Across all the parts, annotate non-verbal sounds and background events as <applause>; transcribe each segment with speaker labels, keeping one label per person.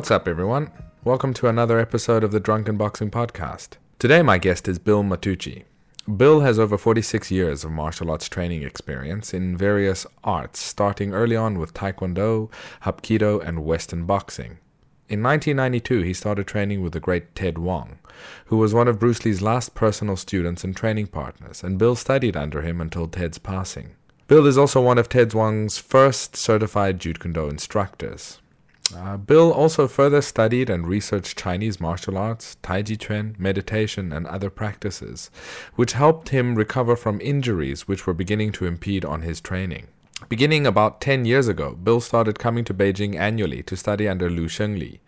Speaker 1: What's up, everyone? Welcome to another episode of the Drunken Boxing Podcast. Today, my guest is Bill Mattucci. Bill has over 46 years of martial arts training experience in various arts, starting early on with Taekwondo, Hapkido, and Western boxing. In 1992, he started training with the great Ted Wong, who was one of Bruce Lee's last personal students and training partners, and Bill studied under him until Ted's passing. Bill is also one of Ted Wong's first certified Jeet Kune Do instructors. Uh, Bill also further studied and researched Chinese martial arts, Tai Chi Chuan, meditation, and other practices, which helped him recover from injuries which were beginning to impede on his training. Beginning about 10 years ago, Bill started coming to Beijing annually to study under Lu Shengli,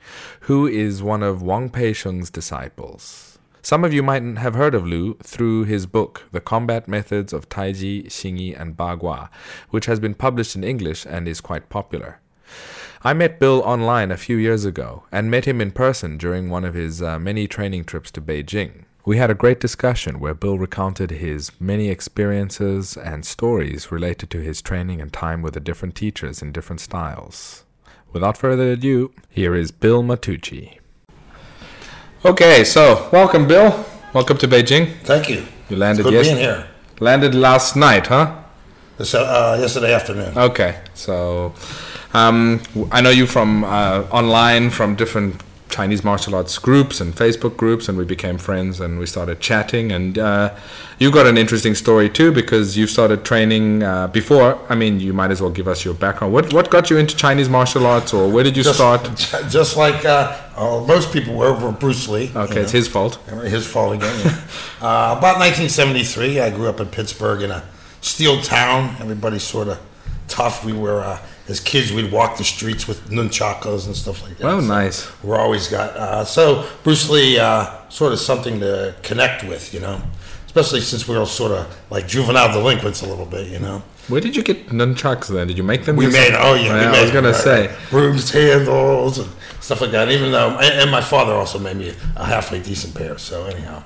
Speaker 1: who is one of Wang Peisheng's disciples. Some of you might have heard of Lu through his book, The Combat Methods of Taiji, Xingyi, and Bagua, which has been published in English and is quite popular. I met Bill online a few years ago and met him in person during one of his uh, many training trips to Beijing. We had a great discussion where Bill recounted his many experiences and stories related to his training and time with the different teachers in different styles. Without further ado, here is Bill Mattucci. Okay, so welcome, Bill. Welcome to Beijing.
Speaker 2: Thank you.
Speaker 1: You landed
Speaker 2: It's good
Speaker 1: yes-
Speaker 2: being here.
Speaker 1: Landed last night, huh?
Speaker 2: This, uh, yesterday afternoon.
Speaker 1: Okay, so um, I know you from uh, online from different Chinese martial arts groups and Facebook groups, and we became friends and we started chatting. And uh, you got an interesting story too because you started training uh, before. I mean, you might as well give us your background. What what got you into Chinese martial arts, or where did you
Speaker 2: just,
Speaker 1: start?
Speaker 2: Just like uh, uh, most people were over Bruce Lee.
Speaker 1: Okay,
Speaker 2: know.
Speaker 1: it's his fault. <laughs>
Speaker 2: His fault again. yeah. uh, about 1973, I grew up in Pittsburgh in a steel town. Everybody's sort of tough. We were, uh, as kids, we'd walk the streets with nunchakas and stuff like that.
Speaker 1: Oh,
Speaker 2: So
Speaker 1: nice.
Speaker 2: We're always got, uh, so Bruce Lee, uh, sort of something to connect with, you know, especially since we're all sort of like juvenile delinquents a little bit, you know.
Speaker 1: Where did you get nunchucks then? Did you make them?
Speaker 2: We made, oh yeah, we
Speaker 1: I was gonna
Speaker 2: right,
Speaker 1: say.
Speaker 2: brooms, handles, and stuff like that. Even though, and, and my father also made me a halfway decent pair. So anyhow,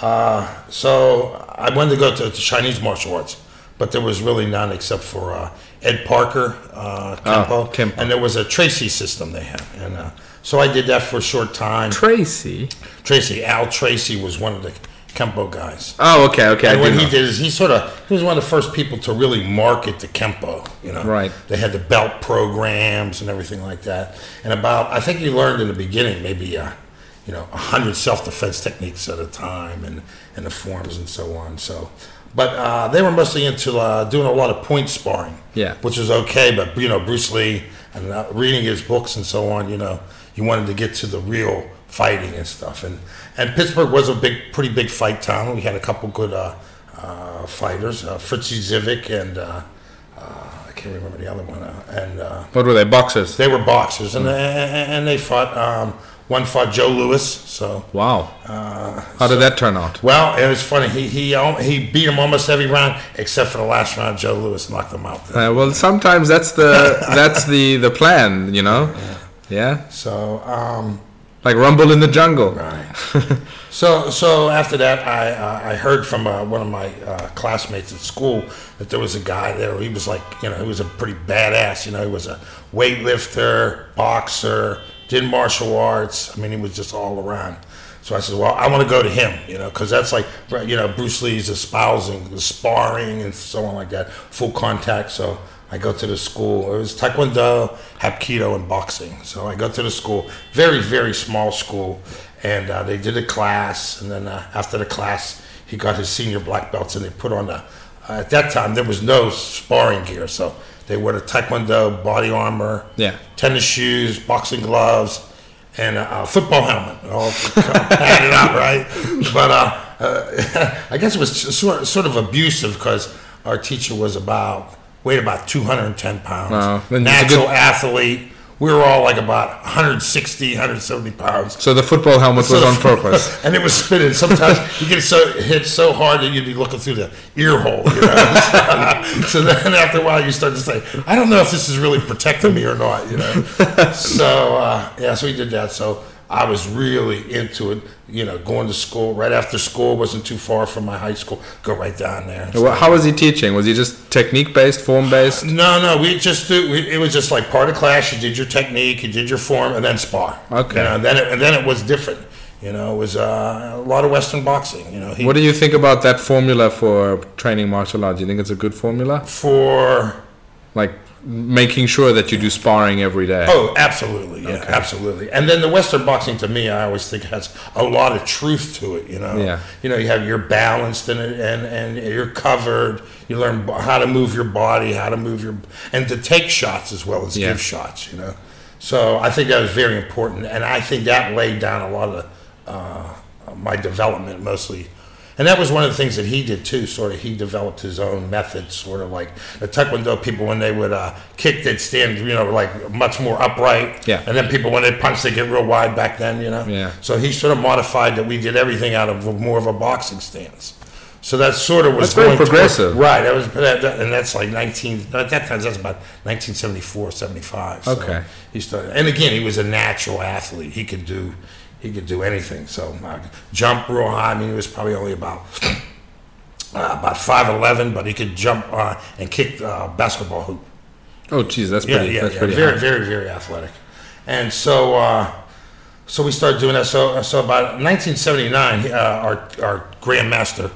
Speaker 2: uh, so I wanted to go to, to Chinese martial arts, but there was really none except for uh, Ed Parker, uh, Kempo,
Speaker 1: Oh, Kempo.
Speaker 2: and there was a Tracy system they had, and uh, so I did that for a short time.
Speaker 1: Tracy.
Speaker 2: Tracy, Al Tracy was one of the Kempo guys.
Speaker 1: Oh, okay, okay.
Speaker 2: And
Speaker 1: do
Speaker 2: what he
Speaker 1: know.
Speaker 2: did is he sort of he was one of the first people to really market the kempo. You know,
Speaker 1: Right.
Speaker 2: They had the belt programs and everything like that. And about I think he learned in the beginning maybe uh, you know a hundred self defense techniques at a time and and the forms and so on. So. But uh, they were mostly into uh, doing a lot of point sparring,
Speaker 1: Yeah.
Speaker 2: which was okay. But you know, Bruce Lee and uh, reading his books and so on, you know, you wanted to get to the real fighting and stuff. And and Pittsburgh was a big, pretty big fight town. We had a couple good uh, uh, fighters, uh, Fritzie Zivic and uh, uh, I can't remember the other one. Uh, and uh,
Speaker 1: What were they? Boxers.
Speaker 2: they were boxers, and and, and they fought. Um, one fought Joe Louis. So
Speaker 1: Wow.
Speaker 2: Uh,
Speaker 1: How did that turn out?
Speaker 2: well, it was funny. He he he beat him almost every round except for the last round. Joe Louis knocked him out.
Speaker 1: Uh, well, sometimes that's the that's the the plan, you know. Yeah,
Speaker 2: So. Um,
Speaker 1: like rumble in the jungle.
Speaker 2: Right. <laughs> so so after that, I uh, I heard from uh, one of my uh, classmates at school that there was a guy there. He was like you know he was a pretty badass. You know he was a weightlifter, boxer, did martial arts. I mean he was just all around. So I said, well, I want to go to him, you know, because that's like, you know, Bruce Lee's espousing the sparring and so on like that, full contact. So I go to the school. It was Taekwondo, Hapkido, and boxing. So I go to the school, very, very small school, and uh, they did a class. And then uh, after the class, he got his senior black belts, and they put on the. Uh, at that time, there was no sparring gear, so they wore the Taekwondo body armor,
Speaker 1: Yeah.
Speaker 2: tennis shoes, boxing gloves, and a, a football helmet, all padded up, right? But uh, uh, <laughs> I guess it was sort sort of abusive because our teacher was about weighed about 210 pounds,
Speaker 1: Wow.
Speaker 2: Natural
Speaker 1: good-
Speaker 2: athlete. We were all like about 160, 170 pounds.
Speaker 1: So the football helmet was on purpose. <laughs>
Speaker 2: and it was spinning. Sometimes you get so hit so hard that you'd be looking through the ear hole. You know? <laughs> so then after a while, you start to say, "I don't know if this is really protecting me or not." You know. so uh, yeah, so we did that. So I was really into it. You know, going to school right after school wasn't too far from my high school. Go right down there.
Speaker 1: Well, How was he teaching? Was he just technique based, form based?
Speaker 2: No, no, we just do. We, it was just like part of class. You did your technique, you did your form, and then spar.
Speaker 1: Okay.
Speaker 2: You know, and then it, and then it was different. You know, it was uh, a lot of Western boxing. You know, he,
Speaker 1: What do you think about that formula for training martial arts? Do you think it's a good formula?
Speaker 2: for
Speaker 1: Like making sure that you do sparring every day.
Speaker 2: Oh, absolutely, yeah, absolutely. And then the Western boxing, to me, I always think has a lot of truth to it. You know,
Speaker 1: Yeah.
Speaker 2: You know, you have you're balanced and and and you're covered. You learn how to move your body, how to move your and to take shots as well as
Speaker 1: Yeah.
Speaker 2: give shots. You know, so I think that was very important, and I think that laid down a lot of uh, my development mostly. And that was one of the things that he did too. Sort of, he developed his own methods. Sort of like the Taekwondo people, when they would uh, kick, they'd stand, you know, like much more upright.
Speaker 1: Yeah.
Speaker 2: And then people, when they punch, they get real wide back then, you know.
Speaker 1: Yeah.
Speaker 2: So he sort of modified that. We did everything out of more of a boxing stance. So that sort of was
Speaker 1: That's very
Speaker 2: going toward-
Speaker 1: progressive.
Speaker 2: right? That was, that, that- and that's like 19. At that time, that's about 1974, 75. So
Speaker 1: Okay.
Speaker 2: He started, and again, he was a natural athlete. He could do, he could do anything. So uh, jump real high. I mean, he was probably only about <clears throat> uh, about 5'11", but he could jump uh, and kick uh, basketball hoop.
Speaker 1: Oh, geez, that's
Speaker 2: Yeah,
Speaker 1: pretty.
Speaker 2: yeah,
Speaker 1: that's
Speaker 2: yeah.
Speaker 1: pretty.
Speaker 2: Very,
Speaker 1: high.
Speaker 2: very, very athletic. And so, uh, so we started doing that. So, so about 1979, uh, our our grandmaster,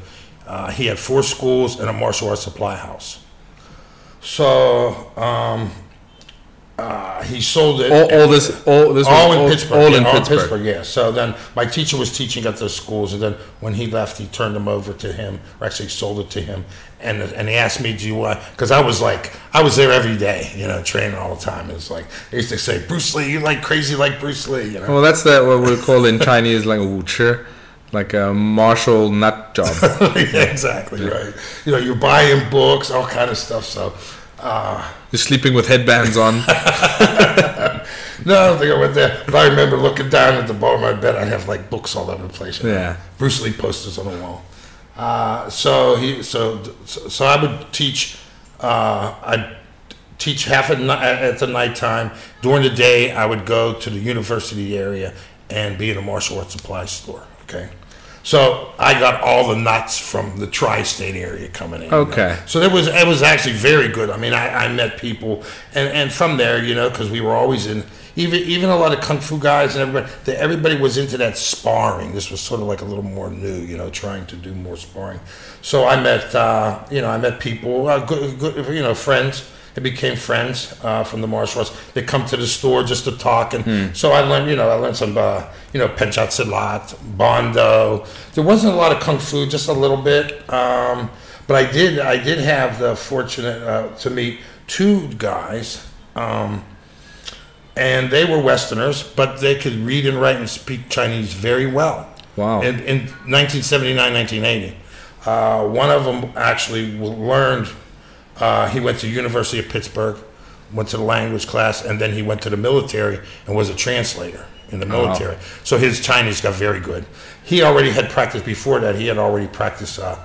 Speaker 2: uh, he had four schools and a martial arts supply house. So, um, uh, he sold it.
Speaker 1: All, all this, all this, was
Speaker 2: all in Pittsburgh.
Speaker 1: All
Speaker 2: yeah,
Speaker 1: in
Speaker 2: all
Speaker 1: Pittsburgh.
Speaker 2: Yeah. So then my teacher was teaching at those schools, and then when he left, he turned them over to him, or actually sold it to him. And and he asked me, "Do you want?" Because I was like, I was there every day, you know, training all the time. It's like they used to say, "Bruce Lee, you like crazy like Bruce Lee," you know.
Speaker 1: Well, that's the, what we call in Chinese like a wuchi, like a martial nut job. <laughs>
Speaker 2: yeah, exactly right. You know, you're buying books, all kind of stuff. So. Uh,
Speaker 1: You're sleeping with headbands on. <laughs>
Speaker 2: No, I don't think I went there. But I remember looking down at the bottom of my bed. I have like books all over the place.
Speaker 1: Yeah.
Speaker 2: Bruce Lee posters on the wall. Uh, so he, so, so I would teach. Uh, I'd teach half at, ni- at the nighttime. During the day, I would go to the university area and be in a martial arts supply store. Okay. So I got all the nuts from the tri-state area coming in. you know.
Speaker 1: Okay.
Speaker 2: So it was it was actually very good. I mean, I, I met people, and, and from there, you know, because we were always in even even a lot of kung fu guys and everybody. The, everybody was into that sparring. This was sort of like a little more new, you know, trying to do more sparring. So I met, uh, you know, I met people, uh, good, good, you know, friends. They became friends uh, from the martial arts. They come to the store just to talk, and so I learned, you know, I learned some, uh, you know, pencak silat, Bando. There wasn't a lot of kung fu, just a little bit. Um, but I did, I did have the fortunate uh, to meet two guys, um, and they were Westerners, but they could read and write and speak Chinese very well.
Speaker 1: Wow.
Speaker 2: In, in 1979, 1980, uh, one of them actually learned. Uh, he went to University of Pittsburgh, went to the language class, and then he went to the military and was a translator in the military. So his Chinese got very good. He already had practiced before that. He had already practiced uh,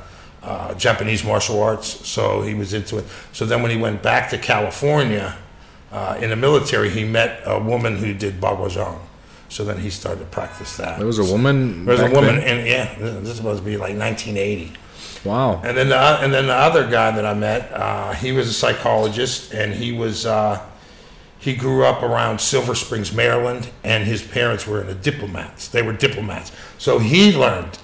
Speaker 2: uh, Japanese martial arts, so he was into it. So then when he went back to California uh, in the military, he met a woman who did Bagua So then he started to practice that.
Speaker 1: There was a woman.
Speaker 2: There was a woman,
Speaker 1: then?
Speaker 2: and yeah, this this must be like 1980.
Speaker 1: Wow.
Speaker 2: And then the and then the other guy that I met, uh, he was a psychologist, and he was uh, he grew up around Silver Springs, Maryland, and his parents were in the diplomats. They were diplomats, so he learned.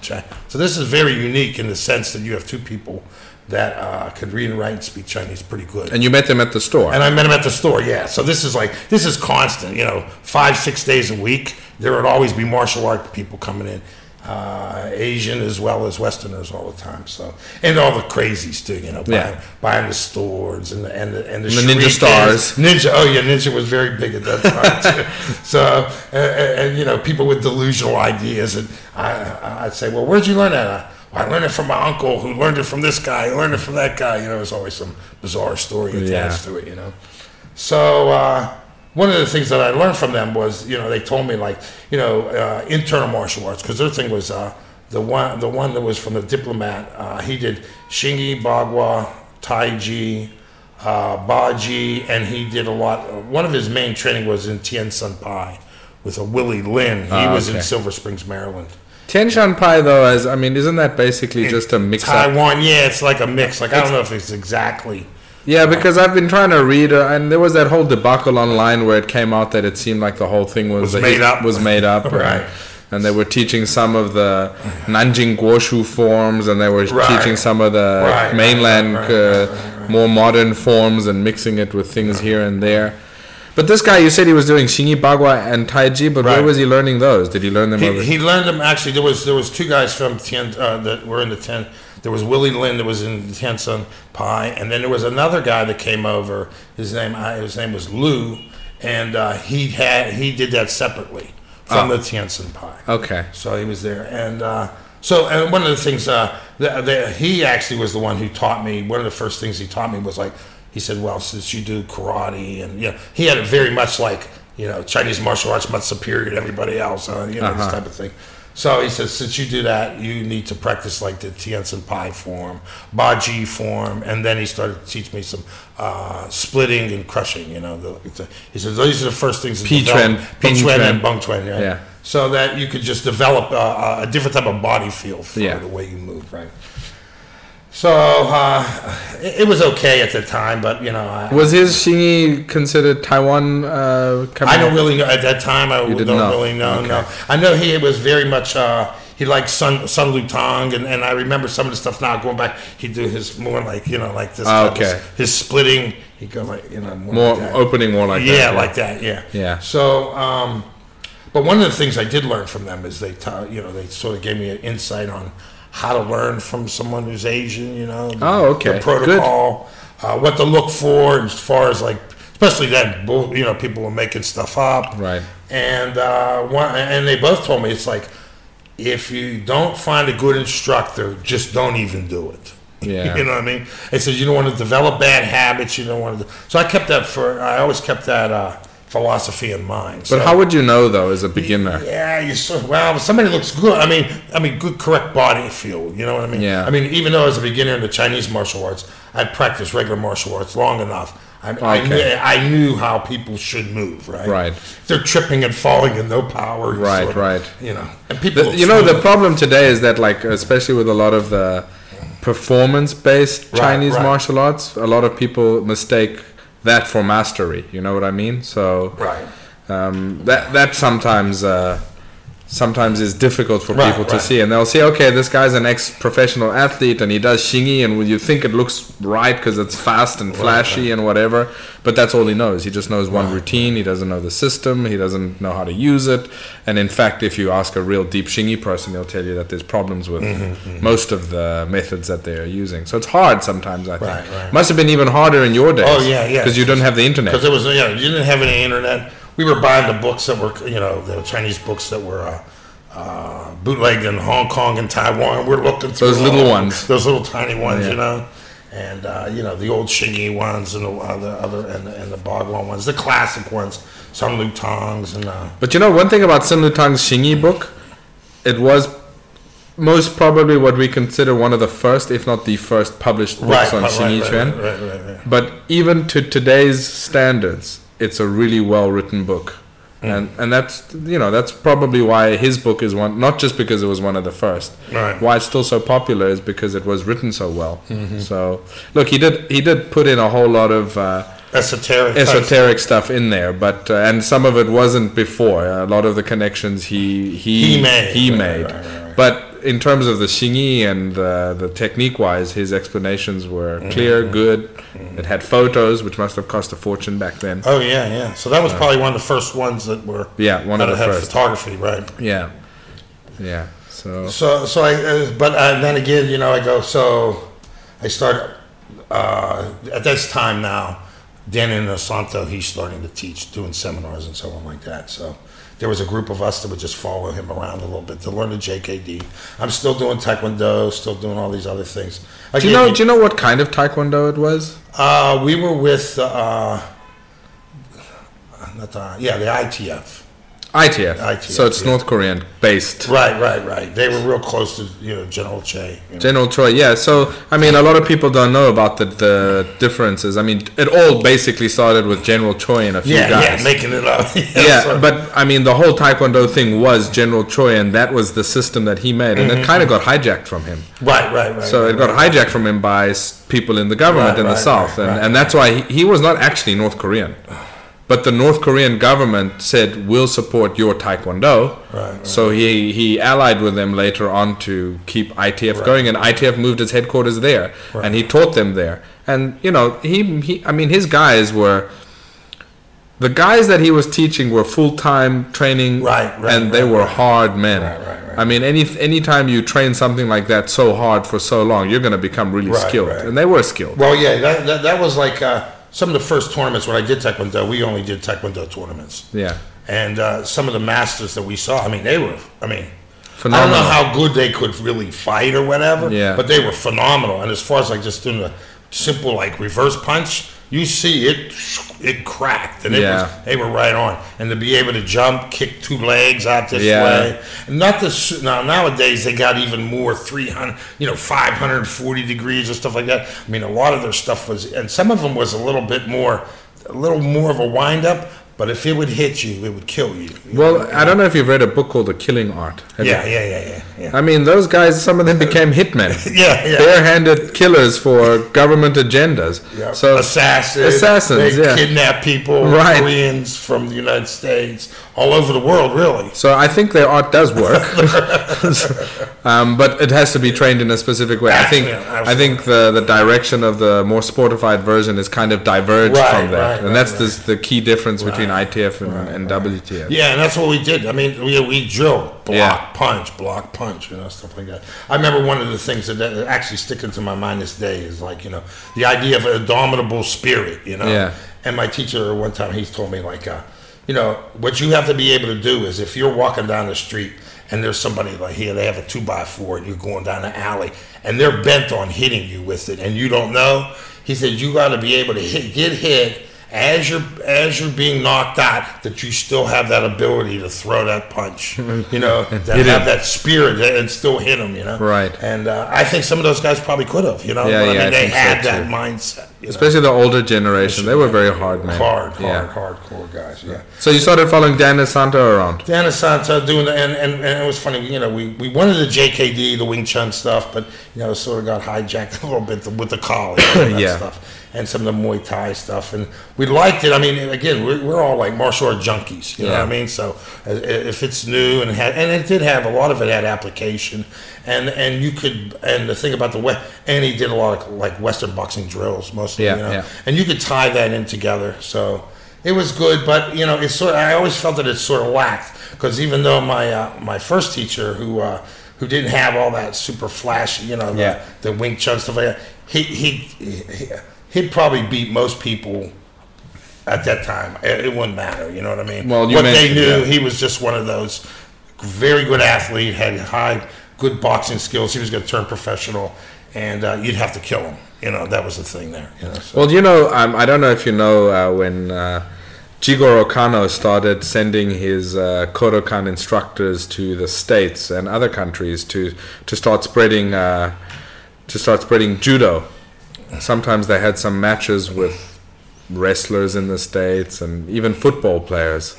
Speaker 2: So this is very unique in the sense that you have two people that uh, could read and write and speak Chinese pretty good.
Speaker 1: And you met them at the store.
Speaker 2: And I met him at the store, yeah. So this is like this is constant, you know, five six days a week. There would always be martial art people coming in, uh, Asian as well as Westerners all the time. So and all the crazies too, you know, buying,
Speaker 1: Yeah.
Speaker 2: buying the swords and the and the, and the,
Speaker 1: And the ninja stars.
Speaker 2: Ninja, oh yeah, ninja was very big at that <laughs> time too. so and, and, you know, people with delusional ideas, and I I'd say, well, where'd you learn that? I, I learned it from my uncle, who learned it from this guy, who learned it from that guy. You know, there's always some bizarre story attached
Speaker 1: Yeah.
Speaker 2: to it. You know, so uh, one of the things that I learned from them was, you know, they told me like, you know, uh, internal martial arts because their thing was uh, the one the one that was from the diplomat. Uh, he did Xingyi, Bagua, Taiji, uh, Baji, and he did a lot. One of his main training was in Tian Shan Pai, with a Willie Lin. He
Speaker 1: Ah,
Speaker 2: was in. Silver Springs, Maryland.
Speaker 1: Tian Shan Pai, though, as I mean, isn't that basically just a mix up?
Speaker 2: Taiwan, yeah, it's like a mix. Like I don't know if it's exactly.
Speaker 1: Yeah, because I've been trying to read, uh, and there was that whole debacle online where it came out that it seemed like the whole thing was,
Speaker 2: Was made up.
Speaker 1: Was made up, <laughs>
Speaker 2: Right.
Speaker 1: And they were teaching some of the Nanjing Guoshu forms, and they were
Speaker 2: Right.
Speaker 1: teaching some of the
Speaker 2: Right, right,
Speaker 1: mainland,
Speaker 2: right,
Speaker 1: uh, more modern forms, and mixing it with things here and there. But this guy, you said he was doing Xingyi Bagua and Taiji, but where was he learning those? Did he learn them over?
Speaker 2: He, he learned them actually. There was there was two guys from Tien uh, that were in the ten. There was Willie Lin that was in Tian Shan Pai, and then there was another guy that came over. His name his name was Lou, and uh, he had he did that separately from
Speaker 1: Oh.
Speaker 2: the Tian Shan Pai.
Speaker 1: okay.
Speaker 2: So he was there, and uh, so and one of the things uh, that, that he actually was the one who taught me. One of the first things he taught me was like he said, "Well, since you do karate, and you know, he had it very much like you know Chinese martial arts much superior to everybody else, uh, you know
Speaker 1: Uh-huh.
Speaker 2: this type of thing." So he says, since you do that, you need to practice like the Tian Shan Pai form, Baji form, and then he started to teach me some uh, splitting and crushing. You know, the, a, he says these are the first things. to
Speaker 1: Pi
Speaker 2: develop-
Speaker 1: Chuan,
Speaker 2: Pi Chuan
Speaker 1: Chuan.
Speaker 2: and Beng Chuan, yeah.
Speaker 1: Yeah.
Speaker 2: So that you could just develop uh, a different type of body feel for
Speaker 1: Yeah.
Speaker 2: the way you move, right? So uh, it, it was okay at the time, but you know, I,
Speaker 1: Was his Xingyi considered Taiwan? Uh,
Speaker 2: I don't really know at that time. I
Speaker 1: You
Speaker 2: don't
Speaker 1: know.
Speaker 2: really know.
Speaker 1: Okay.
Speaker 2: No, I know he was very much. Uh, he liked Sun Sun Lutang, and, and I remember some of the stuff now. Going back, he'd do his more like you know like this.
Speaker 1: Ah, okay.
Speaker 2: his splitting, he go like you know more,
Speaker 1: More
Speaker 2: like that.
Speaker 1: opening, more like
Speaker 2: yeah,
Speaker 1: that.
Speaker 2: like that. Yeah.
Speaker 1: Yeah.
Speaker 2: So, um, but one of the things I did learn from them is they taught you know they sort of gave me an insight on how to learn from someone who's Asian. You know. the-
Speaker 1: Oh, okay.
Speaker 2: The protocol, uh, what to look for as far as like, especially that, you know, people were making stuff up.
Speaker 1: Right.
Speaker 2: And uh, one, and they both told me it's like, if you don't find a good instructor, just don't even do it. <laughs>
Speaker 1: Yeah.
Speaker 2: you know what I mean? They said you don't want to develop bad habits. You don't want to. So I kept that for. I always kept that uh, philosophy in mind.
Speaker 1: But
Speaker 2: So-
Speaker 1: how would you know though, as a beginner?
Speaker 2: yeah, you so well. Somebody looks good. I mean, I mean, good, correct body feel. You know what I mean?
Speaker 1: Yeah.
Speaker 2: I mean, even though as a beginner in the Chinese martial arts, I'd practiced regular martial arts long enough. I, I,
Speaker 1: Okay.
Speaker 2: knew, I knew how people should move. Right.
Speaker 1: Right.
Speaker 2: They're tripping and falling and no power.
Speaker 1: Right,
Speaker 2: sort of-
Speaker 1: right.
Speaker 2: You know, and people.
Speaker 1: The- you know, the problem today is that, like, especially with a lot of the performance-based
Speaker 2: Right,
Speaker 1: Chinese
Speaker 2: right.
Speaker 1: martial arts, a lot of people mistake that for mastery. You know what I mean? So
Speaker 2: Right.
Speaker 1: um, that that sometimes uh, sometimes is difficult for
Speaker 2: Right,
Speaker 1: people to
Speaker 2: right.
Speaker 1: see, and they'll say, okay, this guy's an ex-professional athlete and he does xingyi, and you think it looks right because it's fast and flashy and whatever, but that's all he knows. He just knows one routine. He doesn't know the system. He doesn't know how to use it. And in fact, if you ask a real deep xingyi person, he'll tell you that there's problems with
Speaker 2: Mm-hmm,
Speaker 1: most of the methods that they are using. So it's hard sometimes. I think
Speaker 2: Right, right.
Speaker 1: must have been even harder in your days.
Speaker 2: Oh, yeah, yeah.
Speaker 1: Because you didn't have the internet.
Speaker 2: Because it was, you know, you didn't have any internet. We were buying the books that were, you know, the Chinese books that were uh, uh, bootlegged in Hong Kong and Taiwan. We're looking through
Speaker 1: Those little ones.
Speaker 2: those little tiny ones,
Speaker 1: Yeah.
Speaker 2: you know, and uh, you know the old Xingyi ones and the other, other and, the- and the Bagua ones, the classic ones, Sun Lutang's and. Uh,
Speaker 1: But you know, one thing about Sun Lutang's Xingyi book, it was most probably what we consider one of the first, if not the first, published books on
Speaker 2: right,
Speaker 1: Xingyi
Speaker 2: right,
Speaker 1: Quan.
Speaker 2: right, right, right, right.
Speaker 1: But even to today's standards, it's a really well written book.
Speaker 2: Mm.
Speaker 1: And and that's you know that's probably why his book is one not just because it was one of the first.
Speaker 2: Right.
Speaker 1: Why it's still so popular is because it was written so well.
Speaker 2: Mm-hmm.
Speaker 1: So look, he did he did put in a whole lot of uh,
Speaker 2: Esoteric.
Speaker 1: esoteric stuff in there, but uh, and some of it wasn't before. A lot of the connections he he
Speaker 2: He made.
Speaker 1: he made.
Speaker 2: right, right.
Speaker 1: But in terms of the xingyi and uh, the technique wise, his explanations were
Speaker 2: Mm-hmm.
Speaker 1: clear, good. It had photos, which must have cost a fortune back then.
Speaker 2: Oh yeah, yeah. So that was probably one of the first ones that were.
Speaker 1: Yeah, one of
Speaker 2: that
Speaker 1: the
Speaker 2: had
Speaker 1: first.
Speaker 2: photography, right?
Speaker 1: Yeah, yeah. So
Speaker 2: So, so I, uh, but uh, then again, you know, I go. So, I start uh, at this time now. Dan Inosanto, he's starting to teach, doing seminars and so on like that. So, there was a group of us that would just follow him around a little bit to learn the JKD. I'm still doing Taekwondo, still doing all these other things.
Speaker 1: do you know do you know what kind of taekwondo it was?
Speaker 2: Uh, we were with, uh, not the, yeah, the ITF.
Speaker 1: ITF.
Speaker 2: ITF,
Speaker 1: so it's
Speaker 2: yeah.
Speaker 1: North Korean based.
Speaker 2: Right, right, right. They were real close to you know General Choi. you know.
Speaker 1: General Choi, yeah. So, I mean, a lot of people don't know about the, the differences. I mean, it all basically started with General Choi and a few
Speaker 2: yeah,
Speaker 1: guys.
Speaker 2: yeah, making it up. <laughs>
Speaker 1: yeah,
Speaker 2: so-
Speaker 1: but I mean, the whole Taekwondo thing was General Choi, and that was the system that he made, and
Speaker 2: Mm-hmm.
Speaker 1: it kind of got hijacked from him.
Speaker 2: right, right, right.
Speaker 1: So
Speaker 2: right,
Speaker 1: it got
Speaker 2: right.
Speaker 1: hijacked from him by people in the government
Speaker 2: Right,
Speaker 1: in the South,
Speaker 2: right,
Speaker 1: and,
Speaker 2: right,
Speaker 1: and that's why he, he was not actually North Korean. But the North Korean government said, we'll support your Taekwondo.
Speaker 2: Right, right.
Speaker 1: So he, he allied with them later on to keep ITF going, and ITF moved its headquarters there, and he taught them there. And, you know, he, he I mean, his guys were. The guys that he was teaching were full time training,
Speaker 2: Right, right,
Speaker 1: and they
Speaker 2: right,
Speaker 1: were
Speaker 2: right.
Speaker 1: hard men.
Speaker 2: Right, right, right.
Speaker 1: I mean, any anytime you train something like that so hard for so long, you're going to become really
Speaker 2: Right,
Speaker 1: skilled,
Speaker 2: right.
Speaker 1: and they were skilled.
Speaker 2: Well, yeah, that, that, that was like uh, some of the first tournaments when I did Taekwondo. We only did Taekwondo tournaments.
Speaker 1: Yeah,
Speaker 2: And uh, some of the masters that we saw, I mean, they were, I mean,
Speaker 1: phenomenal.
Speaker 2: I don't know how good they could really fight or whatever,
Speaker 1: Yeah.
Speaker 2: but they were phenomenal. And as far as like just doing a simple like reverse punch, you see it, it cracked, and it
Speaker 1: Yeah.
Speaker 2: was, they were right on. And to be able to jump, kick two legs out this
Speaker 1: Yeah.
Speaker 2: way, not this. Now nowadays they got even more three hundred, you know, five hundred and forty degrees and stuff like that. I mean, a lot of their stuff was, and some of them was a little bit more, a little more of a wind up. But if it would hit you, it would kill you.
Speaker 1: well, I don't know if you've read a book called The Killing Art.
Speaker 2: Yeah,
Speaker 1: you?
Speaker 2: yeah, yeah, yeah, yeah.
Speaker 1: I mean, those guys, some of them became hitmen. <laughs>
Speaker 2: Yeah, yeah.
Speaker 1: Barehanded killers for government agendas.
Speaker 2: Yeah.
Speaker 1: So
Speaker 2: assassins,
Speaker 1: assassins,
Speaker 2: they
Speaker 1: yeah.
Speaker 2: kidnap people,
Speaker 1: Right.
Speaker 2: Koreans from the United States, all over the world, really.
Speaker 1: So I think their art does work, <laughs> um, but it has to be trained in a specific way. I think
Speaker 2: Absolutely,
Speaker 1: I think the, the direction of the more sportified version is kind of diverged
Speaker 2: Right,
Speaker 1: from that,
Speaker 2: right,
Speaker 1: and
Speaker 2: right,
Speaker 1: that's the, the key difference between ITF and, and WTF.
Speaker 2: Yeah, and that's what we did. I mean, we, we drilled block,
Speaker 1: Yeah.
Speaker 2: punch, block, punch, you know, stuff like that. I remember one of the things that, that actually stick into my mind this day is like, you know, the idea of an indomitable spirit, you know.
Speaker 1: Yeah.
Speaker 2: And my teacher one time he's told me like, uh, you know, what you have to be able to do is if you're walking down the street and there's somebody like here, they have a two by four, and you're going down the alley, and they're bent on hitting you with it, and you don't know. He said you got to be able to hit, get hit as you're as you're being knocked out, that you still have that ability to throw that punch. You know, <laughs> that have
Speaker 1: him.
Speaker 2: that spirit and still hit them. You know,
Speaker 1: Right.
Speaker 2: And uh, I think some of those guys probably could have. You know,
Speaker 1: Yeah,
Speaker 2: But, I
Speaker 1: yeah,
Speaker 2: mean,
Speaker 1: I
Speaker 2: they
Speaker 1: think so,
Speaker 2: had that
Speaker 1: too.
Speaker 2: mindset. you know.
Speaker 1: Especially the older generation, they were very hard, man.
Speaker 2: hard, hard,
Speaker 1: Yeah.
Speaker 2: hardcore guys. Yeah.
Speaker 1: So you started following Dan Inosanto around.
Speaker 2: Dan Inosanto doing the, and, and, and it was funny, you know, we, we wanted the JKD, the Wing Chun stuff, but, you know, sort of got hijacked <laughs> a little bit with the Kali and that <laughs>
Speaker 1: Yeah.
Speaker 2: stuff and some of the Muay Thai stuff. And we liked it. I mean, again, we're, we're all like martial art junkies, you know what I mean? So uh, if it's new and had, and it did have, a lot of it had application. And, and you could, and the thing about the West, and he did a lot of like Western boxing drills mostly,
Speaker 1: Yeah,
Speaker 2: you know,
Speaker 1: yeah.
Speaker 2: and you could tie that in together. So it was good, but you know, it's sort. Of, I always felt that it sort of lacked because even though my uh, my first teacher who uh, who didn't have all that super flashy, you know, the,
Speaker 1: Yeah.
Speaker 2: the Wing Chun stuff like that, he he he he'd probably beat most people. At that time, it, it wouldn't matter. You know what I mean?
Speaker 1: Well, you
Speaker 2: what they knew,
Speaker 1: yeah.
Speaker 2: he was just one of those very good athlete, had high, good boxing skills. He was going to turn professional, and uh, you'd have to kill him. You know, that was the thing there. You know, so.
Speaker 1: Well, you know, um, I don't know if you know uh, when uh, Jigoro Kano started sending his uh, Kodokan instructors to the states and other countries to to start spreading uh, to start spreading judo. Sometimes they had some matches with wrestlers in the states and even football players,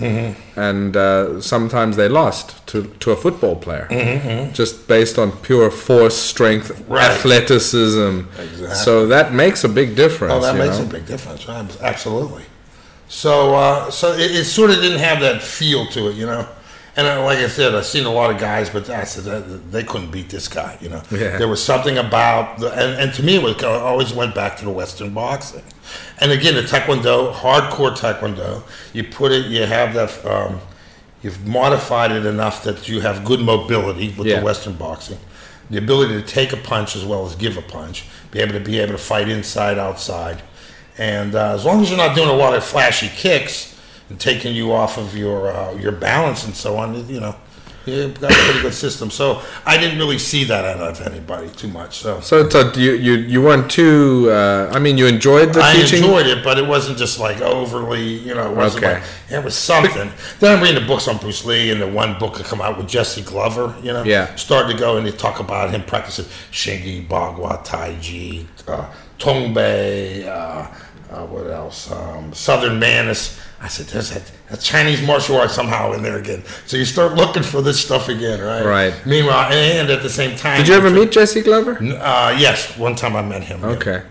Speaker 1: and uh, sometimes they lost to to a football player just based on pure force, strength,
Speaker 2: Right.
Speaker 1: athleticism.
Speaker 2: Exactly.
Speaker 1: So that makes a big difference.
Speaker 2: Oh, that makes
Speaker 1: know?
Speaker 2: a big difference. Ab- Absolutely. So, uh, so it, it sort of didn't have that feel to it, you know. And uh, like I said, I've seen a lot of guys, but I said that they couldn't beat this guy, you know.
Speaker 1: Yeah.
Speaker 2: There was something about, the, and, and to me, it was, it always went back to the Western boxing. And again, the Taekwondo, hardcore Taekwondo, you put it, you have that, um, you've modified it enough that you have good mobility with
Speaker 1: Yeah.
Speaker 2: the Western boxing, the ability to take a punch as well as give a punch, be able to be able to fight inside, outside, and uh, as long as you're not doing a lot of flashy kicks and taking you off of your uh, your balance and so on, you know. He got a pretty good system. So I didn't really see that out of anybody too much. So
Speaker 1: So, so you, you you weren't too. Uh, I mean, you enjoyed the
Speaker 2: I
Speaker 1: teaching.
Speaker 2: enjoyed it, but it wasn't just like overly, you know, it wasn't
Speaker 1: Okay.
Speaker 2: like, it was something. then I'm reading the books on Bruce Lee, and the one book that come out with Jesse Glover, you know,
Speaker 1: Yeah.
Speaker 2: started to go and they talk about him practicing Xingyi, Bagua, Tai Chi, uh, Tongbei, uh, uh, what else, um, Southern Mantis. I said, there's that, that Chinese martial art somehow in there again. So you start looking for this stuff again, right?
Speaker 1: Right.
Speaker 2: Meanwhile, and at the same time,
Speaker 1: Did you ever meet Jesse Glover?
Speaker 2: Uh, yes, one time I met him. yeah.
Speaker 1: Okay.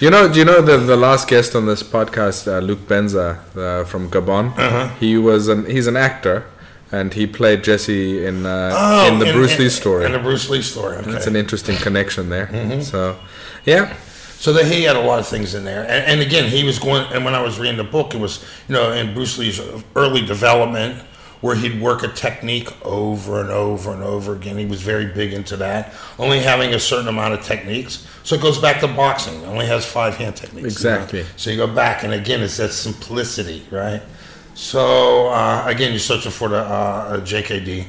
Speaker 1: You know, do you know the the last guest on this podcast, uh, Luke Benza uh, from Gabon?
Speaker 2: Uh-huh.
Speaker 1: He was an he's an actor, and he played Jesse in uh,
Speaker 2: Oh,
Speaker 1: in the Bruce Lee story.
Speaker 2: In the Bruce Lee story. Okay.
Speaker 1: That's an interesting connection there.
Speaker 2: Mm-hmm.
Speaker 1: So, yeah,
Speaker 2: So that he had a lot of things in there, and, and again, he was going. And when I was reading the book, it was you know in Bruce Lee's early development, where he'd work a technique over and over and over again. He was very big into that, only having a certain amount of techniques. So it goes back to boxing. It only has five hand techniques. you know?
Speaker 1: Exactly.
Speaker 2: So you go back, and again, it's that simplicity, right? So uh, again, you're searching for the uh, JKD.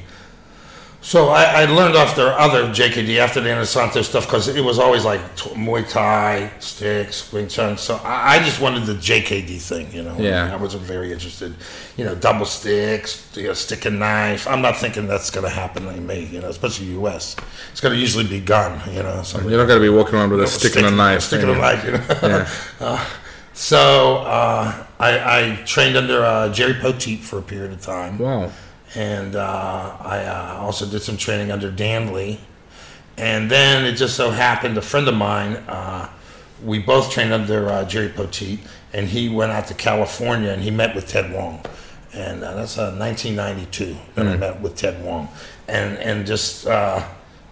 Speaker 2: So I, I learned off their other JKD after the Inosanto stuff because it was always like t- Muay Thai, sticks, Wing Chun. So I, I just wanted the JKD thing, you know.
Speaker 1: Yeah.
Speaker 2: I wasn't very interested. You know, double sticks, you know, stick and knife. I'm not thinking that's going to happen in me, you know, especially U.S. It's going to usually be gun, you know. something
Speaker 1: you're not gonna be walking around with a stick, and a knife.
Speaker 2: Stick and a knife, you know.
Speaker 1: Yeah. <laughs>
Speaker 2: Uh, so uh, I, I trained under uh, Jerry Poteet for a period of time
Speaker 1: Wow.
Speaker 2: And uh, I uh, also did some training under Dan Lee. And then it just so happened a friend of mine, uh, we both trained under uh, Jerry Poteet, and he went out to California and he met with Ted Wong. And uh, that's uh, 1992 that I met with Ted Wong. And, and just, uh,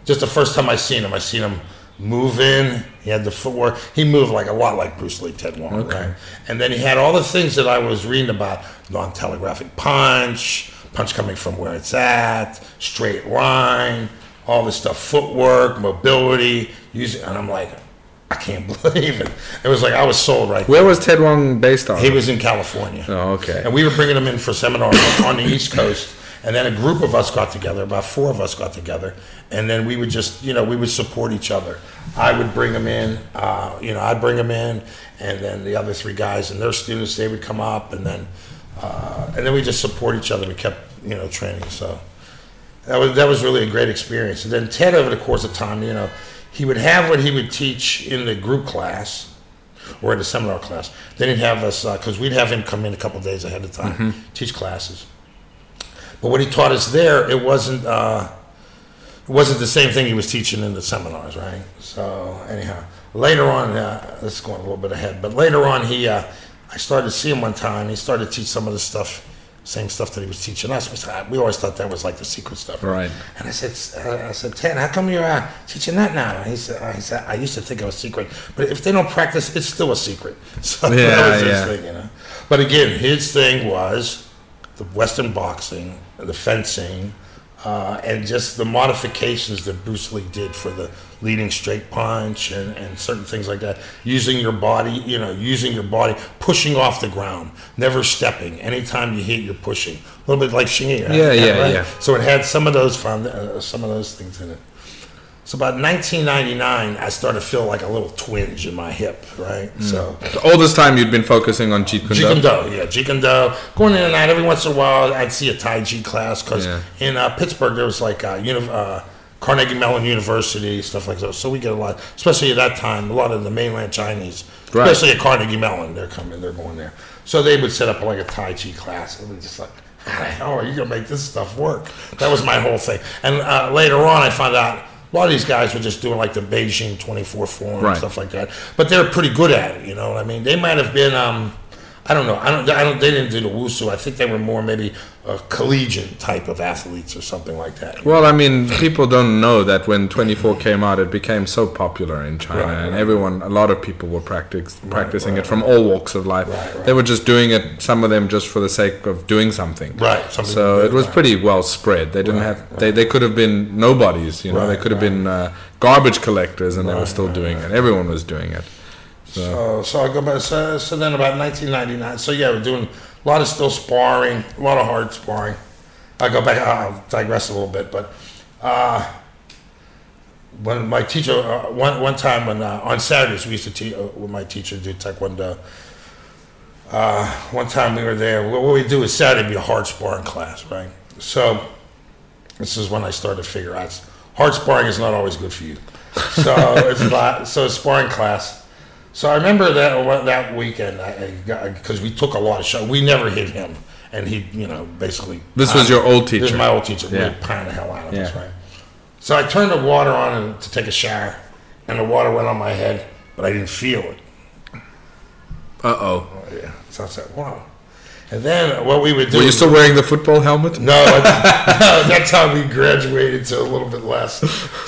Speaker 2: just the first time I seen him, I seen him move in. He had the footwork. He moved like a lot like Bruce Lee, Ted Wong.
Speaker 1: Okay.
Speaker 2: Right? And then he had all the things that I was reading about non-telegraphic punch, punch coming from where it's at, straight line, all this stuff, footwork, mobility, using, and I'm like, I can't <laughs> believe it. It was like I was sold right
Speaker 1: Where was Ted Wong based on?
Speaker 2: he was in California.
Speaker 1: Oh, okay.
Speaker 2: And we were bringing him in for seminars on the East Coast. And then a group of us got together, about four of us got together. And then we would just, you know, we would support each other. I would bring them in, uh, you know, I'd bring them in. And then the other three guys and their students, they would come up. And then, uh, and then we just support each other. We kept, you know, training. So that was, that was really a great experience. And then Ted, over the course of time, you know, he would have what he would teach in the group class or in the seminar class. Then he'd have us because we'd have him come in a couple days ahead of time, teach classes. But what he taught us there, it wasn't uh, it wasn't the same thing he was teaching in the seminars, right? So anyhow, later on, uh, this is going a little bit ahead, but later on, he uh, I started to see him one time. He started to teach some of the stuff, same stuff that he was teaching us. We said- We always thought that was like the secret stuff,
Speaker 1: Right.
Speaker 2: and I said, uh, I said, Ted, how come you're uh, teaching that now? And he said, he said, I used to think it was secret, but if they don't practice, it's still a secret. <laughs> So
Speaker 1: Yeah,
Speaker 2: that was his
Speaker 1: yeah.
Speaker 2: thing, you know. But again, his thing was the Western boxing, the fencing, uh, and just the modifications that Bruce Lee did for the leading straight punch and, and certain things like that. Using your body, you know, using your body, pushing off the ground, never stepping. Anytime you hit, you're pushing. A little bit like right?
Speaker 1: Yeah, yeah, yeah.
Speaker 2: So it had some of those found, uh, some of those things in it. So about 1999, I started to feel like a little twinge in my hip, right? So
Speaker 1: All this time you'd been focusing on Jeet Kune
Speaker 2: Jeet Kune
Speaker 1: Do.
Speaker 2: Do, yeah, Jeet Kune Do. Going in and out every once in a while, I'd see a Tai Chi class because
Speaker 1: Yeah.
Speaker 2: in uh, Pittsburgh there was like uh, uni- uh, Carnegie Mellon University, stuff like that. So we get a lot, especially at that time, a lot of the mainland Chinese,
Speaker 1: Right.
Speaker 2: especially at Carnegie Mellon, they're coming, they're going there. So they would set up like a Tai Chi class, and we just like, how the hell are you gonna make this stuff work? That was my whole thing. And uh, later on, I found out. A lot of these guys were just doing like the Beijing 24 form
Speaker 1: Right.
Speaker 2: and stuff like that, but they're pretty good at it. You know what I mean? They might have been, um, I don't know. I don't. I don't. They didn't do the wushu. I think they were more maybe a collegiate type of athletes or something like that.
Speaker 1: Well, I mean, people don't know that when 24 came out, it became so popular in China,
Speaker 2: Right,
Speaker 1: and
Speaker 2: right.
Speaker 1: everyone, a lot of people were practice, practicing it from all walks of life.
Speaker 2: Right, right.
Speaker 1: They were just doing it, some of them just for the sake of doing something.
Speaker 2: Right, something
Speaker 1: So it was
Speaker 2: right.
Speaker 1: pretty well spread. They didn't
Speaker 2: Right,
Speaker 1: have, they, they could have been nobodies, you know, they could have
Speaker 2: right.
Speaker 1: been uh, garbage collectors, and they were still
Speaker 2: right,
Speaker 1: doing it. Everyone was doing it.
Speaker 2: So, so I go back. So, so then about 1999. So yeah, we're doing a lot of still sparring, a lot of hard sparring. I go back. I'll digress a little bit, but uh, when my teacher uh, one one time when uh, on Saturdays we used to teach uh, when my teacher did taekwondo. Uh, one time we were there. What we do is Saturday be a hard sparring class, right? So this is when I started to figure out hard sparring is not always good for you. So it's <laughs> about, so sparring class. So I remember that that weekend because we took a lot of shots. We never hit him, and he, you know, basically.
Speaker 1: This was your old teacher.
Speaker 2: This was my old teacher. Yeah. We pound the hell out of yeah. us, right? So I turned the water on to take a shower, and the water went on my head, but I didn't feel it.
Speaker 1: Uh oh.
Speaker 2: Yeah. So I said, wow. And then what we would do.
Speaker 1: Were you still wearing the football helmet?
Speaker 2: No, <laughs> no that's how we graduated to a little bit less.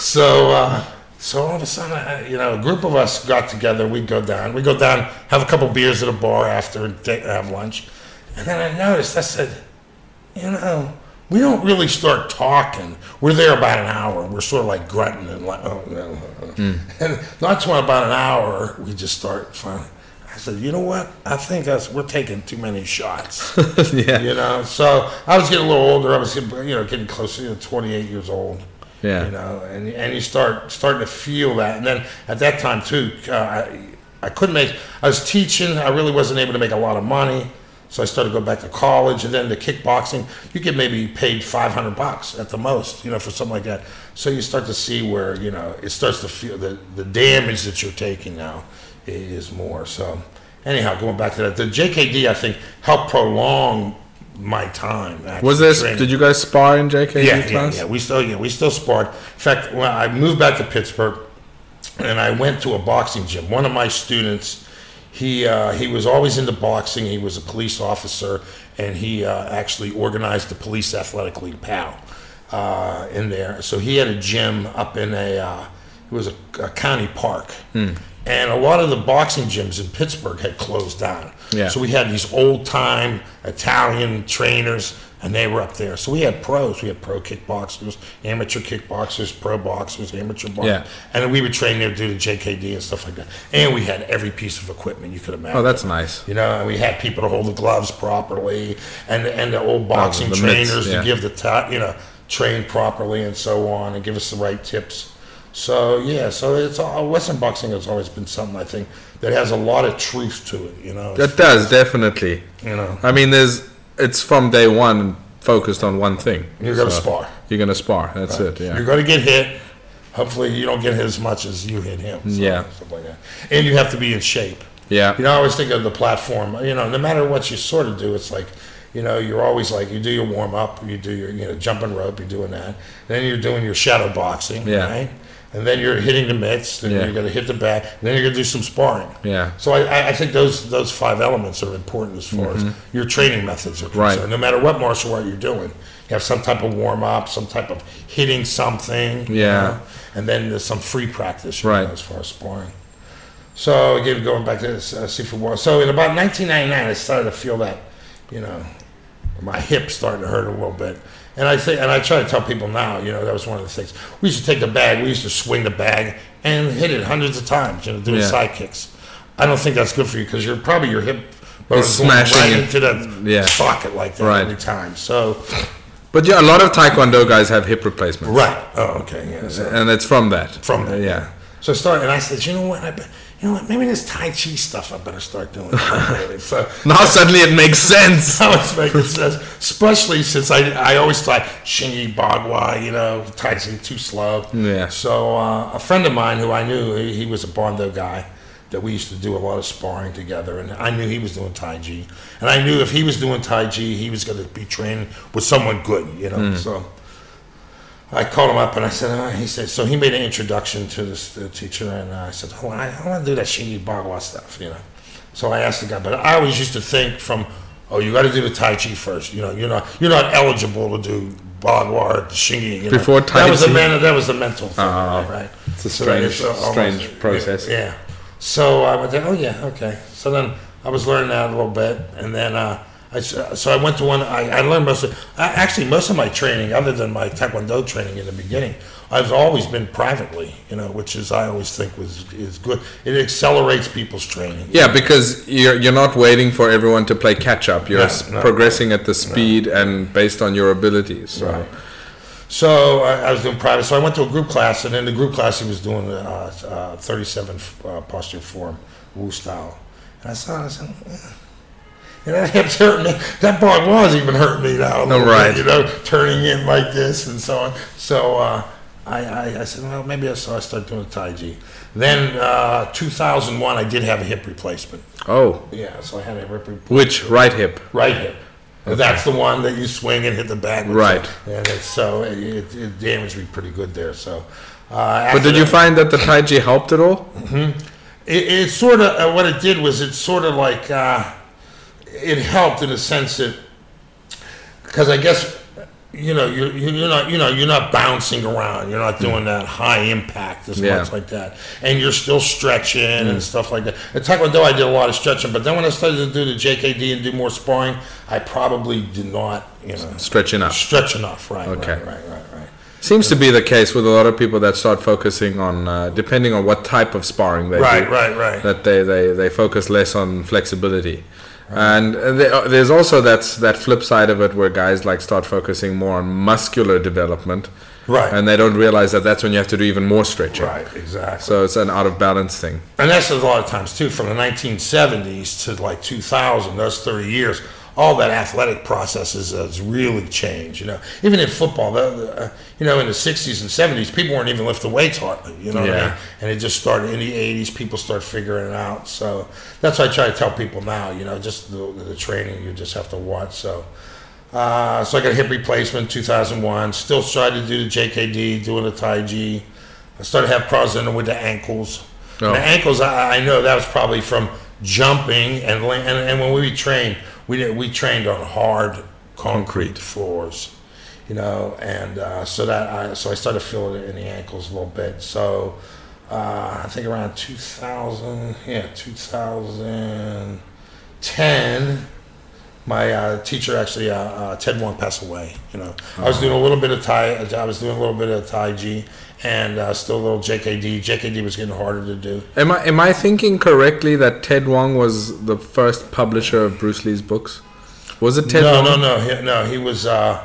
Speaker 2: So, uh, so all of a sudden, I, you know, a group of us got together. We'd go down. We go down, have a couple beers at a bar after and take, have lunch. And then I noticed. I said, you know, we don't really start talking. We're there about an hour. We're sort of like grunting and like, oh, mm. and not to about an hour, we just start finally I said, you know what? I think us we're taking too many shots. <laughs> yeah. You know, so I was getting a little older. I was, getting, you know, getting closer to 28 years old.
Speaker 1: Yeah.
Speaker 2: You know, and and you start starting to feel that, and then at that time too, uh, I I couldn't make. I was teaching. I really wasn't able to make a lot of money. So I started to go back to college, and then the kickboxing, you get maybe paid 500 bucks at the most, you know, for something like that. So you start to see where, you know, it starts to feel the, the damage that you're taking now is more. So, anyhow, going back to that, the JKD I think helped prolong my time.
Speaker 1: Was this? Training. Did you guys spar in JK?
Speaker 2: yeah, class? Yeah, yeah, we still yeah we still sparred. In fact, when I moved back to Pittsburgh, and I went to a boxing gym. One of my students, he uh, he was always into boxing. He was a police officer, and he uh, actually organized the police athletic league PAL uh, in there. So he had a gym up in a uh, it was a, a county park. Mm and a lot of the boxing gyms in Pittsburgh had closed down.
Speaker 1: Yeah.
Speaker 2: So we had these old time Italian trainers, and they were up there. So we had pros. We had pro kickboxers, amateur kickboxers, pro boxers, amateur boxers.
Speaker 1: Yeah.
Speaker 2: And we would train there, do the JKD and stuff like that. And we had every piece of equipment you could imagine.
Speaker 1: Oh, that's nice.
Speaker 2: You know, and we had people to hold the gloves properly, and and the old oh, boxing oh, the trainers mitts, yeah. to give the you know train properly and so on, and give us the right tips. So yeah, so it's all, Western boxing has always been something I think that has a lot of truth to it. You know,
Speaker 1: it does definitely.
Speaker 2: You know,
Speaker 1: I mean, there's it's from day one focused on one thing.
Speaker 2: You're gonna so spar.
Speaker 1: You're gonna spar. That's right. it. Yeah.
Speaker 2: You're gonna get hit. Hopefully, you don't get hit as much as you hit him.
Speaker 1: So, yeah.
Speaker 2: Stuff like that. And you have to be in shape.
Speaker 1: Yeah.
Speaker 2: You know, I always think of the platform. You know, no matter what you sort of do, it's like you know, you're always like you do your warm up, you do your you know jumping rope, you're doing that. Then you're doing your shadow boxing,
Speaker 1: yeah.
Speaker 2: right? And then you're hitting the mitts, then yeah. you're going to hit the back, and then you're going to do some sparring.
Speaker 1: Yeah.
Speaker 2: So I, I think those those five elements are important as far mm-hmm. as your training methods are concerned.
Speaker 1: Right.
Speaker 2: No matter what martial art you're doing, you have some type of warm up, some type of hitting something.
Speaker 1: Yeah. You know,
Speaker 2: and then there's some free practice.
Speaker 1: right.
Speaker 2: Know, as far as sparring. So again, going back to this uh, seafood war. So in about 1999, I started to feel that, you know, my hip starting to hurt a little bit. And I say, and I try to tell people now, you know, that was one of the things. We used to take the bag, we used to swing the bag and hit it hundreds of times, you know, doing yeah. side kicks. I don't think that's good for you because you're probably your hip
Speaker 1: is smashing
Speaker 2: right into the
Speaker 1: yeah.
Speaker 2: socket like that right. every time. So,
Speaker 1: but yeah, a lot of Taekwondo guys have hip replacements.
Speaker 2: Right. Oh, okay. Yeah. So,
Speaker 1: and it's from that.
Speaker 2: From that.
Speaker 1: yeah.
Speaker 2: So I started, and I said, you know what? I, you know what, maybe this Tai Chi stuff I better start doing. <laughs>
Speaker 1: so now suddenly it makes sense. <laughs>
Speaker 2: now it's making sense, especially since I, I always thought Xingyi Bagua, you know, Tai Chi too slow.
Speaker 1: Yeah.
Speaker 2: So uh, a friend of mine who I knew, he, he was a Bando guy that we used to do a lot of sparring together, and I knew he was doing Tai Chi, and I knew if he was doing Tai Chi, he was going to be training with someone good, you know. Mm. So I called him up and I said, oh, he said, so he made an introduction to this teacher, and I said, oh, I, I want to do that Xingyi Bagua stuff, you know. So I asked the guy, but I always used to think from, oh, you got to do the Tai Chi first, you know. You're not you're not eligible to do Bagua or Xingyi. You
Speaker 1: Before Tai
Speaker 2: Chi. That was the man. That was the mental thing,
Speaker 1: uh,
Speaker 2: right?
Speaker 1: It's a strange, so strange process.
Speaker 2: Yeah, yeah. So I went there. Oh yeah, okay. So then I was learning that a little bit, and then uh, I s so I went to one. I, I learned most of I- actually most of my training, other than my Taekwondo training in the beginning, I've always been privately. You know, which is I always think was is good. It accelerates people's training.
Speaker 1: Yeah, because you're you're not waiting for everyone to play catch up. You're
Speaker 2: No, no.
Speaker 1: progressing at the speed and based on your abilities. So.
Speaker 2: Right. So I, I was doing private. So I went to a group class, and in the group class, he was doing the uh, uh, 37 uh, posture form, Wu style. And I saw, it, I said, "Eh." And that hip's hurting me. That part was even hurting me now. a little
Speaker 1: right.
Speaker 2: bit, you know, turning in like this and so on. So uh, I, I, I said, well, maybe I, I started doing Tai Chi. Then uh, 2001, I did have a hip replacement.
Speaker 1: Oh,
Speaker 2: Yeah, so I had a hip replacement
Speaker 1: which right hip?
Speaker 2: right hip. That's the one that you swing and hit the back. with.
Speaker 1: Right.
Speaker 2: And it's so it, it, it damaged me pretty good there. So. Uh,
Speaker 1: But did you find that the Tai Chi helped at all?
Speaker 2: It, it sort of uh, what it did was it sort of like uh, it helped in a sense that because I guess you know you're you're not you know you're not bouncing around. You're not doing that high impact as
Speaker 1: Yeah.
Speaker 2: much like that, and you're still stretching and stuff like that. At Taekwondo, I did a lot of stretching, but then when I started to do the JKD and do more sparring, I probably did not you know
Speaker 1: Stretching up.
Speaker 2: stretch enough. Right.
Speaker 1: Okay.
Speaker 2: Right. Right. Right. Right.
Speaker 1: Seems to be the case with a lot of people that start focusing on, uh, depending on what type of sparring they
Speaker 2: Right.
Speaker 1: do.
Speaker 2: Right. Right.
Speaker 1: that they, they, they focus less on flexibility. And uh, there's also that's that flip side of it where guys like start focusing more on muscular development,
Speaker 2: Right.
Speaker 1: and they don't realize that that's when you have to do even more stretching.
Speaker 2: Right. Exactly.
Speaker 1: So it's an out of balance thing.
Speaker 2: And that's a lot of times too, from the 1970s to like 2000, That's 30 years, all that athletic processes has really changed. You know, even in football, the, the, uh, you know, in the 60s and 70s, people weren't even lifting weights hardly. You know, what I
Speaker 1: Yeah.
Speaker 2: mean? and it just started in the 80s. People start figuring it out. So that's why I try to tell people now. You know, just the, the training you just have to watch. So. Uh, so I got a hip replacement 2001. Still tried to do the JKD, doing the Tai Chi. I started to have problems in with the ankles.
Speaker 1: Oh.
Speaker 2: The ankles, I, I know that was probably from jumping and and, and when we trained, we did, we trained on hard concrete, floors, you know, and uh, so that I so I started feeling it in the ankles a little bit. So uh, I think around 2000, yeah, 2010 my uh, teacher actually, uh, uh, Ted Wong, passed away. You know, I was doing a little bit of Tai, I was doing a little bit of Tai Chi, and uh, still a little JKD. JKD was getting harder to do.
Speaker 1: Am I am I thinking correctly that Ted Wong was the first publisher of Bruce Lee's books? Was it Ted
Speaker 2: no,
Speaker 1: Wong?
Speaker 2: no, no, he, no. He was uh,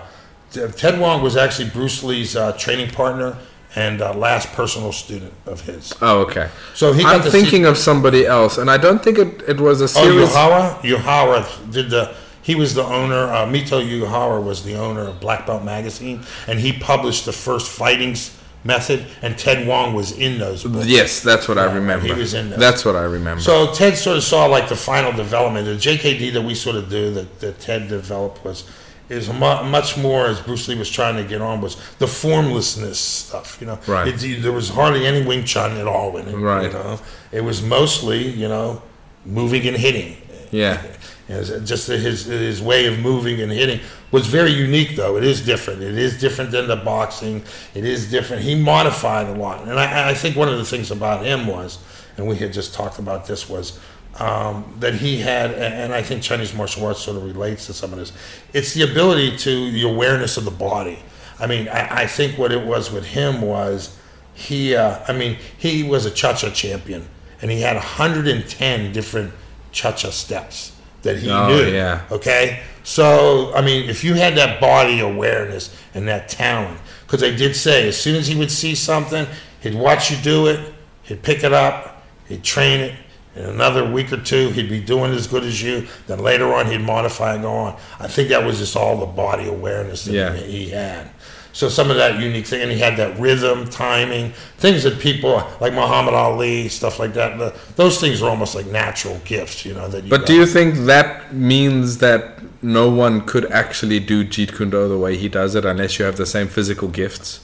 Speaker 2: Ted Wong was actually Bruce Lee's uh, training partner and uh, last personal student of his.
Speaker 1: Oh, okay.
Speaker 2: So he got
Speaker 1: I'm
Speaker 2: to see-
Speaker 1: thinking of somebody else, and I don't think it, it was a
Speaker 2: Oh,
Speaker 1: series.
Speaker 2: Uyehara? Uyehara did the. He was the owner. Uh, Mito Uyehara was the owner of Black Belt magazine, and he published the first fighting s- method. And Ted Wong was in those books.
Speaker 1: Yes, that's what I remember.
Speaker 2: he was in there.
Speaker 1: That's what I remember.
Speaker 2: So Ted sort of saw like the final development. The JKD that we sort of do that, that Ted developed was is mu- much more as Bruce Lee was trying to get on was the formlessness stuff. You know,
Speaker 1: Right.
Speaker 2: It, there was hardly any Wing Chun at all in it.
Speaker 1: Right.
Speaker 2: You know, it was mostly you know moving and hitting.
Speaker 1: yeah.
Speaker 2: Just his his way of moving and hitting was very unique, though. It is different. It is different than the boxing. It is different. He modified a lot, and I, I think one of the things about him was, and we had just talked about this, was um, that he had, and I think Chinese martial arts sort of relates to some of this. It's the ability to the awareness of the body. I mean, I, I think what it was with him was he. Uh, I mean, he was a cha-cha champion, and he had 110 different cha-cha steps that he
Speaker 1: Oh,
Speaker 2: knew.
Speaker 1: yeah.
Speaker 2: Okay. So, I mean, if you had that body awareness and that talent, because they did say as soon as he would see something, he'd watch you do it, he'd pick it up, he'd train it. In another week or two, he'd be doing as good as you. Then later on, he'd modify and go on. I think that was just all the body awareness that
Speaker 1: Yeah.
Speaker 2: he, he had. So some of that unique thing, and he had that rhythm, timing, things that people like Muhammad Ali, stuff like that. The, those things are almost like natural gifts, you know. That you
Speaker 1: But
Speaker 2: got.
Speaker 1: do you think that means that no one could actually do Jeet Kune Do the way he does it unless you have the same physical gifts?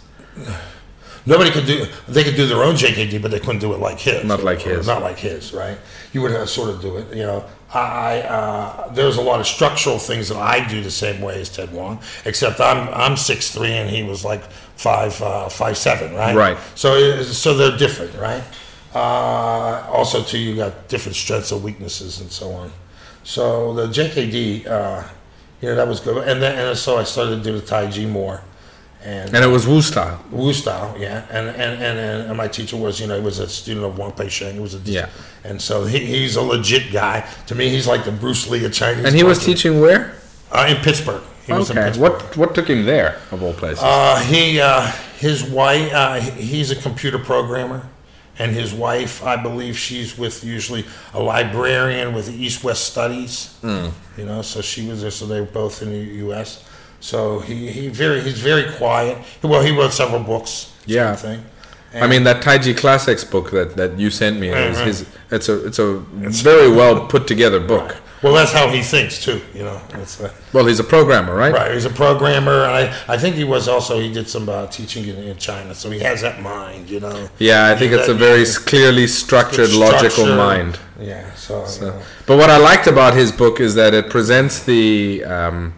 Speaker 2: Nobody could do. They could do their own JKD, but they couldn't do it like his.
Speaker 1: Not like his.
Speaker 2: Not like his, right? You would uh, sort of do it. You know, I uh, there's a lot of structural things that I do the same way as Ted Wong, except I'm I'm six three and he was like five uh, five seven, right?
Speaker 1: Right.
Speaker 2: So so they're different, right? Uh, also, too, you got different strengths and weaknesses and so on. So the JKD, uh, You know, that was good. And then and so I started to do the Tai Chi more. And,
Speaker 1: And it was Wu style.
Speaker 2: Wu style, yeah. And and, and and my teacher was, you know, he was a student of Wang Pei Sheng. He was a
Speaker 1: Yeah.
Speaker 2: And so he, he's a legit guy. To me, he's like the Bruce Lee of Chinese.
Speaker 1: And he was teaching where?
Speaker 2: uh, in Pittsburgh. He was in
Speaker 1: Okay.
Speaker 2: Pittsburgh.
Speaker 1: What what took him there of all places?
Speaker 2: Uh, he, uh, his wife, uh, he's a computer programmer, and his wife, I believe, she's with usually a librarian with East West Studies.
Speaker 1: Hmm.
Speaker 2: You know, so she was there. So they were both in the U.S. So he, he very he's very quiet. Well, he wrote several books.
Speaker 1: Yeah.
Speaker 2: thing.
Speaker 1: I mean that Taiji Classics book that, that you sent me is
Speaker 2: Mhm.
Speaker 1: his. It's a it's a it's very well put together book.
Speaker 2: Well, that's how he thinks too. You know, uh,
Speaker 1: Well, he's a programmer, right?
Speaker 2: right. He's a programmer, I, I think he was also he did some uh, teaching in, in China, so he has that mind. You know.
Speaker 1: Yeah, I think it's a very clearly structured, logical
Speaker 2: Structure.
Speaker 1: mind.
Speaker 2: Yeah. So. you know.
Speaker 1: But what I liked about his book is that it presents the um,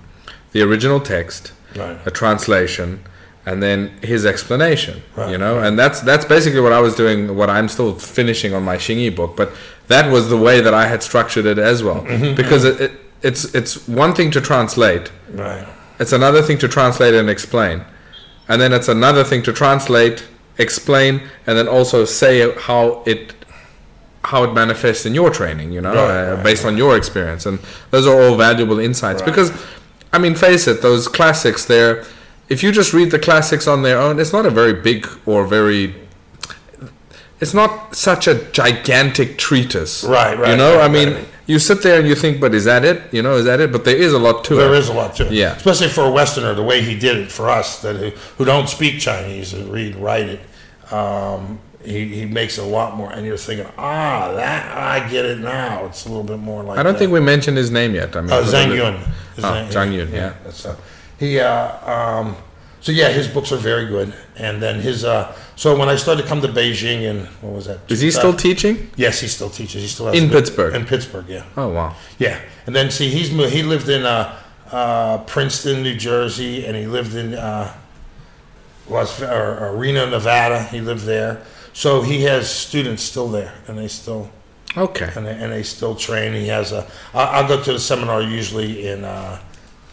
Speaker 1: the original text,
Speaker 2: Right.
Speaker 1: a translation, and then his explanation.
Speaker 2: Right,
Speaker 1: You know, and that's that's basically what I was doing. What I'm still finishing on my Xingyi book, but that was the way that I had structured it as well,
Speaker 2: Mm-hmm,
Speaker 1: because it, it, it's it's one thing to translate,
Speaker 2: Right.
Speaker 1: it's another thing to translate and explain, and then it's another thing to translate, explain, and then also say how it how it manifests in your training. You know,
Speaker 2: Right,
Speaker 1: uh,
Speaker 2: right,
Speaker 1: based on your experience, and those are all valuable insights
Speaker 2: Right.
Speaker 1: because, I mean, face it, those classics there. If you just read the classics on their own, it's not a very big or very. It's not such a gigantic treatise,
Speaker 2: Right, right,
Speaker 1: You know,
Speaker 2: right,
Speaker 1: I mean,
Speaker 2: right.
Speaker 1: you sit there and you think, but is that it? You know, is that it? But there is a lot to
Speaker 2: There
Speaker 1: There
Speaker 2: is a lot to it.
Speaker 1: Yeah.
Speaker 2: Especially for a Westerner, the way he did it for us that who, who don't speak Chinese and read, and write it. Um, he, he makes a lot more, and you're thinking, ah, that I get it now. It's a little bit more like.
Speaker 1: I don't
Speaker 2: that.
Speaker 1: think we mentioned his name yet. I mean,
Speaker 2: Uh, Zhang Yun.
Speaker 1: Oh, Zhang Yun, yeah.
Speaker 2: that's, uh, he, uh, um, so yeah, his books are very good. And then his, uh, so when I started to come to Beijing and what was that?
Speaker 1: Is he still teaching?
Speaker 2: Yes, he still teaches. He still has
Speaker 1: In Pittsburgh?
Speaker 2: In Pittsburgh, yeah.
Speaker 1: Oh wow.
Speaker 2: Yeah, and then see, he's he lived in uh, uh, Princeton, New Jersey, and he lived in uh, Las or, or Reno, Nevada. He lived there, so he has students still there, and they still
Speaker 1: Okay.
Speaker 2: and they, and they still train. He has a. I- I'll go to the seminar usually in uh,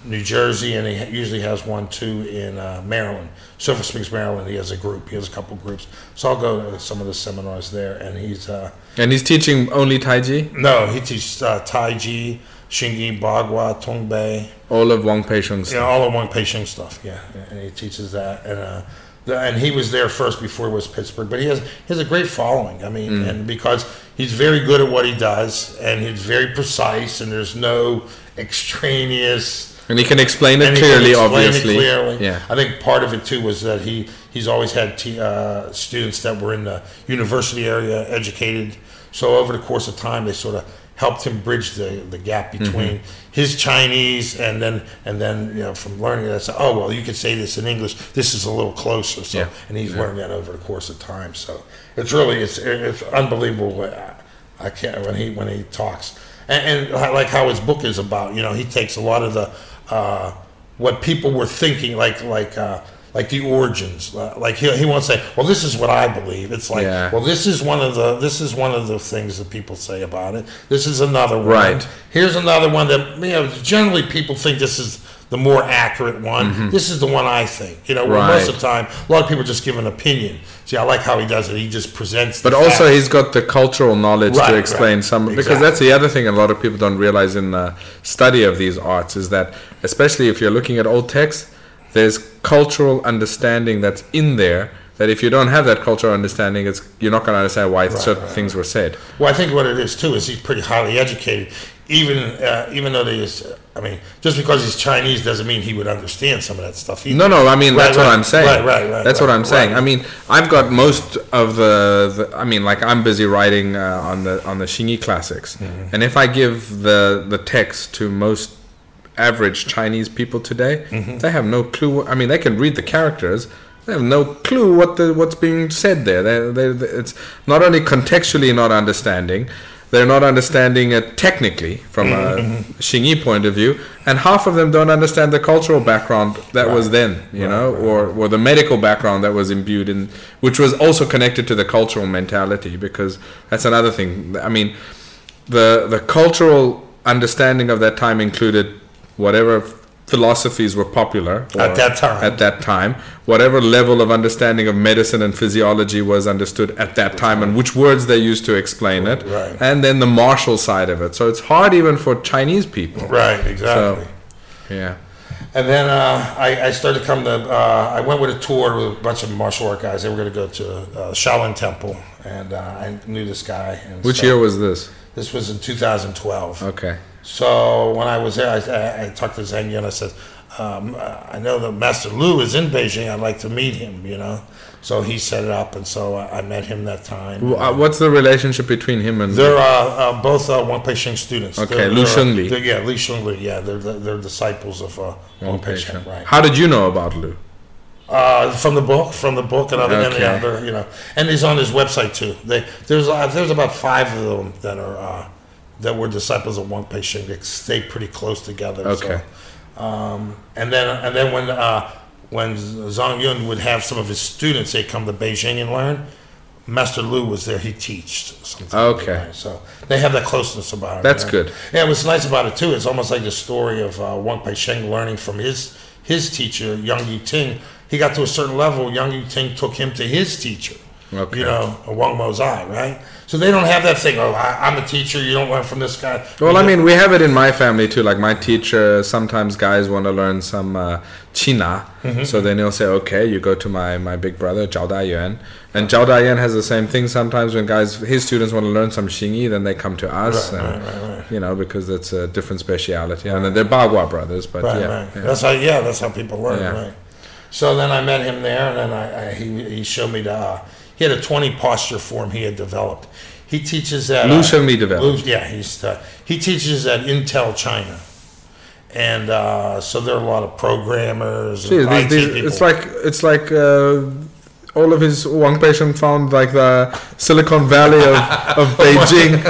Speaker 2: New Jersey, and he usually has one too in uh, Maryland, Silver Springs, Maryland. He has a group. He has a couple groups, so I'll go to some of the seminars there, and he's. Uh,
Speaker 1: And he's teaching only Taiji?
Speaker 2: no, he teaches uh, Tai Chi, Xingyi, Bagua, Tongbei,
Speaker 1: All of Wang Peisheng's
Speaker 2: you know, all of Wang Peisheng stuff. Yeah, and he teaches that, and uh, and he was there first before it was Pittsburgh. But he has he has a great following. I mean,
Speaker 1: Mm.
Speaker 2: and because he's very good at what he does, and he's very precise, and there's no extraneous.
Speaker 1: And he can explain it
Speaker 2: and he can
Speaker 1: clearly,
Speaker 2: explain it
Speaker 1: obviously.
Speaker 2: clearly.
Speaker 1: Yeah.
Speaker 2: I think part of it too was that he he's always had t- uh, students that were in the university area, educated. So over the course of time, they sort of helped him bridge the, the gap
Speaker 1: Mm-hmm.
Speaker 2: between his Chinese and then and then you know from learning that. So, oh well, you could say this in English. This is a little closer. So
Speaker 1: Yeah.
Speaker 2: and he's learned that over the course of time. So it's really it's it's unbelievable. What I can't when he when he talks and, and like how his book is about. You know, he takes a lot of the uh, what people were thinking, like like. Uh, like the origins, like he, he won't say, "Well, this is what I believe." It's like,
Speaker 1: Yeah.
Speaker 2: "Well, this is one of the this is one of the things that people say about it. This is another one.
Speaker 1: Right.
Speaker 2: Here's another one that you know. Generally, people think this is the more accurate one. This is the one I think. You know, where most
Speaker 1: Mm-hmm.
Speaker 2: Of the time, a lot of people just give an opinion. See, I like how he does it. He just presents.
Speaker 1: But also,
Speaker 2: facts.
Speaker 1: he's got the cultural knowledge
Speaker 2: Right,
Speaker 1: to explain
Speaker 2: right.
Speaker 1: some. Because that's the other thing a lot of people don't realize in the study of these arts is that, especially if you're looking at old texts, there's cultural understanding that's in there. That if you don't have that cultural understanding, it's you're not going to understand why certain
Speaker 2: right,
Speaker 1: things were said.
Speaker 2: Well, I think what it is too is he's pretty highly educated. Even uh, even though they is, I mean, just because he's Chinese doesn't mean he would understand some of that stuff. Either.
Speaker 1: No, no, I mean
Speaker 2: Right,
Speaker 1: that's what I'm saying.
Speaker 2: right, right, right,
Speaker 1: That's what I'm saying.
Speaker 2: right.
Speaker 1: I mean, I've got most of the, the I mean, like I'm busy writing uh, on the on the Xingyi classics,
Speaker 2: Mm-hmm.
Speaker 1: and if I give the the text to most average Chinese people today,
Speaker 2: Mm-hmm.
Speaker 1: they have no clue. I mean, they can read the characters. They have no clue what the what's being said there. They, they, it's not only contextually not understanding, they're not understanding it technically from
Speaker 2: Mm-hmm.
Speaker 1: a Xingyi point of view, and half of them don't understand the cultural background that was then, you know, or or the medical background that was imbued in, which was also connected to the cultural mentality, because that's another thing. I mean, the the cultural understanding of that time included whatever philosophies were popular
Speaker 2: At that time.
Speaker 1: At that time, whatever level of understanding of medicine and physiology was understood at that time, and which words they used to explain it,
Speaker 2: Right.
Speaker 1: and then the martial side of it. So it's hard even for Chinese people.
Speaker 2: Right, exactly.
Speaker 1: Yeah.
Speaker 2: And then uh, I, I started to come to. Uh, I went with a tour with a bunch of martial art guys. They were going to go to uh, Shaolin Temple, and uh, I knew this guy. And
Speaker 1: Which
Speaker 2: so-
Speaker 1: year was this?
Speaker 2: This was in 2012.
Speaker 1: Okay.
Speaker 2: So when I was there, I, I, I talked to Zhang Yun. I said, um, I know that Master Lu is in Beijing. I'd like to meet him. You know. So he set it up, and so I, I met him that time.
Speaker 1: Uh, What's the relationship between him and?
Speaker 2: They're uh, uh, both uh, Wang Peisheng students.
Speaker 1: Okay,
Speaker 2: They're-
Speaker 1: Lu Shengli.
Speaker 2: Yeah, Li Shengli. Yeah, they're, they're, they're disciples of uh, Wang Peisheng. Right.
Speaker 1: How did you know about Lu?
Speaker 2: Uh, from the book, from the book, and other, and the other, you know, and he's on his website too. They, there's uh, there's about five of them that are uh, that were disciples of Wang Peisheng. They stay pretty close together.
Speaker 1: Okay.
Speaker 2: So, um, and then and then when uh, when Zhang Yun would have some of his students, they come to Beijing and learn. Master Lu was there. He taught.
Speaker 1: Okay.
Speaker 2: right? So they have that closeness about it.
Speaker 1: That's
Speaker 2: know?
Speaker 1: good.
Speaker 2: Yeah, what's nice about it too, it's almost like the story of uh, Wang Peisheng learning from his his teacher, Yang Yu Ting. He got to a certain level, Yang Yu Ting took him to his teacher.
Speaker 1: Okay.
Speaker 2: You know, Wang Maozhai, right? So they don't have that thing. Oh, I, I'm a teacher. You don't learn from this guy.
Speaker 1: Well, I mean, we have it in my family too. Like my teacher, sometimes guys want to learn some uh, China,
Speaker 2: Mm-hmm.
Speaker 1: so then he'll say, "Okay, you go to my my big brother Zhao Dayuan," and Zhao Dayuan has the same thing. Sometimes when guys, his students want to learn some Xingyi, then they come to us,
Speaker 2: Right,
Speaker 1: and,
Speaker 2: right, right,
Speaker 1: you know, because it's a different speciality. And they're Bagua brothers, but
Speaker 2: Right,
Speaker 1: yeah,
Speaker 2: right.
Speaker 1: yeah.
Speaker 2: That's how. Yeah, that's how people learn.
Speaker 1: Yeah.
Speaker 2: Right. So then I met him there, and then I, I he he showed me the. Uh, he had a 20 posture form he had developed. He teaches that.
Speaker 1: Lu
Speaker 2: uh,
Speaker 1: Shengli developed.
Speaker 2: Yeah, he's uh, he teaches at Intel China, and uh, so there are a lot of programmers. And
Speaker 1: these- these- it's like it's like uh, all of his Wang Peisheng found like the Silicon Valley of, of <laughs> Beijing,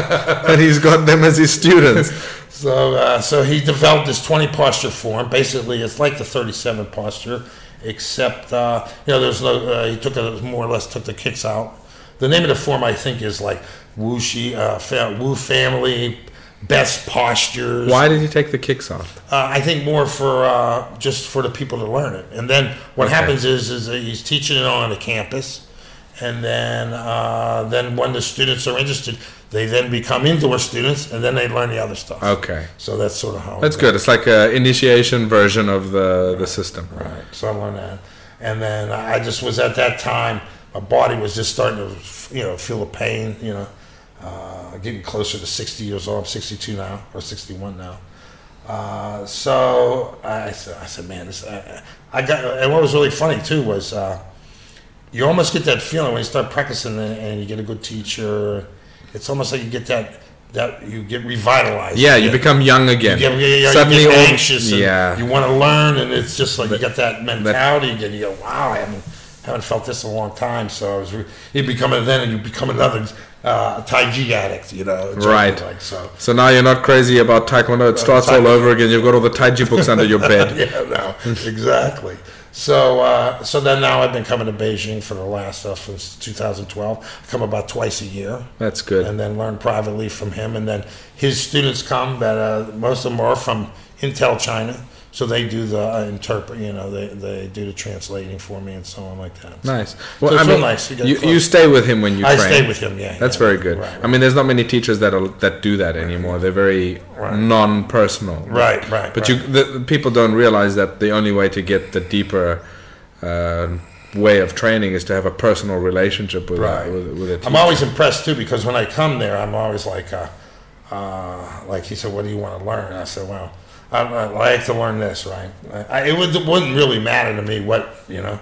Speaker 1: and he's got them as his students.
Speaker 2: So, uh, so he developed this 20 posture form. Basically, it's like the 37 posture, except uh, you know, there's no. Uh, he took a, more or less took the kicks out. The name of the form, I think, is like Wu Shi, uh, fa- Wu Family Best Postures.
Speaker 1: Why did he take the kicks off?
Speaker 2: Uh, I think more for uh, just for the people to learn it. And then what
Speaker 1: Okay.
Speaker 2: happens is is he's teaching it on the campus, and then uh, then when the students are interested, they then become indoor students, and then they learn the other stuff.
Speaker 1: Okay,
Speaker 2: So that's sort of how. it
Speaker 1: that's
Speaker 2: goes.
Speaker 1: good. It's like a initiation version of the the system.
Speaker 2: Right. So I learned that, and then I just was at that time. My body was just starting to, you know, feel the pain. You know, uh, getting closer to 60 years old. I'm 62 now, or 61 now. Uh, so I said, I said, man, this, I, I got. And what was really funny too was, uh, you almost get that feeling when you start practicing and, you get a good teacher. It's almost like you get that that you get revitalized.
Speaker 1: Yeah, you
Speaker 2: get-
Speaker 1: become young again.
Speaker 2: you get, you get,
Speaker 1: Suddenly,
Speaker 2: you get anxious. And
Speaker 1: yeah,
Speaker 2: You want to learn, and it's just like you get that mentality again. You go, wow, I haven't haven't felt this in a long time. So I was, re- you become a then, and you become another uh, Tai Chi addict. You know,
Speaker 1: Right.
Speaker 2: Like so.
Speaker 1: So now you're not crazy about Taekwondo. It starts all over again. You've got all the Tai Chi books under your <laughs> bed.
Speaker 2: yeah, no, exactly. So, uh, so then now I've been coming to Beijing for the last uh, since 2012. I come about twice a year.
Speaker 1: That's good.
Speaker 2: and then learn privately from him. And then his students come that uh, most of them are from Intel China, so they do the uh, interpret. You know, they they do the translating for me and so on like that.
Speaker 1: Nice. Well,
Speaker 2: it's
Speaker 1: I mean,
Speaker 2: nice. You
Speaker 1: you, you stay with him when you
Speaker 2: I
Speaker 1: train.
Speaker 2: stay with him. Yeah,
Speaker 1: That's
Speaker 2: yeah,
Speaker 1: very good.
Speaker 2: Right,
Speaker 1: I mean, there's not many teachers that are, that do that anymore. They're very
Speaker 2: Right.
Speaker 1: non-personal.
Speaker 2: Right, right,
Speaker 1: But
Speaker 2: right.
Speaker 1: you, the, the people don't realize that the only way to get the deeper uh, way of training is to have a personal relationship with
Speaker 2: Right.
Speaker 1: a, with, with a teacher.
Speaker 2: I'm always impressed too because when I come there, I'm always like, uh, uh, like he said, "What do you want to learn?" I said, "Well, I, I like to learn this, right?" I, it, would, it wouldn't really matter to me what you know,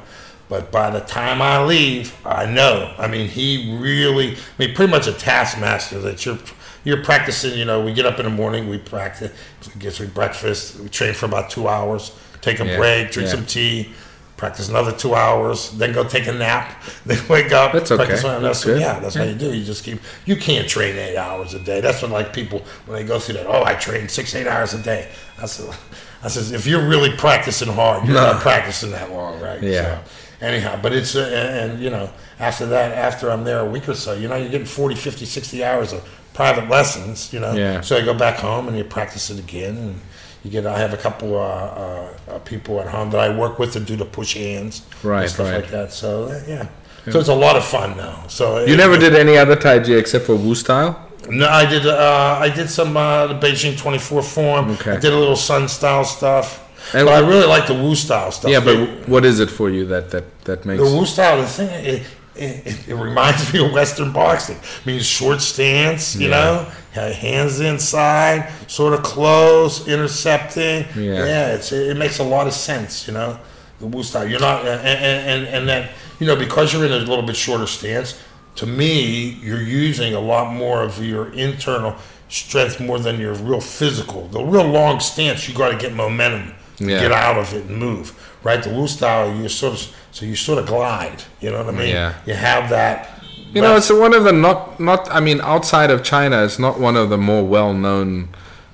Speaker 2: but by the time I leave, I know. I mean, he really, I mean, pretty much a taskmaster that you're. You're practicing, you know. We get up in the morning, we practice, get some breakfast, we train for about two hours, take a
Speaker 1: Yeah,
Speaker 2: break, drink
Speaker 1: yeah.
Speaker 2: some tea, practice another two hours, then go take a nap, <laughs> then wake up.
Speaker 1: That's okay.
Speaker 2: practice
Speaker 1: That's good.
Speaker 2: Yeah, that's how you do. You just keep. You can't train eight hours a day. That's when like people when they go through that. Oh, I train six, eight hours a day. I said, I says if you're really practicing hard, you're not practicing that long, right?
Speaker 1: Yeah.
Speaker 2: So, anyhow, but it's uh, and, and you know after that, after I'm there a week or so, you know you're getting 40, 50, 60 hours of private lessons. You know.
Speaker 1: Yeah.
Speaker 2: So I go back home and you practice it again and. You get. I have a couple of uh, uh, people at home that I work with to do the push hands,
Speaker 1: Right,
Speaker 2: and stuff
Speaker 1: right.
Speaker 2: like that. So uh, yeah. So it's a lot of fun now. So
Speaker 1: You never did any other Tai Chi except for Wu style?
Speaker 2: No, I did. Uh, I did some uh, the Beijing 24 form.
Speaker 1: Okay.
Speaker 2: I did a little Sun style stuff.
Speaker 1: And-
Speaker 2: but I really like the Wu style stuff.
Speaker 1: Yeah, but what is it for you that that that makes?
Speaker 2: the Wu style, the thing, it, it, it reminds me of Western boxing. I mean, short stance, you
Speaker 1: Yeah.
Speaker 2: know, hands inside, sort of close, intercepting.
Speaker 1: Yeah.
Speaker 2: it's it, makes a lot of sense, you know, the Wu style. You're not, and and and, then you know because you're in a little bit shorter stance. To me, you're using a lot more of your internal strength more than your real physical. The real long stance, you got to get momentum,
Speaker 1: Yeah.
Speaker 2: get out of it and move. Right, the Wu style, you sort of so you sort of glide. You know what I mean?
Speaker 1: Yeah.
Speaker 2: You have that.
Speaker 1: You know, it's one of the not not. I mean, outside of China, it's not one of the more well-known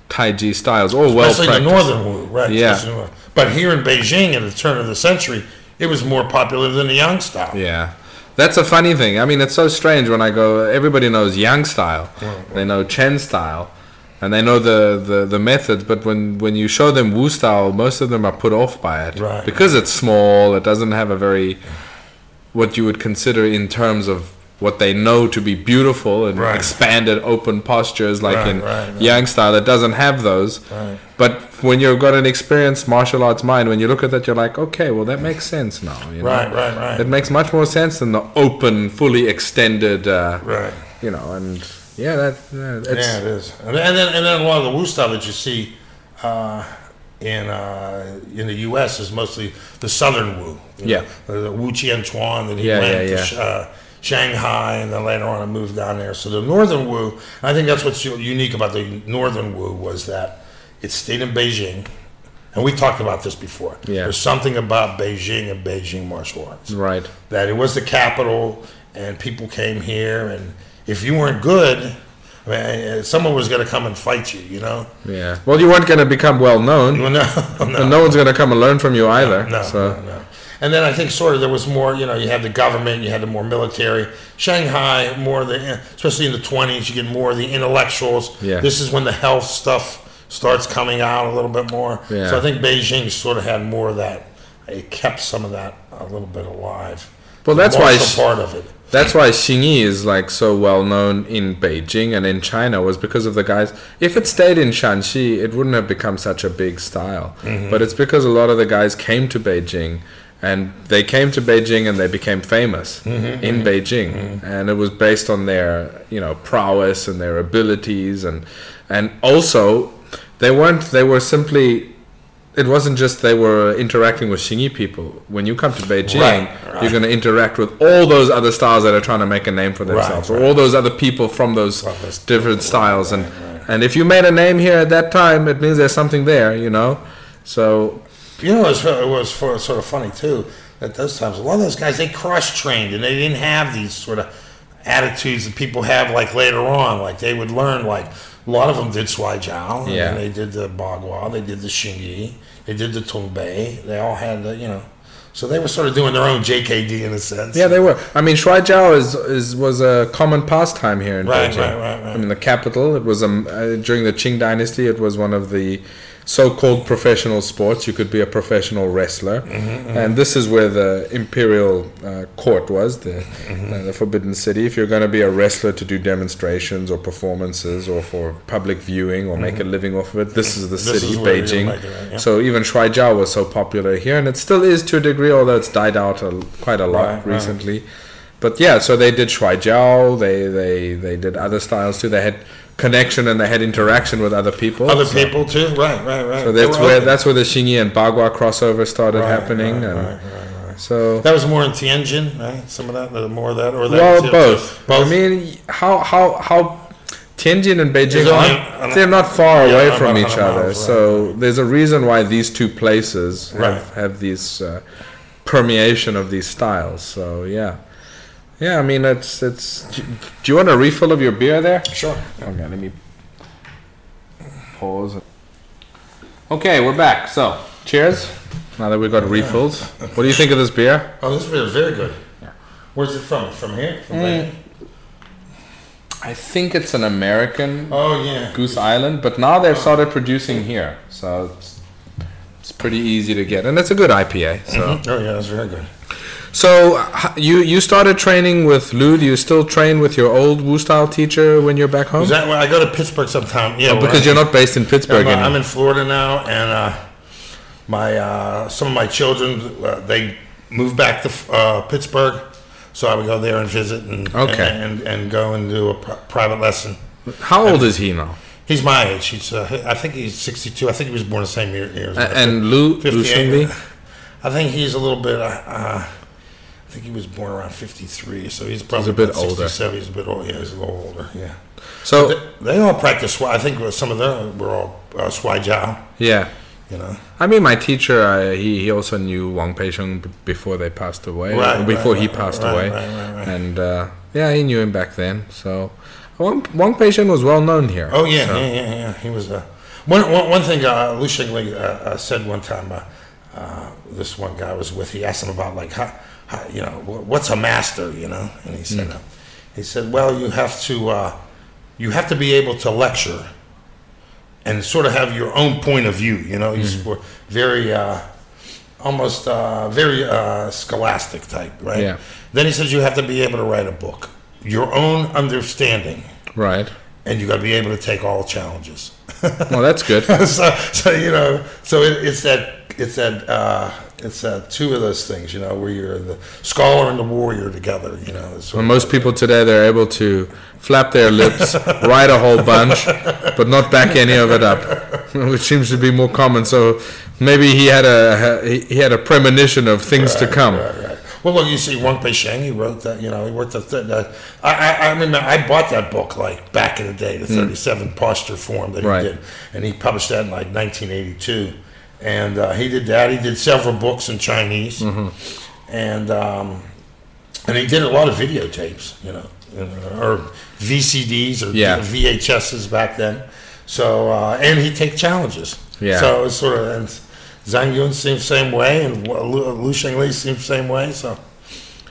Speaker 1: Tai Chi styles or well
Speaker 2: especially the northern Wu, right?
Speaker 1: Yeah.
Speaker 2: especially the northern- But here in Beijing at the turn of the century, it was more popular than the Yang style.
Speaker 1: Yeah, that's a funny thing. I mean, it's so strange when I go. Everybody knows Yang style, they know Chen style, and they know the, the, the methods. But when when you show them Wu style, most of them are put off by it
Speaker 2: Right.
Speaker 1: because it's small. It doesn't have a very what you would consider in terms of what they know to be beautiful and
Speaker 2: Right.
Speaker 1: expanded open postures like
Speaker 2: Right,
Speaker 1: in
Speaker 2: right.
Speaker 1: Yang style. It doesn't have those.
Speaker 2: Right.
Speaker 1: But when you've got an experienced martial arts mind, when you look at that, you're like, okay, well, that makes sense now. You know?
Speaker 2: Right, right, right.
Speaker 1: It makes much more sense than the open, fully extended, uh,
Speaker 2: Right.
Speaker 1: you know, and yeah, that yeah, it's,
Speaker 2: yeah, it is. And then, and then, and then a lot of the Wu style that you see uh, in uh, in the U.S. is mostly the Southern Wu. you
Speaker 1: Yeah.
Speaker 2: know, the Wu Chien Chuan that he
Speaker 1: Yeah,
Speaker 2: went
Speaker 1: yeah,
Speaker 2: to uh, Shanghai, and then later on I moved down there. So the Northern Wu, I think that's what's unique about the Northern Wu was that it stayed in Beijing. And we talked about this before.
Speaker 1: Yeah.
Speaker 2: There's something about Beijing and Beijing martial arts
Speaker 1: right.
Speaker 2: that it was the capital and people came here and if you weren't good I mean, uh, someone was going to come and fight you you know
Speaker 1: Yeah. Well, you weren't going to become well known,
Speaker 2: well, no, <laughs> no,
Speaker 1: and no one's going to come and learn from you either.
Speaker 2: no,
Speaker 1: so
Speaker 2: no, no. and then I think sort of there was more you know you had the government you had the more military Shanghai more the especially in the 20s you get more of the intellectuals
Speaker 1: Yeah.
Speaker 2: this is when the health stuff starts coming out a little bit more
Speaker 1: Yeah.
Speaker 2: so I think Beijing sort of had more of that it kept some of that a little bit alive
Speaker 1: Well, that's why
Speaker 2: part of it
Speaker 1: That's why Xingyi is like so well known in Beijing and in China was because of the guys. If it stayed in Shanxi, it wouldn't have become such a big style. Mm-hmm. But it's because a lot of the guys came to Beijing and they came to Beijing and they became famous mm-hmm. in mm-hmm. Beijing. And it was based on their, you know, prowess and their abilities and and also they weren't they were simply it wasn't just they were interacting with Xingyi people. When you come to Beijing,
Speaker 2: Right, right.
Speaker 1: you're going to interact with all those other styles that are trying to make a name for themselves,
Speaker 2: right.
Speaker 1: or all those other people from those different styles. And and if you made a name here at that time, it means there's something there, you know. So
Speaker 2: You know, it was, it was for, sort of funny too. At those times, a lot of those guys they cross trained and they didn't have these sort of attitudes that people have like later on. Like they would learn like a lot of them did Shuai Jiao, and
Speaker 1: Yeah.
Speaker 2: then they did the Bagua, they did the Xingyi, they did the Tongbei. They all had the you know, so they were sort of doing their own JKD in a sense.
Speaker 1: yeah, they were. I mean, Shuai Jiao is, is was a common pastime here in
Speaker 2: Right,
Speaker 1: Beijing.
Speaker 2: right, right, right.
Speaker 1: I mean, the capital. It was um, uh, during the Qing Dynasty. It was one of the so-called professional sports. You could be a professional wrestler,
Speaker 2: Mm-hmm,
Speaker 1: and this is where the imperial uh, court was, the
Speaker 2: Mm-hmm.
Speaker 1: uh, the Forbidden City. If you're going to be a wrestler to do demonstrations or performances or for public viewing or make a living off of it, this is the
Speaker 2: Mm-hmm. This
Speaker 1: city,
Speaker 2: is
Speaker 1: Beijing.
Speaker 2: it, yeah.
Speaker 1: So even Shuaijiao was so popular here, and it still is to a degree, although it's died out a, quite a lot
Speaker 2: Right, right.
Speaker 1: recently. But yeah, so they did Shuaijiao, they they they did other styles too. They had connection and they had interaction with other people.
Speaker 2: Other
Speaker 1: so,
Speaker 2: people too. Right, right, right.
Speaker 1: So that's where
Speaker 2: open.
Speaker 1: that's where the Xingyi and Bagua crossover started
Speaker 2: Right,
Speaker 1: happening,
Speaker 2: right,
Speaker 1: and
Speaker 2: right,
Speaker 1: so
Speaker 2: That was more in Tianjin, right? Some of that, more of that, or that.
Speaker 1: well,
Speaker 2: too,
Speaker 1: both.
Speaker 2: Both.
Speaker 1: I mean, how how how Tianjin and Beijing, aren't, they're not far
Speaker 2: Yeah,
Speaker 1: away from each other.
Speaker 2: miles,
Speaker 1: so there's a reason why these two places have, have these uh, permeation of these styles. So yeah, yeah. I mean, it's it's. Do you want a refill of your beer there?
Speaker 2: sure.
Speaker 1: Okay, let me pause. Okay, we're back. So cheers. Now that we've got refills, what do you think of this beer?
Speaker 2: Oh, this beer is very good. Where's it from? From here? From
Speaker 1: Mm. I think it's an American
Speaker 2: Oh yeah.
Speaker 1: Goose Island, but now they've started producing here, so it's, it's pretty easy to get, and it's a good IPA. So,
Speaker 2: Oh yeah, that's very good.
Speaker 1: So you you started training with Lu. Do you still train with your old Wu style teacher when you're back home?
Speaker 2: Is that when I go to Pittsburgh sometime? Yeah,
Speaker 1: Oh, because
Speaker 2: I-
Speaker 1: you're not based in Pittsburgh
Speaker 2: I'm, uh, I'm in Florida now, and uh, my uh, some of my children uh, they moved back to uh, Pittsburgh, so I would go there and visit and
Speaker 1: Okay.
Speaker 2: and, and go and do a pri- private lesson.
Speaker 1: How old is he now?
Speaker 2: He's my age. He's uh, I think he's 62. I think he was born the same year. year as me.
Speaker 1: And Lu Lu
Speaker 2: 58. I think he's a little bit. I think he was born around 53, so he's probably
Speaker 1: a bit older.
Speaker 2: 67. He's a bit old. Yeah, he's a little older. Yeah.
Speaker 1: So
Speaker 2: They, they all practice. I think some of them were all uh, Shuai Jiao.
Speaker 1: yeah,
Speaker 2: You know.
Speaker 1: I mean, my teacher, uh, he, he also knew Wang Peisheng b- before they passed away,
Speaker 2: Right,
Speaker 1: before
Speaker 2: right,
Speaker 1: he passed
Speaker 2: right,
Speaker 1: away, and uh, yeah, he knew him back then. So Wang, Wang Peisheng was well known here.
Speaker 2: Oh yeah,
Speaker 1: so-
Speaker 2: yeah, yeah, yeah. He was uh, one, one, one thing. Uh, Lu Shengli uh, uh, said one time. Uh, uh, this one guy I was with. He asked him about like how you know what's a master, you know, and he said uh, he said, well, you have to uh, you have to be able to lecture and sort of have your own point of view. You know, he's were very. Uh, Almost uh, very uh, scholastic type, right?
Speaker 1: Yeah.
Speaker 2: Then he says you have to be able to write a book, your own understanding,
Speaker 1: Right.
Speaker 2: and you got to be able to take all challenges.
Speaker 1: Well, that's good. <laughs>
Speaker 2: so, so you know, so it, it's that it's that uh, it's that two of those things, you know, where you're the scholar and the warrior together. You know,
Speaker 1: Well, most people today, they're able to flap their lips, <laughs> write a whole bunch, but not back any of it up, <laughs> which seems to be more common. So maybe he had a he had a premonition of things to come.
Speaker 2: Right, right. Well, look, you see, Wang Peisheng, he wrote that. You know, he wrote the. Th- that I, I, I remember I bought that book like back in the day, the 37 posture form that he
Speaker 1: Hmm. Right.
Speaker 2: did, and he published that in like 1982. And uh, he did that. He did several books in Chinese,
Speaker 1: Mm-hmm.
Speaker 2: and um, and he did a lot of videotapes. You know, or VCDs or
Speaker 1: Yeah.
Speaker 2: VHSs back then. So uh, and he take challenges.
Speaker 1: Yeah.
Speaker 2: So it's sort of and Zhang Yun seems same way, and Lu, Lu Shengli seems same way. So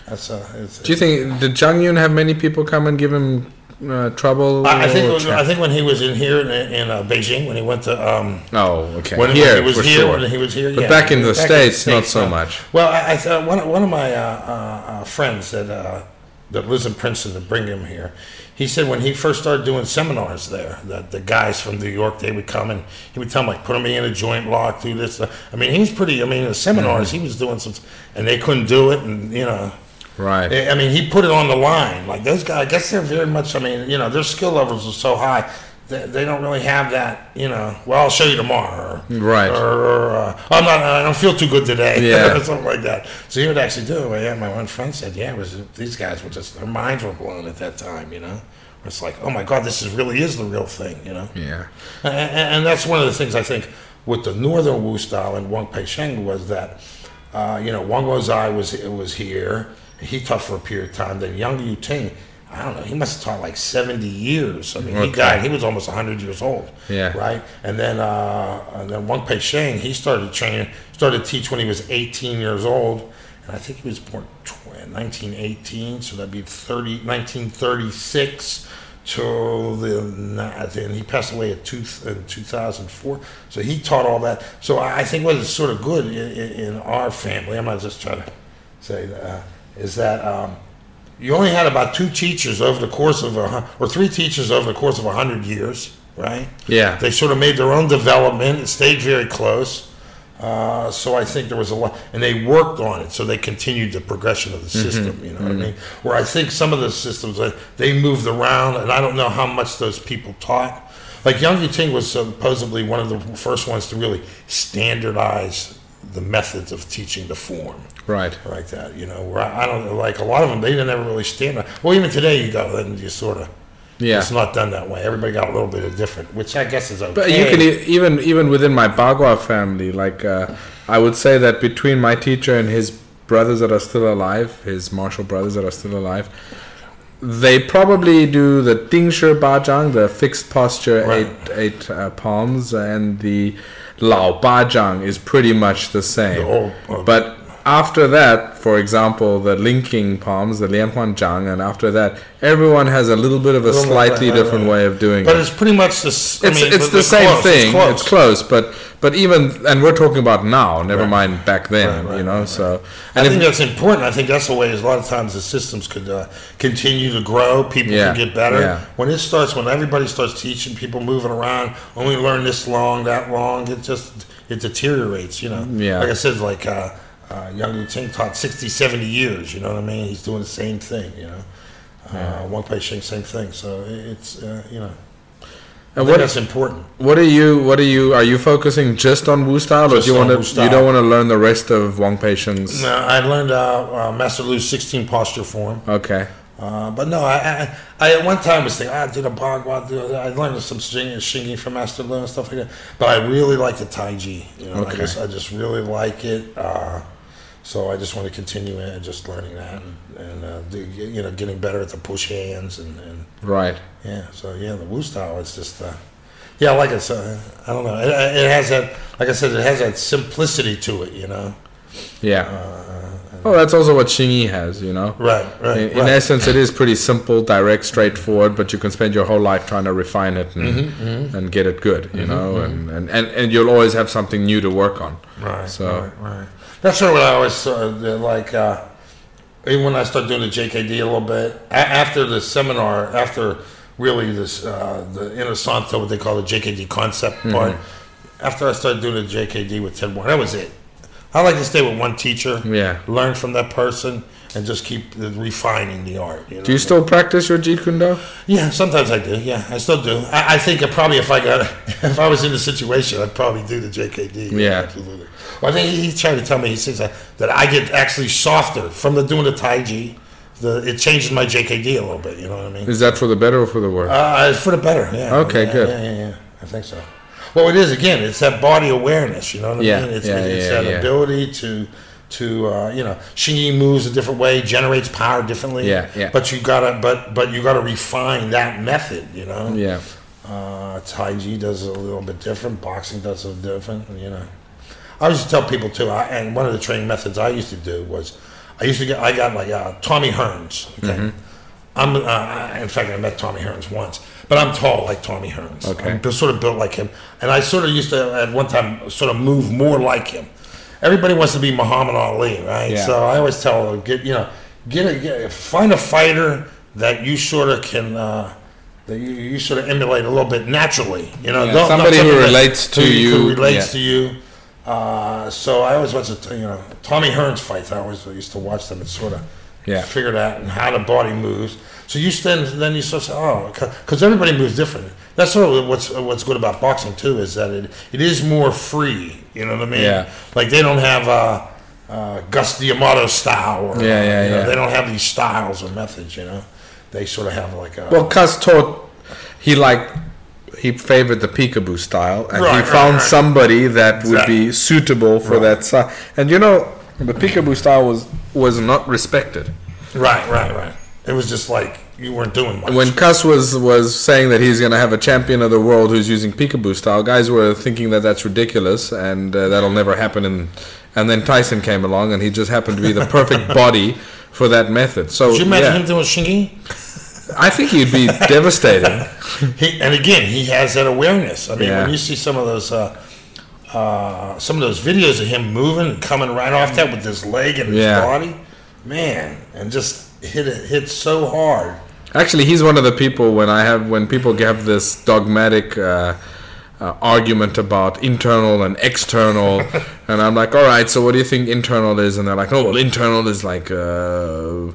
Speaker 2: that's uh, it's,
Speaker 1: Do you think did Zhang Yun have many people come and give him uh, trouble?
Speaker 2: I, I think I think when he was in here in, in uh, Beijing, when he went to um,
Speaker 1: Oh, okay.
Speaker 2: when,
Speaker 1: here
Speaker 2: when he was
Speaker 1: for
Speaker 2: here,
Speaker 1: sure.
Speaker 2: when he was here,
Speaker 1: But
Speaker 2: yeah.
Speaker 1: back in the States, not so
Speaker 2: uh,
Speaker 1: much.
Speaker 2: Well, I, I thought one, one of my uh, uh, uh, friends that uh, that lives in Princeton to bring him here. He said when he first started doing seminars there, that the guys from New York they would come and he would tell them like, put me in a joint lock, do this. I mean, he's pretty. I mean, the seminars he was doing some, and they couldn't do it, and you know.
Speaker 1: Right.
Speaker 2: I mean, he put it on the line. Like those guys, I guess they're very much. I mean, you know, their skill levels are so high. They, they don't really have that. You know, well, I'll show you tomorrow. Or,
Speaker 1: Right.
Speaker 2: Or, or uh, I'm not. I don't feel too good today. <laughs>
Speaker 1: Yeah. <laughs>
Speaker 2: something like that. So he would actually do it. Yeah, my one friend said, yeah, it was these guys were just their minds were blown at that time. You know, it's like, oh my god, this is really is the real thing. You know.
Speaker 1: Yeah.
Speaker 2: And, and that's one of the things I think with the Northern Wu style and Wang Peisheng was that, uh, you know, Wang Wozai was was here. He taught for a period of time. Then Yang Yu Ting, I don't know, he must have taught like 70 years. I mean, he died, he was almost 100 years old.
Speaker 1: Yeah.
Speaker 2: Right? And then, uh, and then Wang Peisheng, he started training, started to teach when he was 18 years old. And I think he was born 1918, so that'd be 30, 1936 till the and he passed away at two, in 2004 so he taught all that so i think what is sort of good in, in, in our family i'm not just trying to say that, uh, is that um, you only had about two teachers over the course of a or three teachers over the course of a hundred years right
Speaker 1: Yeah.
Speaker 2: they sort of made their own development. It stayed very close. Uh, so I think there was a lot, and they worked on it. So they continued the progression of the system. You know what I mean? Where I think some of the systems they moved around, and I don't know how much those people taught. Like Yang Yuting was supposedly one of the first ones to really standardize the methods of teaching the form
Speaker 1: Right.
Speaker 2: like that. You know, where I, I don't like a lot of them. They never really stand. Well, even today you go and you sort of.
Speaker 1: Yeah.
Speaker 2: It's not done that way. Everybody got a little bit of different, which I guess is okay.
Speaker 1: But you can e- even even within my Bagua family, like uh, I would say that between my teacher and his brothers that are still alive, his martial brothers that are still alive, they probably do the Ding Shi Ba Bazhang, the fixed posture,
Speaker 2: Right.
Speaker 1: eight eight uh, palms, and the Lao Bazhang is pretty much the same.
Speaker 2: Uh,
Speaker 1: but after that, for example, the linking palms, the Lianhuan Zhang, and after that, everyone has a little bit of a
Speaker 2: bit,
Speaker 1: slightly
Speaker 2: right,
Speaker 1: different way of doing
Speaker 2: But
Speaker 1: it.
Speaker 2: But it's pretty much the. I
Speaker 1: It's,
Speaker 2: mean,
Speaker 1: it's the same
Speaker 2: close,
Speaker 1: thing.
Speaker 2: close.
Speaker 1: It's close, but but even and we're talking about now. Never
Speaker 2: Right.
Speaker 1: mind back then.
Speaker 2: Right, right,
Speaker 1: you know, so
Speaker 2: I
Speaker 1: and
Speaker 2: think
Speaker 1: if-
Speaker 2: that's important. I think that's the way. Is a lot of times the systems could uh, continue to grow. People
Speaker 1: Yeah,
Speaker 2: can get better.
Speaker 1: yeah.
Speaker 2: When it starts, when everybody starts teaching people moving around, only learn this long, that long, it just it deteriorates. You know.
Speaker 1: Yeah.
Speaker 2: Like I said, like uh, uh, Yang Yu Ting taught 60, 70 years. You know what I mean? He's doing the same thing. You know. Uh, Wang Pei Sheng, same thing. So it- it's uh, you know. I
Speaker 1: and what
Speaker 2: that's important.
Speaker 1: what are you what are you are you focusing just on Wu style, or do you want to you don't want to learn the rest of Wang Sheng's?
Speaker 2: No, I learned uh, uh, Master Lu's 16 posture form.
Speaker 1: Okay.
Speaker 2: Uh, but no, I, I, I at one time was thinking, ah, do the Bagua, do. I learned some Xingyi, from Master Lu and stuff like that. But I really like the Tai Chi. You know, I
Speaker 1: Okay.
Speaker 2: just, I just really like it. Uh, so I just want to continue and just learning that and, and uh, do, you know, getting better at the push hands and, and
Speaker 1: Right.
Speaker 2: yeah. So yeah, the Wu style is just, uh, yeah, like it's, uh, I don't know. It, it has that, like I said, it has that simplicity to it. You know.
Speaker 1: Yeah. oh, that's also what Xingyi has. You know.
Speaker 2: Right. Right.
Speaker 1: In, in
Speaker 2: right.
Speaker 1: essence, it is pretty simple, direct, straightforward, but you can spend your whole life trying to refine it and,
Speaker 2: Mm-hmm,
Speaker 1: and get it good, you know, and, and, and, and you'll always have something new to work on.
Speaker 2: Right.
Speaker 1: So-
Speaker 2: right, right. That's sort of what I always uh, like. Uh, even when I started doing the JKD a little bit a- after the seminar, after really this uh, the Inosanto, what they call the JKD concept
Speaker 1: Mm-hmm.
Speaker 2: part. After I started doing the JKD with Ted Warren, that was it. I like to stay with one teacher,
Speaker 1: Yeah.
Speaker 2: learn from that person, and just keep refining the art. You know?
Speaker 1: Do you still practice your Jeet Kune Do?
Speaker 2: Yeah, sometimes I do. Yeah, I still do. I, I think probably if I got <laughs> if I was in the situation, I'd probably do the JKD.
Speaker 1: Yeah.
Speaker 2: absolutely. Well, I think he, he tried to tell me he says that, that I get actually softer from the doing the Tai Chi. The it changes my JKD a little bit. You know what I mean?
Speaker 1: Is that for the better or for the worse?
Speaker 2: Uh, for the better. Yeah.
Speaker 1: Okay,
Speaker 2: yeah,
Speaker 1: good.
Speaker 2: Yeah, yeah, yeah. I think so. Well, it is again. It's that body awareness. You know what I
Speaker 1: Yeah,
Speaker 2: mean? It's,
Speaker 1: yeah,
Speaker 2: it's
Speaker 1: yeah,
Speaker 2: that
Speaker 1: yeah.
Speaker 2: ability to to uh, you know, Xingyi moves a different way, generates power differently.
Speaker 1: Yeah, yeah.
Speaker 2: But you gotta, but but you gotta refine that method. You know.
Speaker 1: yeah.
Speaker 2: Uh, Tai Chi does it a little bit different. Boxing does it different. You know, I used to tell people too. I, and one of the training methods I used to do was, I used to get. I got like uh, Tommy Hearns. Okay,
Speaker 1: Mm-hmm.
Speaker 2: I'm. Uh, in fact, I met Tommy Hearns once, but I'm tall like Tommy Hearns.
Speaker 1: Okay.
Speaker 2: I'm sort of built like him, and I sort of used to at one time sort of move more like him. Everybody wants to be Muhammad Ali, right?
Speaker 1: Yeah.
Speaker 2: So I always tell them, get you know, get a get, find a fighter that you sort of can. Uh, that you, you sort of emulate a little bit naturally, you know.
Speaker 1: Yeah,
Speaker 2: don't- not
Speaker 1: somebody who relates to you,
Speaker 2: who relates
Speaker 1: yeah.
Speaker 2: to you. Uh, so I always watch the you know Tommy Hearns fights. I always used to watch them and sort of
Speaker 1: Yeah.
Speaker 2: figure out and how the body moves. So you stand, then you sort of say, oh, because everybody moves different. That's sort of what's what's good about boxing too is that it it is more free. You know what I mean?
Speaker 1: Yeah.
Speaker 2: Like they don't have uh, uh, Cus D'Amato style, or
Speaker 1: Yeah, yeah,
Speaker 2: you know,
Speaker 1: yeah.
Speaker 2: They don't have these styles or methods. You know, they sort of have like a
Speaker 1: Well, Cus taught, he like, he favored the peekaboo style, and
Speaker 2: Right,
Speaker 1: he found
Speaker 2: right.
Speaker 1: somebody that would
Speaker 2: Exactly.
Speaker 1: be suitable for that style. And you know, the peekaboo style was was not respected.
Speaker 2: right, right, right. It was just like you weren't doing much.
Speaker 1: When Cus was was saying that he's going to have a champion of the world who's using peekaboo style, guys were thinking that that's ridiculous and uh, that'll never happen. And and then Tyson came along, and he just happened to be the perfect <laughs> body for that method. So
Speaker 2: Could you imagine
Speaker 1: yeah,
Speaker 2: him doing Xingyi?
Speaker 1: I think he'd be devastating.
Speaker 2: He, and again, he has that awareness. I mean,
Speaker 1: Yeah.
Speaker 2: when you see some of those, uh, uh, some of those videos of him moving and coming right off that with his leg and his
Speaker 1: Yeah.
Speaker 2: body, man, and just hit it hit so hard.
Speaker 1: Actually, he's one of the people when I have when people have this dogmatic uh, uh, argument about internal and external, <laughs> and I'm like, all right, so what do you think internal is? And they're like, oh, well, internal is like. Uh,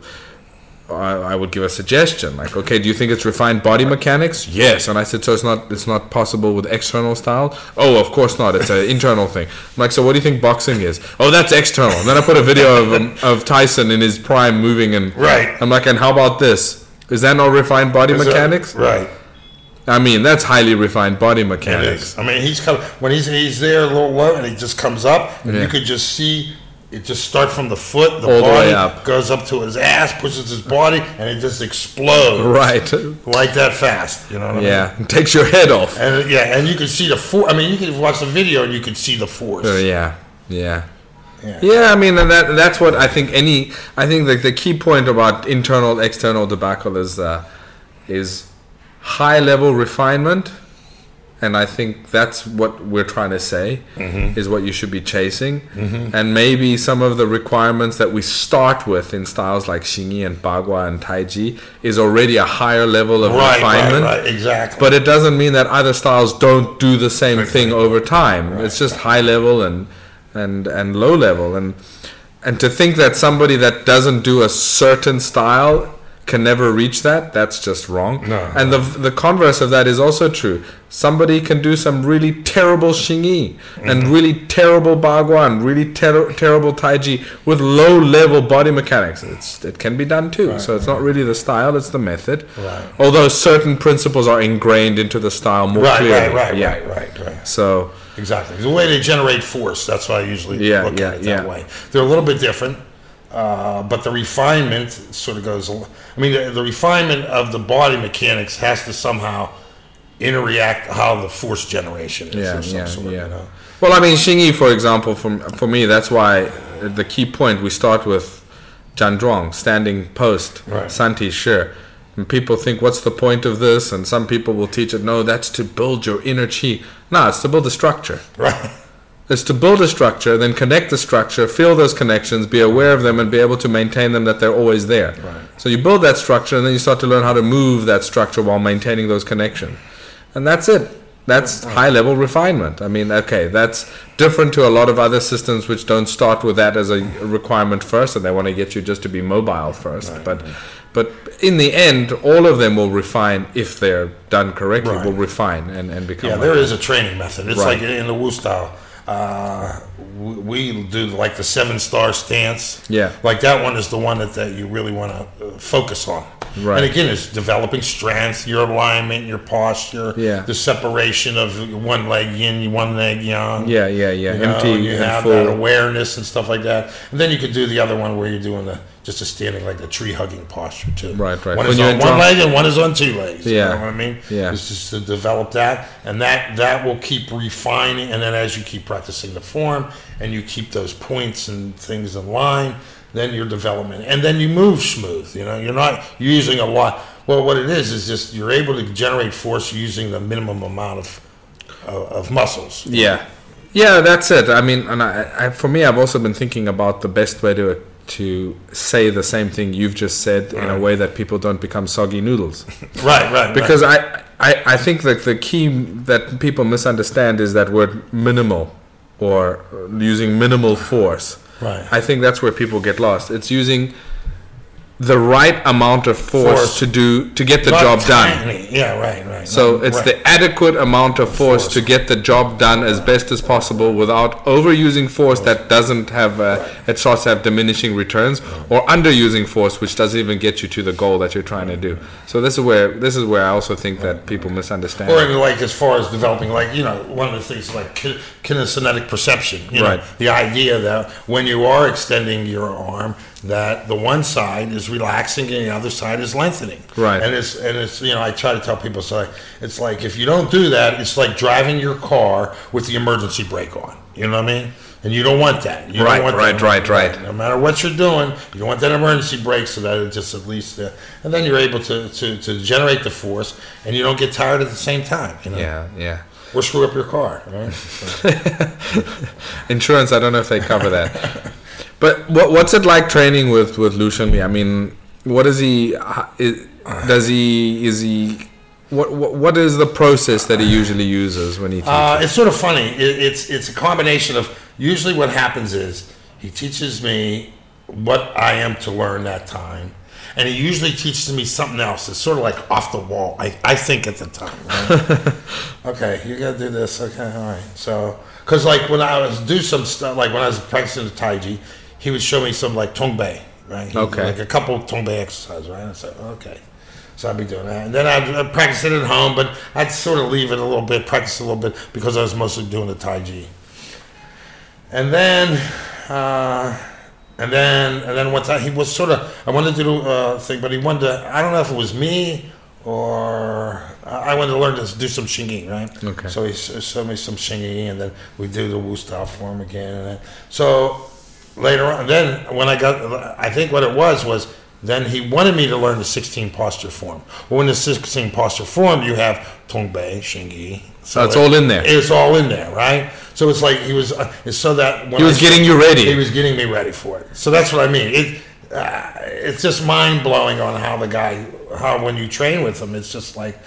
Speaker 1: I, I would give a suggestion, like, okay, do you think it's refined body mechanics? Yes, and I said, so it's not it's not possible with external style. Oh, of course not. It's an <laughs> internal thing. I'm like, so what do you think boxing is? Oh, that's external. And then I put a video of um, of Tyson in his prime moving, and
Speaker 2: Right.
Speaker 1: I'm like, and how about this? Is that not refined body
Speaker 2: Is that-
Speaker 1: mechanics?
Speaker 2: right?
Speaker 1: I mean, that's highly refined body mechanics.
Speaker 2: is. I mean, he's coming when he's he's there a little low, and he just comes up, and
Speaker 1: Yeah.
Speaker 2: you could just see it just starts from the foot, the
Speaker 1: All
Speaker 2: body
Speaker 1: way up.
Speaker 2: goes up to his ass, pushes his body, and it just explodes
Speaker 1: Right.
Speaker 2: like that fast. You know what I mean?
Speaker 1: Yeah. It takes your head off.
Speaker 2: And yeah, and you can see the force. I mean, you can watch the video and you can see the force.
Speaker 1: Uh, yeah. Yeah.
Speaker 2: Yeah.
Speaker 1: Yeah, I mean, and that that's what I think. Any, I think the, the key point about internal external debacle is uh, is high level refinement, and I think that's what we're trying to say mm-hmm. is what you should be chasing, mm-hmm. and maybe some of the requirements that we start with in styles like Xingyi and Bagua and Taiji is already a higher level of
Speaker 2: Right, right,
Speaker 1: refinement.
Speaker 2: right, exactly.
Speaker 1: But it doesn't mean that other styles don't do the same thing over time. It's just high level and and and low level and and to think that somebody that doesn't do a certain style can never reach that that's just wrong
Speaker 2: No.
Speaker 1: and the the converse of that is also true somebody can do some really terrible Xingyi
Speaker 2: Mm-hmm.
Speaker 1: and really terrible bagua and really ter- terrible taiji with low level body mechanics it's it can be done too so it's not really the style it's the method
Speaker 2: Right.
Speaker 1: although certain principles are ingrained into the style more
Speaker 2: right,
Speaker 1: clearly
Speaker 2: right, right,
Speaker 1: yeah
Speaker 2: right, right, right.
Speaker 1: so
Speaker 2: Exactly. The way they generate force, that's why I usually
Speaker 1: Yeah,
Speaker 2: look
Speaker 1: yeah,
Speaker 2: at it that
Speaker 1: yeah.
Speaker 2: way. They're a little bit different, uh, but the refinement sort of goes. I mean, the, the refinement of the body mechanics has to somehow interact how the force generation is.
Speaker 1: Yeah,
Speaker 2: or some
Speaker 1: yeah,
Speaker 2: sort,
Speaker 1: yeah.
Speaker 2: You know?
Speaker 1: Well, I mean, Xingyi, for example, for, for me, that's why the key point we start with Zhuang, standing post,
Speaker 2: Right.
Speaker 1: Santi Shi. And people think, what's the point of this? And some people will teach it, no, that's to build your inner chi. No, it's to build a structure.
Speaker 2: Right. <laughs>
Speaker 1: It's to build a structure, then connect the structure, feel those connections, be aware of them, and be able to maintain them that they're always there.
Speaker 2: Right.
Speaker 1: So you build that structure, and then you start to learn how to move that structure while maintaining those connections. And that's it. That's high level refinement. I mean, okay, that's different to a lot of other systems which don't start with that as a requirement first, and they want to get you just to be mobile first. but, but in the end, all of them will refine if they're done correctly.
Speaker 2: Right.
Speaker 1: Will refine and, and become.
Speaker 2: Yeah,
Speaker 1: like
Speaker 2: there
Speaker 1: that.
Speaker 2: is a training method. It's
Speaker 1: Right.
Speaker 2: like in the Wu style. Uh, we- we do like the seven star stance.
Speaker 1: Yeah.
Speaker 2: Like that one is the one that, that you really want to uh, focus on.
Speaker 1: Right.
Speaker 2: And again, it's developing strength, your alignment, your posture,
Speaker 1: Yeah.
Speaker 2: the separation of one leg yin, one leg yang.
Speaker 1: Yeah, yeah, yeah.
Speaker 2: You know,
Speaker 1: Empty
Speaker 2: you have
Speaker 1: full.
Speaker 2: that awareness and stuff like that. And then you could do the other one where you're doing the just a standing like a tree hugging posture too.
Speaker 1: Right, right.
Speaker 2: One
Speaker 1: When
Speaker 2: is on one
Speaker 1: drum-
Speaker 2: leg and one is on two legs.
Speaker 1: Yeah.
Speaker 2: You know what I mean?
Speaker 1: Yeah.
Speaker 2: It's just to develop that, and that that will keep refining. And then as you keep practicing the form, and you keep those points and things in line, then your development, and then you move smooth. You know, you're not using a lot. Well, what it is is just you're able to generate force using the minimum amount of of, of muscles.
Speaker 1: Yeah, yeah, that's it. I mean, and I, I, for me, I've also been thinking about the best way to to say the same thing you've just said in a way that people don't become soggy noodles. <laughs>
Speaker 2: Right, right.
Speaker 1: Because I, I, I think that the key that people misunderstand is that word minimal or using minimal force.
Speaker 2: Right.
Speaker 1: I think that's where people get lost. It's using the right amount of force,
Speaker 2: Force.
Speaker 1: to do to get the
Speaker 2: Not
Speaker 1: job done.
Speaker 2: Yeah, right, right.
Speaker 1: So
Speaker 2: Right.
Speaker 1: it's the adequate amount of force,
Speaker 2: Force.
Speaker 1: to get the job done as best as possible without overusing force that doesn't have uh, it starts to have diminishing returns, or underusing force which doesn't even get you to the goal that you're trying to do. So this is where this is where I also think that people misunderstand.
Speaker 2: Or even like as far as developing, like you know, one of the things like kinesthetic perception. You know,
Speaker 1: Right.
Speaker 2: the idea that when you are extending your arm, that the one side is relaxing and the other side is lengthening.
Speaker 1: Right.
Speaker 2: And it's and it's you know I try to tell people so it's like if you don't do that, it's like driving your car with the emergency brake on. You know what I mean? And you don't want that. You
Speaker 1: Right,
Speaker 2: don't want
Speaker 1: right,
Speaker 2: that.
Speaker 1: right, right.
Speaker 2: No matter what you're doing, you don't want that emergency brake so that it just at least, uh, and then you're able to, to, to generate the force, and you don't get tired at the same time. You know,
Speaker 1: yeah, yeah.
Speaker 2: or screw up your car. Right? <laughs>
Speaker 1: Insurance, I don't know if they cover that. <laughs> but what, what's it like training with with Lu Shengli? I mean, what is he? is- Does he? Is he? What, what what is the process that he usually uses when he teaches?
Speaker 2: Uh, it's sort of funny. It, it's it's a combination of usually what happens is he teaches me what I am to learn that time, and he usually teaches me something else. It's sort of like off the wall. I, I think at the time. Right? <laughs> okay, you got to do this. Okay, all right. So because like when I was do some stuff, like when I was practicing the taiji, he would show me some like tongbei, right? He-
Speaker 1: Okay.
Speaker 2: Like a couple tongbei exercises, right? I said okay. So I'd be doing that, and then I'd, I'd practice it at home, but I'd sort of leave it a little bit, practice a little bit, because I was mostly doing the Tai Chi. And then, uh, and then, and then once I, he was sort of, I wanted to do a thing, but he wanted to, I don't know if it was me or I wanted to learn to do some Xingyi, right?
Speaker 1: Okay.
Speaker 2: So he showed me some Xingyi, and then we do the Wu style form again. And then, so later on, then when I got, I think what it was was then he wanted me to learn the 16 posture form. Well, in the 16 posture form, you have Tongbei, Xingyi.
Speaker 1: So it's all in there.
Speaker 2: It's all in there, right? So it's like he was, uh, it's so that when
Speaker 1: He was
Speaker 2: I-
Speaker 1: getting you ready.
Speaker 2: He was getting me ready for it. So that's what I mean. It, uh, it's just mind blowing on how the guy, how when you train with him, it's just like,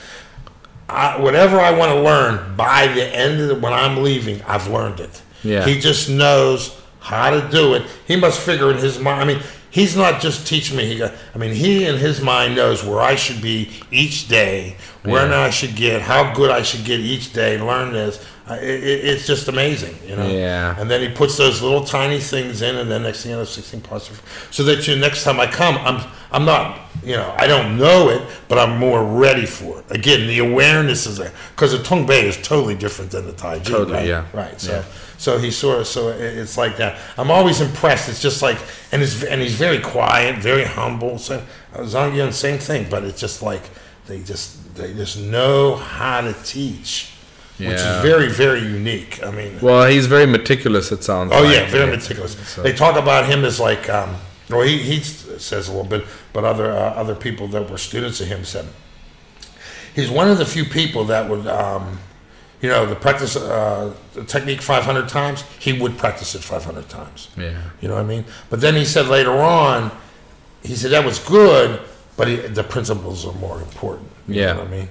Speaker 2: I, whatever I want to learn by the end of the, when I'm leaving, I've learned it.
Speaker 1: Yeah.
Speaker 2: He just knows how to do it. He must figure in his mind. I mean, he's not just teaching me. He got, I mean, he in his mind knows where I should be each day, where
Speaker 1: Yeah.
Speaker 2: I should get, how good I should get each day. Learn this. It, it, it's just amazing, you know.
Speaker 1: Yeah.
Speaker 2: And then he puts those little tiny things in, and then next thing you know, 16 positive. So that you next time I come, I'm I'm not, you know, I don't know it, but I'm more ready for it. Again, the awareness is there because the Tongbei is totally different than the Tai Chi.
Speaker 1: Totally,
Speaker 2: right?
Speaker 1: yeah.
Speaker 2: Right. So
Speaker 1: Yeah.
Speaker 2: So he sort of so it's like that. I'm always impressed. It's just like and it's and he's very quiet, very humble. So Zhang same thing, but it's just like they just they just know how to teach. Which is very, very unique. I mean,
Speaker 1: Well, he's very meticulous. It sounds.
Speaker 2: Oh
Speaker 1: like.
Speaker 2: yeah, very meticulous.
Speaker 1: So-
Speaker 2: They talk about him as like, um, well, he, he says a little bit, but other uh, other people that were students of him said he's one of the few people that would, um, you know, the practice uh, the technique 500 times. He would practice it 500 times.
Speaker 1: Yeah.
Speaker 2: You know what I mean? But then he said later on, he said that was good, but he, the principles are more important. You
Speaker 1: Yeah.
Speaker 2: know what I mean?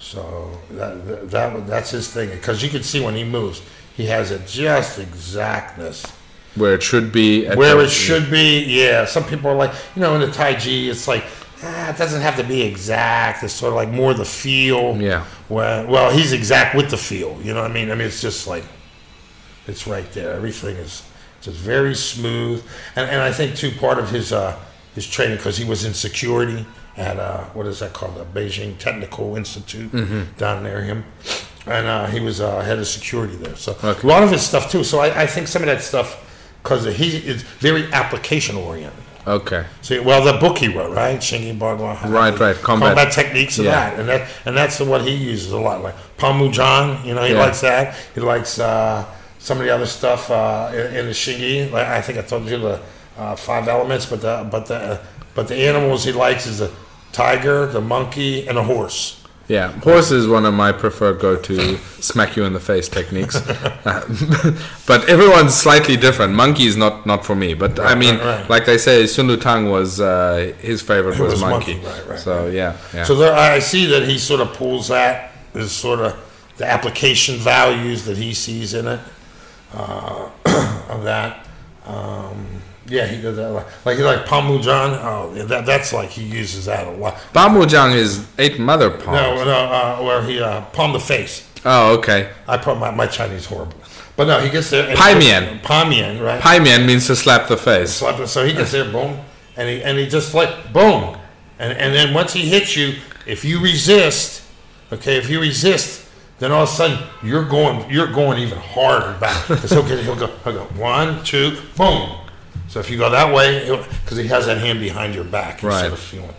Speaker 2: So that, that, that that's his thing because you can see when he moves, he has a just exactness
Speaker 1: Where it should be. At
Speaker 2: where
Speaker 1: the-
Speaker 2: it should be. Yeah, some people are like, you know, in the Tai Chi, it's like, ah, it doesn't have to be exact. It's sort of like more the feel.
Speaker 1: Yeah.
Speaker 2: Well, well, he's exact with the feel. You know what I mean? I mean, it's just like, it's right there. Everything is just very smooth. And, and I think too, part of his uh, his training because he was in security at uh, what is that called, the Beijing Technical Institute
Speaker 1: Mm-hmm.
Speaker 2: down near him. And uh, he was uh, head of security there. So
Speaker 1: Okay.
Speaker 2: a lot of his stuff too. So I, I think some of that stuff, because he is very application oriented.
Speaker 1: Okay.
Speaker 2: See, well, the book he wrote, right? Xingyi Bagua.
Speaker 1: Right, right. Combat.
Speaker 2: Combat, techniques of
Speaker 1: Yeah.
Speaker 2: that, and that, and that's what he uses a lot. Like Pamujan, you know, he
Speaker 1: Yeah.
Speaker 2: likes that. He likes uh, some of the other stuff uh, in, in the Xingyi. Like I think I told you the uh, five elements, but the but the but the animals he likes is the tiger, the monkey, and a horse.
Speaker 1: Yeah, horse is one of my preferred go-to smack you in the face techniques, <laughs> Uh, <laughs> but everyone's slightly different. Monkey is not not for me, but I mean,
Speaker 2: right, right.
Speaker 1: like they say, Sun Lutang was uh, his favorite was,
Speaker 2: was
Speaker 1: monkey.
Speaker 2: monkey, right, right,
Speaker 1: so yeah, yeah.
Speaker 2: So there, I see that he sort of pulls that is sort of the application values that he sees in it uh, <clears throat> of that. Um, yeah, he does that. a Like, like, like Pamujan. Oh, yeah, that, that's like he uses that a lot.
Speaker 1: Bamujang is eight mother palms.
Speaker 2: No, no, uh, where he uh, palm the face.
Speaker 1: Oh, okay.
Speaker 2: I put my, my Chinese horrible, but no, he gets there. and-
Speaker 1: Pai Mian.
Speaker 2: Pai Mian, right?
Speaker 1: Pai Mian means to slap the face.
Speaker 2: slap it. So he gets there, boom, and he and he just like boom, and and then once he hits you, if you resist, okay, if you resist, then all of a sudden you're going you're going even harder back. Because <laughs> he'll he'll go he'll go one two boom. So if you go that way, because he has that hand behind your back,
Speaker 1: Right.
Speaker 2: sort of feeling.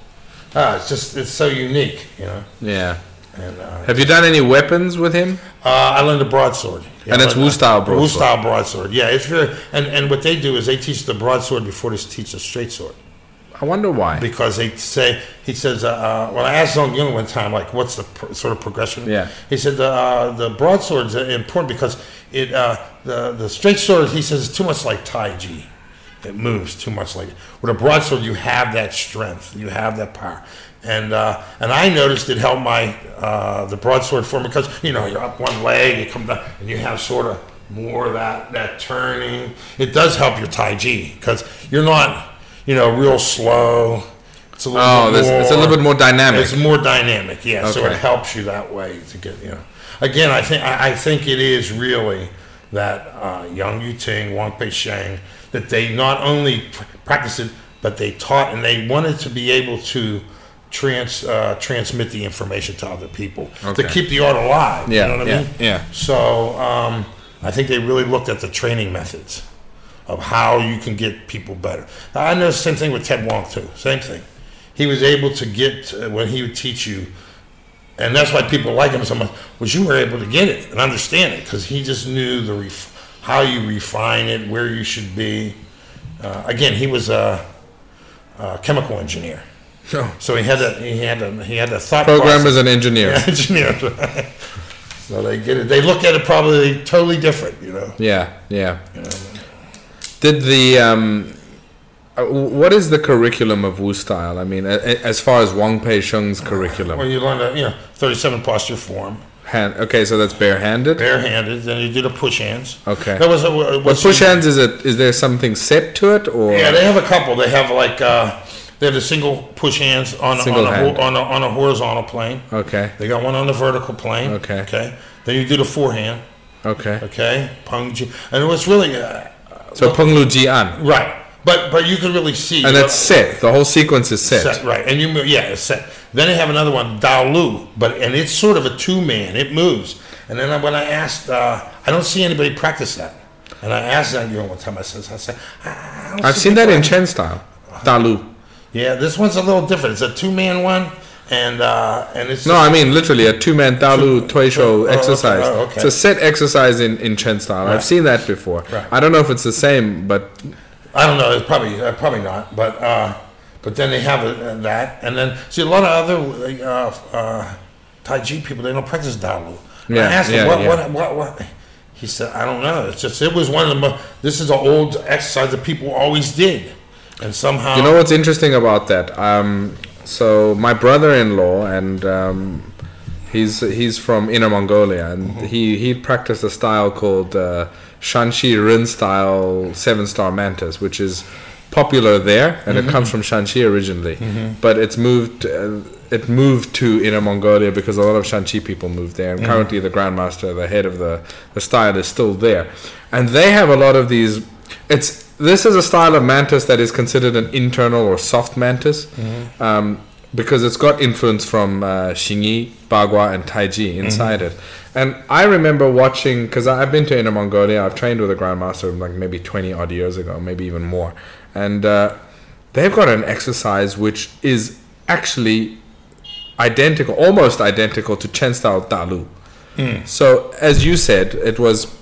Speaker 2: Ah, it's just it's so unique, you know.
Speaker 1: Yeah.
Speaker 2: And uh,
Speaker 1: Have you done any weapons with him?
Speaker 2: uh, I learned the broadsword.
Speaker 1: And it's Wu style broadsword.
Speaker 2: Wu style broadsword. Yeah, it's very and and what they do is they teach the broadsword before they teach the straight sword.
Speaker 1: I wonder why.
Speaker 2: because they say he says uh, uh, when I asked Zong Yung one time like what's the pr- sort of progression
Speaker 1: Yeah.
Speaker 2: he said the uh, the broadsword's important because it uh, the the straight sword he says is too much like Tai Chi it moves too much like it. with a broadsword you have that strength you have that power and uh, and I noticed it helped my uh, the broadsword form because you know you're up one leg you come down and you have sort of more of that that turning it does help your Tai Chi because you're not you know real slow it's a little
Speaker 1: Oh,
Speaker 2: bit
Speaker 1: this, it's a little bit more dynamic.
Speaker 2: it's more dynamic, yeah. So it helps you that way to get, you know. Again, I think I, I think it is really that uh, Yang Yu Ting, Wang Peisheng, that they not only pr- practiced it, but they taught and they wanted to be able to trans uh, transmit the information to other people
Speaker 1: Okay.
Speaker 2: to keep the art alive.
Speaker 1: Yeah,
Speaker 2: you know what
Speaker 1: yeah,
Speaker 2: I mean?
Speaker 1: yeah.
Speaker 2: So um, I think they really looked at the training methods of how you can get people better. I know the same thing with Ted Wong too. Same thing. He was able to get uh, when he would teach you, and that's why people like him so much. Was you were able to get it and understand it because he just knew the ref- how you refine it, where you should be, Uh, again, he was a, a chemical engineer,
Speaker 1: Oh.
Speaker 2: so he had a he had a he had a thought
Speaker 1: Programmers and engineers. <laughs>
Speaker 2: process. engineer. so they get it. They look at it probably totally different, you know.
Speaker 1: Yeah, yeah. Did the um, uh, what is the curriculum of Wu style? I mean, a- a- as far as Wang Peisheng's curriculum.
Speaker 2: Well, you learn the you know thirty-seven posture form,
Speaker 1: hand. Okay, so that's barehanded.
Speaker 2: barehanded. Then you do the push hands.
Speaker 1: Okay.
Speaker 2: That was a,
Speaker 1: push hands is it? Is there something set to it or?
Speaker 2: Yeah, they have a couple. They have like uh, they have the single push hands on on a, on a on a horizontal plane.
Speaker 1: Okay.
Speaker 2: They got one on the vertical plane.
Speaker 1: Okay.
Speaker 2: Okay. Then you do the forehand.
Speaker 1: Okay.
Speaker 2: Okay. Pung ji- and it was really uh,
Speaker 1: So Peng Lu Ji An,
Speaker 2: right, but but you can really see.
Speaker 1: and that's set. The whole sequence is set.
Speaker 2: set right, and you move- yeah, it's set. Then they have another one, Dalu, but and it's sort of a two man. It moves. And then when I asked, uh, I don't see anybody practice that. And I asked that girl one time. I said, I said, "I don't
Speaker 1: I've
Speaker 2: see
Speaker 1: seen that in Chen style. Dalu.
Speaker 2: Yeah, this one's a little different. It's a two-man one, and uh, and it's
Speaker 1: No, I mean literally a two-man Dalu Tui Shou
Speaker 2: okay,
Speaker 1: exercise.
Speaker 2: oh, okay.
Speaker 1: It's a set exercise in, in Chen style. I've seen that before.
Speaker 2: Right.
Speaker 1: I don't know if it's the same, but
Speaker 2: I don't know. It's probably uh, probably not, but uh, but then they have uh, that, and then see a lot of other uh, uh, Tai Chi people. They don't practice Dalu. And I
Speaker 1: Yeah,
Speaker 2: asked him
Speaker 1: yeah,
Speaker 2: what,
Speaker 1: yeah.
Speaker 2: what what what. He said, "I don't know. It's just it was one of the. This is an old exercise that people always did, and somehow
Speaker 1: You know what's interesting about that? Um, so my brother-in-law and um, he's he's from Inner Mongolia and he he practiced a style called uh, Shanxi Rin style seven star mantis, which is popular there and it comes from Shanxi originally, but it's moved. Uh, it moved to Inner Mongolia because a lot of Shanxi people moved there, and currently the grandmaster, the head of the, the style, is still there, and they have a lot of these. It's this is a style of mantis that is considered an internal or soft mantis, um, because it's got influence from uh, Xingyi, Bagua, and Taiji inside it. And I remember watching because I've been to Inner Mongolia. I've trained with a grandmaster like maybe twenty odd years ago, maybe even more, and uh, they've got an exercise which is actually identical, almost identical to Chen style Dalu. So, as you said, it was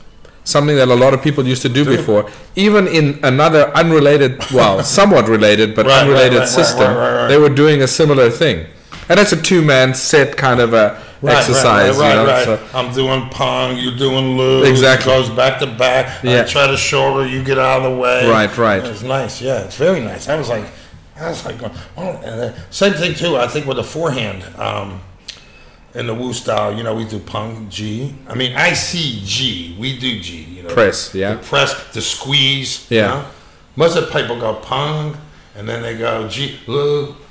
Speaker 1: something that a lot of people used to do before. Even in another unrelated, well, <laughs> somewhat related, but
Speaker 2: Right,
Speaker 1: unrelated
Speaker 2: right, right,
Speaker 1: system, they were doing a similar thing. And it's a two man set kind of a exercise,
Speaker 2: Right, right,
Speaker 1: you know? So,
Speaker 2: I'm doing pong, you're doing loose.
Speaker 1: Exactly.
Speaker 2: It goes back to back.
Speaker 1: Yeah.
Speaker 2: I try to shoulder, you get out of the way.
Speaker 1: Right, right.
Speaker 2: It's nice. Yeah, it's very nice. I was like, I was like, oh, same thing too. I think with the forehand, um, in the Wu style, you know, we do Peng Ji. I mean, I see G. We do Ji. You know,
Speaker 1: Press, yeah.
Speaker 2: The press, the squeeze.
Speaker 1: Yeah.
Speaker 2: You know? Most of the people go Peng, and then they go Ji.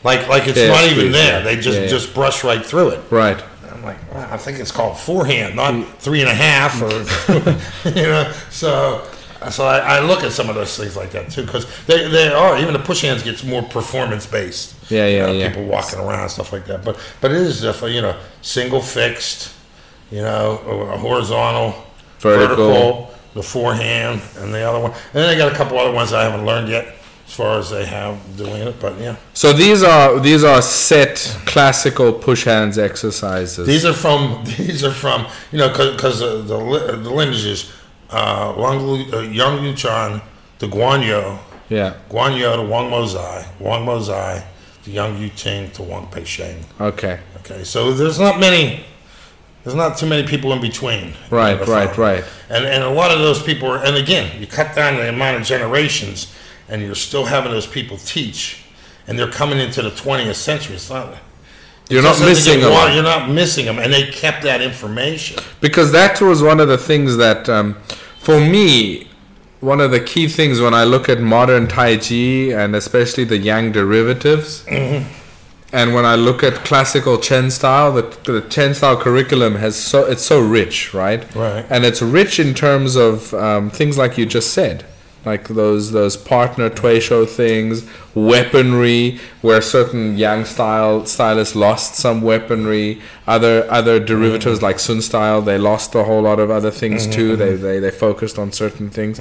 Speaker 2: Like, like it's
Speaker 1: Yeah,
Speaker 2: not even there.
Speaker 1: yeah.
Speaker 2: They just
Speaker 1: Yeah,
Speaker 2: just brush right through it.
Speaker 1: right.
Speaker 2: I'm like, well, I think it's called forehand, not mm. three and a half, or <laughs> <laughs> you know. So, so I, I look at some of those things like that too, because they, they are even the push hands gets more performance based.
Speaker 1: Yeah, yeah,
Speaker 2: You know,
Speaker 1: yeah.
Speaker 2: People walking around stuff like that, but but it is definitely you know single fixed, you know, a horizontal,
Speaker 1: Vertical.
Speaker 2: the forehand, and the other one, and then I got a couple other ones I haven't learned yet as far as they have doing it, but yeah.
Speaker 1: So these are these are set classical push hands exercises.
Speaker 2: These are from <laughs> these are from you know because the the lineages uh, Wang Lu, uh, Yang Yuchan to Quan You,
Speaker 1: yeah.
Speaker 2: Quan You to Wang Maozhai, Wang Maozhai to Yang Yu Ting to Wang Peisheng.
Speaker 1: Okay.
Speaker 2: Okay, so there's not many. There's not too many people in between.
Speaker 1: Right, right, right.
Speaker 2: And and a lot of those people are. And again, you cut down the amount of generations, and you're still having those people teach, and they're coming into the 20th century. It's not.
Speaker 1: You're not missing a lot.
Speaker 2: You're not missing them, and they kept that information.
Speaker 1: because that was one of the things that um, for me one of the key things when i look at modern tai chi and especially the yang derivatives and when i look at classical chen style the, the chen style curriculum has so it's so rich right?
Speaker 2: Right.
Speaker 1: and it's rich in terms of um, things like you just said like those those partner tui shou things weaponry where certain yang style stylists lost some weaponry. Other other derivatives like sun style they lost a whole lot of other things too. they, they they focused on certain things.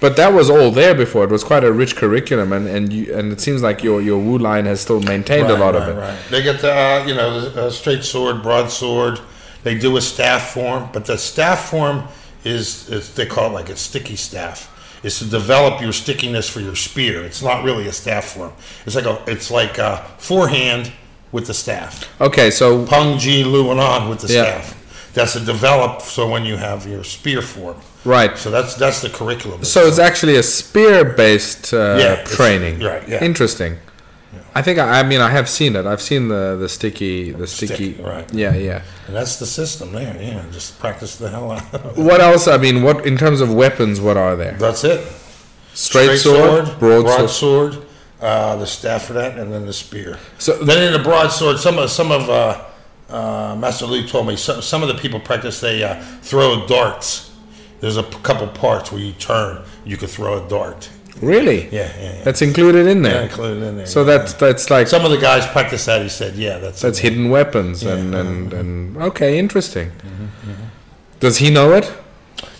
Speaker 1: But that was all there before. It was quite a rich curriculum and and you and it seems like your your wu line has still maintained a lot of it.
Speaker 2: Right. They get the uh, you know the uh, straight sword, broadsword. They do a staff form, but the staff form is, is they call it like a sticky staff. Is to develop your stickiness for your spear. It's not really a staff form. It's like a it's like a forehand with the staff.
Speaker 1: Okay, so
Speaker 2: Pung Ji Lu and on with the
Speaker 1: Yeah.
Speaker 2: staff. That's to develop so when you have your spear form.
Speaker 1: right.
Speaker 2: So that's that's the curriculum.
Speaker 1: So it's actually a spear-based uh,
Speaker 2: Yeah,
Speaker 1: training.
Speaker 2: right, yeah.
Speaker 1: Interesting. I think I, I mean I have seen it. I've seen the the sticky the sticky.
Speaker 2: Sticky, right.
Speaker 1: Yeah, yeah.
Speaker 2: and that's the system there. Yeah, just practice the hell out. of it.
Speaker 1: What else? I mean, what in terms of weapons? What are there?
Speaker 2: That's it.
Speaker 1: Straight, sword, broadsword.
Speaker 2: sword, uh, the staff for and then the spear.
Speaker 1: So-
Speaker 2: then in the broadsword, some of some of uh, uh, Master Lee told me some, some of the people practice they uh, throw darts. There's a p- couple parts where you turn, you could throw a dart.
Speaker 1: Really?
Speaker 2: Yeah, yeah, yeah.
Speaker 1: That's included in
Speaker 2: Yeah,
Speaker 1: there.
Speaker 2: included in there.
Speaker 1: So
Speaker 2: yeah.
Speaker 1: that's that's like
Speaker 2: some of the guys practice that. He said, "Yeah, that's
Speaker 1: that's hidden weapons and, and mm-hmm. and okay, interesting. Mm-hmm, mm-hmm. Does he know it?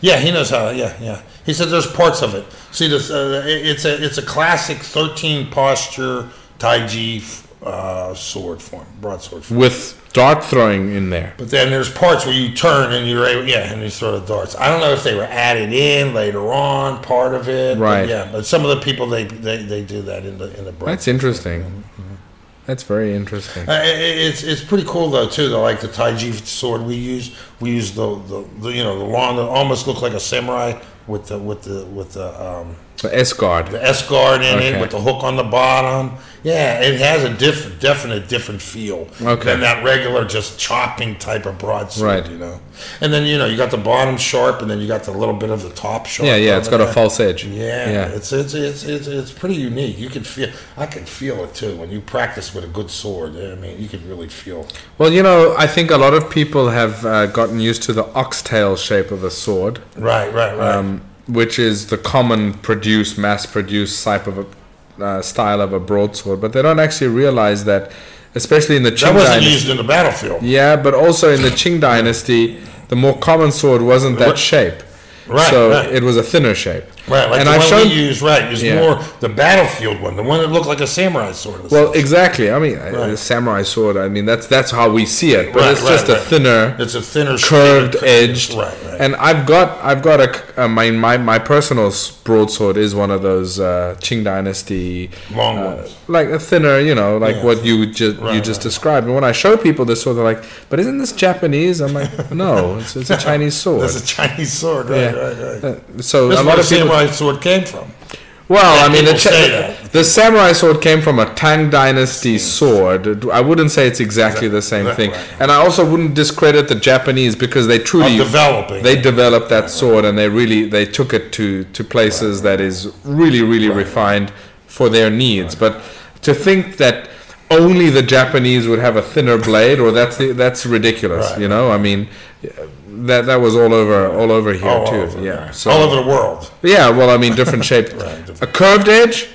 Speaker 2: Yeah, he knows how. Yeah, yeah. He said there's parts of it. See, this uh, it's a it's a classic 13 posture Tai Chi uh, sword form, broadsword form.
Speaker 1: With dart throwing in there.
Speaker 2: But then there's parts where you turn and you're able, yeah, and you throw the darts. I don't know if they were added in later on, part of it. but
Speaker 1: Right.
Speaker 2: yeah, but some of the people they they, they do that in the in the broad.
Speaker 1: That's interesting. That's very interesting.
Speaker 2: Uh, it- it's it's pretty cool though too. Though, like the Taiji sword we use, we use the, the, the you know the long that almost look like a samurai with the with the with the um,
Speaker 1: The S guard.
Speaker 2: the S guard in
Speaker 1: Okay.
Speaker 2: it with the hook on the bottom. Yeah, it has a diff- definite different feel
Speaker 1: Okay.
Speaker 2: than that regular just chopping type of broadsword.
Speaker 1: Right.
Speaker 2: You know, and then you know you got the bottom sharp, and then you got the little bit of the top sharp.
Speaker 1: Yeah, yeah. It's got a false edge.
Speaker 2: Yeah,
Speaker 1: yeah.
Speaker 2: It's, it's it's it's it's pretty unique. You can feel. I can feel it too when you practice with a good sword. I mean, you can really feel.
Speaker 1: Well, you know, I think a lot of people have uh, gotten used to the oxtail shape of a sword,
Speaker 2: Right, right, right.
Speaker 1: um, which is the common produced, mass-produced type of a uh, style of a broadsword, but they don't actually realize that, especially in the Qing that
Speaker 2: wasn't
Speaker 1: dynasty.
Speaker 2: used in the battlefield.
Speaker 1: Yeah, but also in the Qing dynasty, the more common sword wasn't that shape.
Speaker 2: Right,
Speaker 1: so
Speaker 2: right.
Speaker 1: it was a thinner shape.
Speaker 2: Right, like
Speaker 1: and
Speaker 2: the
Speaker 1: I've
Speaker 2: one
Speaker 1: shown
Speaker 2: we use, right, is
Speaker 1: Yeah.
Speaker 2: more the battlefield one, the one that looked like a samurai sword.
Speaker 1: Well, exactly. I mean, a samurai sword. I mean, that's that's how we see it. But
Speaker 2: Right,
Speaker 1: it's
Speaker 2: right,
Speaker 1: just a thinner,
Speaker 2: it's a thinner,
Speaker 1: curved edged.
Speaker 2: Right, right.
Speaker 1: And I've got I've got a uh, my my my personal broadsword is one of those uh, Qing Dynasty
Speaker 2: Long
Speaker 1: uh,
Speaker 2: ones.
Speaker 1: like a thinner, you know, like
Speaker 2: Yeah.
Speaker 1: what you just you just
Speaker 2: right.
Speaker 1: described. And when I show people this sword, they're like, "But isn't this Japanese?" I'm like, "No, it's, it's a <laughs> Chinese sword."
Speaker 2: That's a Chinese sword, right,
Speaker 1: Yeah.
Speaker 2: right, right.
Speaker 1: Uh, so
Speaker 2: That's
Speaker 1: a lot of people.
Speaker 2: Samurai sword came from.
Speaker 1: Well, I mean, the, the samurai sword came from a Tang Dynasty sword. I wouldn't say it's exactly the same
Speaker 2: Right,
Speaker 1: thing,
Speaker 2: right.
Speaker 1: and I also wouldn't discredit the Japanese because they truly they developed that sword and they really they took it to to places that is really really refined for their needs. But to think that only the Japanese would have a thinner blade, or that's that's ridiculous.
Speaker 2: Right.
Speaker 1: You know, I mean, that that was all over all over here
Speaker 2: all
Speaker 1: too.
Speaker 2: over,
Speaker 1: yeah,
Speaker 2: right.
Speaker 1: so
Speaker 2: all over the world.
Speaker 1: yeah, well, I mean, different shape. <laughs>
Speaker 2: Right,
Speaker 1: A curved edge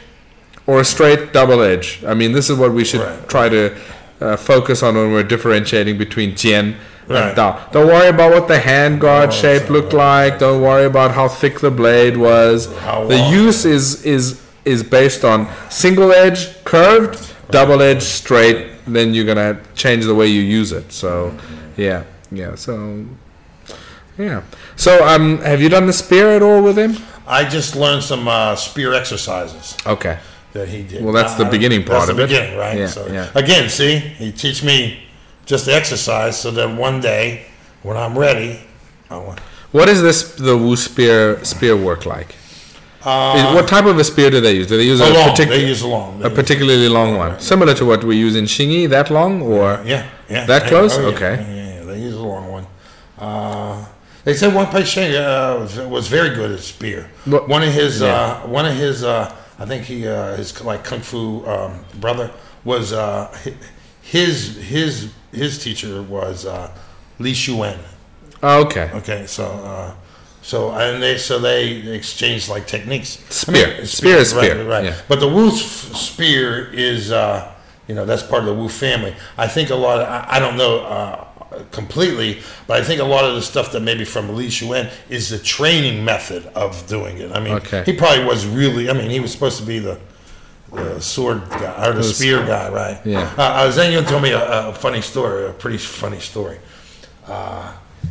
Speaker 1: or a straight double edge. I mean, this is what we should
Speaker 2: Right.
Speaker 1: try to uh, focus on when we're differentiating between Jian
Speaker 2: Right.
Speaker 1: and Dao. Don't worry about what the hand guard
Speaker 2: Oh,
Speaker 1: shape
Speaker 2: so-
Speaker 1: looked like. Don't worry about how thick the blade was. The use is is is based on single edge, curved, double edge, straight. Then you're gonna change the way you use it. So, yeah, yeah. So, yeah. So, um, have you done the spear at all with him?
Speaker 2: I just learned some uh, spear exercises
Speaker 1: Okay.
Speaker 2: that he did.
Speaker 1: Well, that's the beginning part of it.
Speaker 2: beginning, right?
Speaker 1: Yeah,
Speaker 2: so
Speaker 1: yeah.
Speaker 2: again, see, he teach me just the exercise, so that one day when I'm ready, I want.
Speaker 1: What is this the Wu spear spear work like?
Speaker 2: Uh,
Speaker 1: what type of a spear do they use? Do they use a,
Speaker 2: a long.
Speaker 1: partic-
Speaker 2: they use a long. They
Speaker 1: a particularly long one, similar to what we use in Xingyi? That long, or
Speaker 2: Yeah, yeah.
Speaker 1: That
Speaker 2: yeah,
Speaker 1: close?
Speaker 2: oh,
Speaker 1: Okay.
Speaker 2: Yeah, they use a long one. Uh, they said one Sheng uh, was- very good at spear.
Speaker 1: What-
Speaker 2: One of his,
Speaker 1: Yeah.
Speaker 2: uh, one of his, uh, I think he, uh, his like kung fu um, brother was uh, his his his teacher was uh, Li Xuan.
Speaker 1: oh, okay,
Speaker 2: Okay, so uh, so and they so they exchanged like techniques.
Speaker 1: Spear. Spear is
Speaker 2: right,
Speaker 1: spear,
Speaker 2: right?
Speaker 1: yeah.
Speaker 2: But the Wu spear is uh, you know that's part of the Wu family. I think a lot. Of, I, I don't know uh, completely, but I think a lot of the stuff that maybe from Li Xuan is the training method of doing it. I mean,
Speaker 1: Okay.
Speaker 2: he probably was really. I mean, he was supposed to be the. The sword guy or the spear guy, right?
Speaker 1: Yeah.
Speaker 2: Uh, uh, Zhang told me a, a funny story, a pretty funny story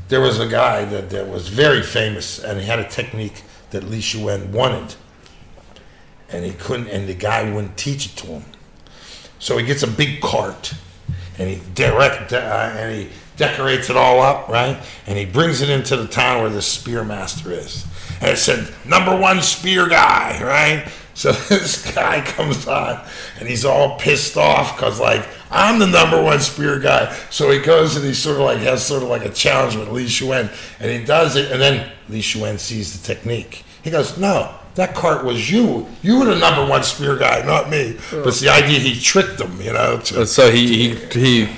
Speaker 2: there was a guy that, that was very famous and he had a technique that Li Shuen wanted, and he couldn't, and the guy wouldn't teach it to him. So he gets a big cart, and he direct uh, and he decorates it all up, right? And he brings it into the town where the spear master is. And it said, number one spear guy, right? <laughs> So this guy comes on and he's all pissed off because, like, I'm the number one spear guy. So he goes and he sort of like has sort of like a challenge with Li Shuen and he does it. And then Li Shuen sees the technique. He goes, No, that cart was you. You were the number one spear guy, not me. But it's the idea he tricked them, you know. To,
Speaker 1: So he, he he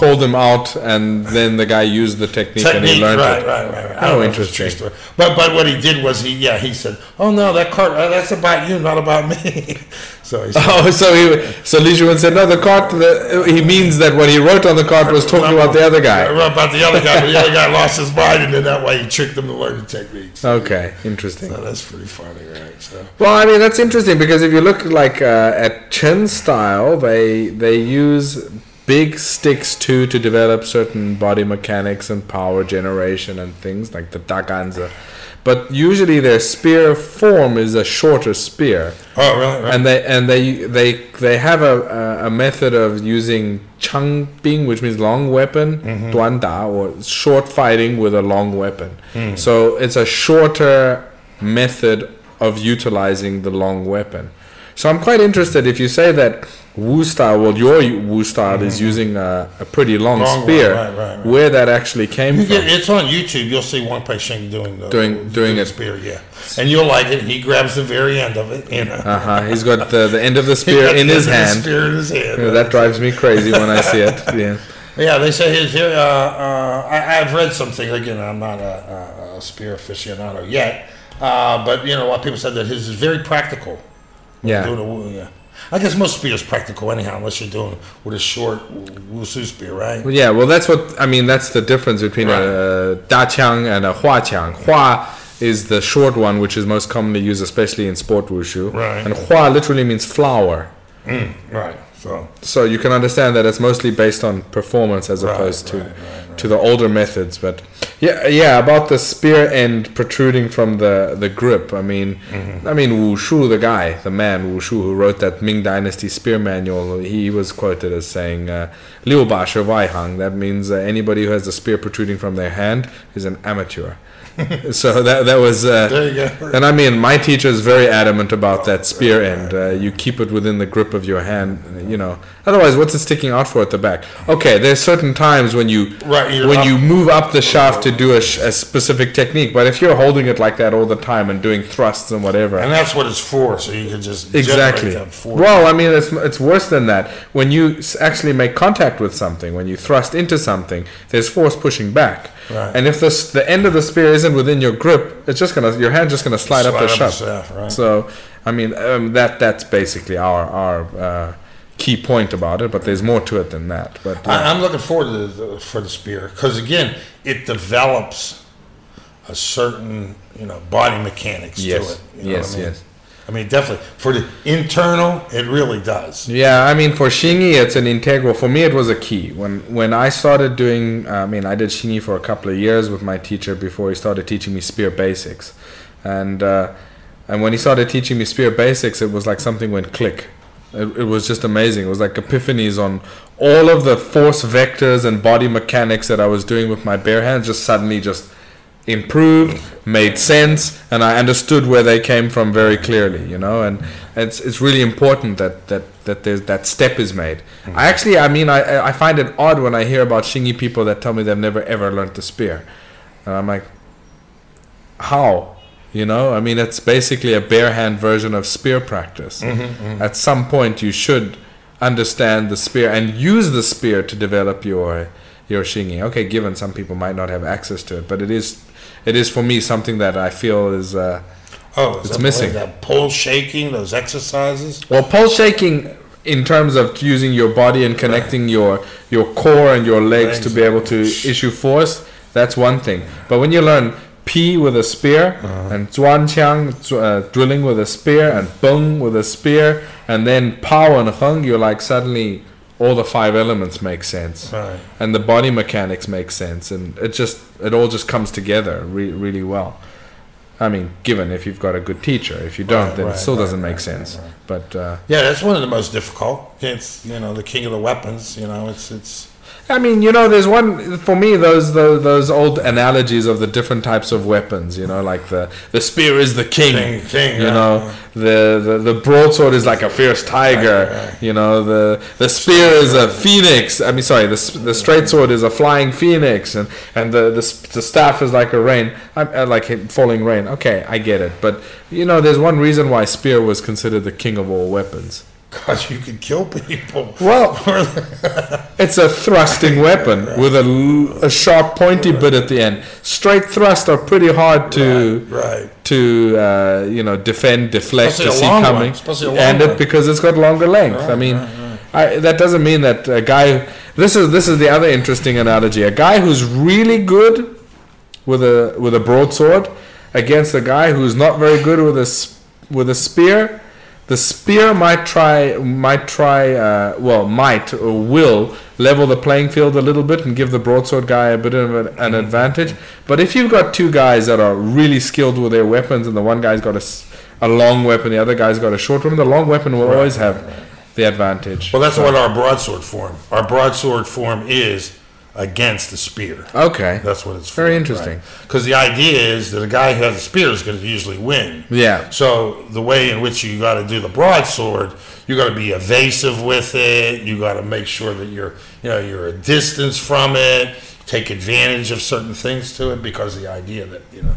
Speaker 1: called him out, and then the guy used the technique, and he
Speaker 2: technique,
Speaker 1: learned
Speaker 2: right,
Speaker 1: it.
Speaker 2: right, right, right. I
Speaker 1: Oh,
Speaker 2: don't know if it's
Speaker 1: interesting.
Speaker 2: story. But but what he did was he yeah he said oh no that cart uh, that's about you not about me. <laughs> so he said,
Speaker 1: Oh, so he so Li said no. The cart. The, he means that what he wrote on the cart was talking about the other guy.
Speaker 2: About the other guy, but the other guy lost his mind, and then that way he tricked him to learn the techniques.
Speaker 1: Okay, interesting.
Speaker 2: So that's pretty funny, right? So
Speaker 1: Well, I mean that's interesting because if you look like uh, at Chen style, they they use big sticks too to develop certain body mechanics and power generation and things like the daganza. But usually their spear form is a shorter spear,
Speaker 2: oh really? Right.
Speaker 1: and they and they they they have a, a, method of using chang bing, which means long weapon, mm-hmm. duan da, or short fighting with a long weapon. Hmm. So it's a shorter method of utilizing the long weapon. So I'm quite interested if you say that Wu style, well, your Wu style is using a, a pretty long,
Speaker 2: Long
Speaker 1: spear,
Speaker 2: right, right, right.
Speaker 1: where that actually came
Speaker 2: You
Speaker 1: from.
Speaker 2: get, it's on YouTube. You'll see Wang Peisheng doing the
Speaker 1: Doing- doing
Speaker 2: the
Speaker 1: it.
Speaker 2: spear, yeah, and you'll like it. He grabs the very end of it, you know.
Speaker 1: Uh huh. He's got the, the end of the <laughs> spear in his
Speaker 2: end of the
Speaker 1: hand.
Speaker 2: Spear in his hand.
Speaker 1: That drives me crazy when I see it. <laughs> Yeah.
Speaker 2: Yeah, they say his. Uh, uh, I, I've read something. Again, I'm not a, a, a spear aficionado yet, uh, but you know, a lot of people said that his is very practical.
Speaker 1: Yeah.
Speaker 2: Doing a, yeah. I guess most spears practical anyhow, unless you're doing with a short wushu spear, right?
Speaker 1: Well, yeah, well, that's what I mean. That's the difference between a da qiang and a hua qiang. Hua is the short one, which is most commonly used, especially in sport wushu.
Speaker 2: Right.
Speaker 1: And hua literally means flower.
Speaker 2: Mm, right. So
Speaker 1: So you can understand that it's mostly based on performance as
Speaker 2: Right,
Speaker 1: opposed to
Speaker 2: right, right,
Speaker 1: to the older methods. But yeah, yeah, about the spear end protruding from the the grip. I mean,
Speaker 2: Mm-hmm.
Speaker 1: I mean Wu Shu, the guy, the man Wu Shu who wrote that Ming Dynasty spear manual. He was quoted as saying, uh, "Liu Ba Shi Wai Hang." That means uh, anybody who has a spear protruding from their hand is an amateur. <laughs> so that that was. Uh,
Speaker 2: there you go.
Speaker 1: and I mean, my teacher is very adamant about that spear end. Uh, you keep it within the grip of your hand, you know. Otherwise, what's it sticking out for at the back? Okay, there's certain times when you
Speaker 2: Right,
Speaker 1: when
Speaker 2: up-
Speaker 1: you move up the shaft to do a, sh- a specific technique. But if you're holding it like that all the time and doing thrusts and whatever,
Speaker 2: And that's what it's for, so you can just
Speaker 1: exactly. Well, I mean, it's it's worse than that. When you actually make contact with something, when you thrust into something, there's force pushing back.
Speaker 2: Right.
Speaker 1: And if the the end of the spear isn't within your grip, it's just gonna your hand's just gonna slide, up the
Speaker 2: Slide up the
Speaker 1: shaft.
Speaker 2: shaft, right.
Speaker 1: So, I mean, um, that that's basically our our uh, key point about it. But there's more to it than that. But uh,
Speaker 2: I, I'm looking forward to the, for the spear because again, it develops a certain you know body mechanics
Speaker 1: yes,
Speaker 2: to it. You know
Speaker 1: yes,
Speaker 2: what I mean?
Speaker 1: yes.
Speaker 2: I mean, definitely for the internal, it really does.
Speaker 1: Yeah, I mean, for Xingyi, it's an integral. For me, it was a key. When when I started doing, I mean, I did Xingyi for a couple of years with my teacher before he started teaching me spear basics, and uh, and when he started teaching me spear basics, it was like something went click. It, it was just amazing. It was like epiphanies on all of the force vectors and body mechanics that I was doing with my bare hands. Just suddenly, just improved, made sense, and I understood where they came from very clearly. You know, and it's it's really important that that that there's that step is made. Mm-hmm. I actually, I mean, I I find it odd when I hear about Xingyi people that tell me they've never ever learned to spear, and I'm like, how? You know, I mean, it's basically a bare hand version of spear practice. Mm-hmm, mm-hmm. At some point, you should understand the spear and use the spear to develop your your Xingyi. Okay, given some people might not have access to it, but it is it is for me something that I feel is uh,
Speaker 2: Oh, is
Speaker 1: It's missing.
Speaker 2: That pole shaking, those exercises.
Speaker 1: well pulse shaking in terms of using your body and connecting your your core and your legs to be able to issue force. That's one thing. But when you learn Pi with a spear and Zuan Qiang uh, drilling with a spear and Beng with a spear and then Pao and Heng, you're like suddenly all the five elements make sense
Speaker 2: Right.
Speaker 1: and the body mechanics make sense and it just it all just comes together re- really well I mean, given if you've got a good teacher. If you don't,
Speaker 2: Right,
Speaker 1: then it still
Speaker 2: right,
Speaker 1: doesn't make
Speaker 2: right,
Speaker 1: sense.
Speaker 2: right, right.
Speaker 1: But uh,
Speaker 2: Yeah, that's one of the most difficult. It's you know the king of the weapons. You know, it's it's
Speaker 1: I mean, you know, there's one for me. Those, those those old analogies of the different types of weapons. You know, like the the spear is the king.
Speaker 2: King, king,
Speaker 1: you
Speaker 2: yeah,
Speaker 1: know, the, the the broadsword is like a fierce tiger.
Speaker 2: Right, right.
Speaker 1: You know, the the spear is a phoenix. I mean, sorry, the the straight sword is a flying phoenix, and and the the, the staff is like a rain, uh, like falling rain. Okay, I get it, but you know, there's one reason why spear was considered the king of all weapons.
Speaker 2: Because you can kill people.
Speaker 1: Well, <laughs> it's a thrusting weapon with a, a sharp pointy bit at the end. Straight thrusts are pretty hard to
Speaker 2: right.
Speaker 1: to uh, you know defend, deflect,
Speaker 2: Especially
Speaker 1: to see coming,
Speaker 2: especially a long
Speaker 1: and it because it's got longer length. I mean, I, that doesn't mean that a guy. This is this is the other interesting analogy. A guy who's really good with a with a broadsword against a guy who's not very good with a s- with a spear. The spear might try might try uh, well might or will level the playing field a little bit and give the broadsword guy a bit of an, an advantage. But if you've got two guys that are really skilled with their weapons and the one guy's got a long weapon, the other guy's got a short weapon, the long weapon will always have the advantage.
Speaker 2: Well, that's
Speaker 1: So-
Speaker 2: what our broadsword form. Our broadsword form is against the spear.
Speaker 1: Okay.
Speaker 2: That's what it's for.
Speaker 1: Very interesting.
Speaker 2: Because the idea is that a guy who has a spear is going to usually win.
Speaker 1: Yeah.
Speaker 2: So the way in which you got to do the broadsword, you got to be evasive with it. You got to make sure that you're, you know, you're a distance from it. Take advantage of certain things to it because the idea that you know,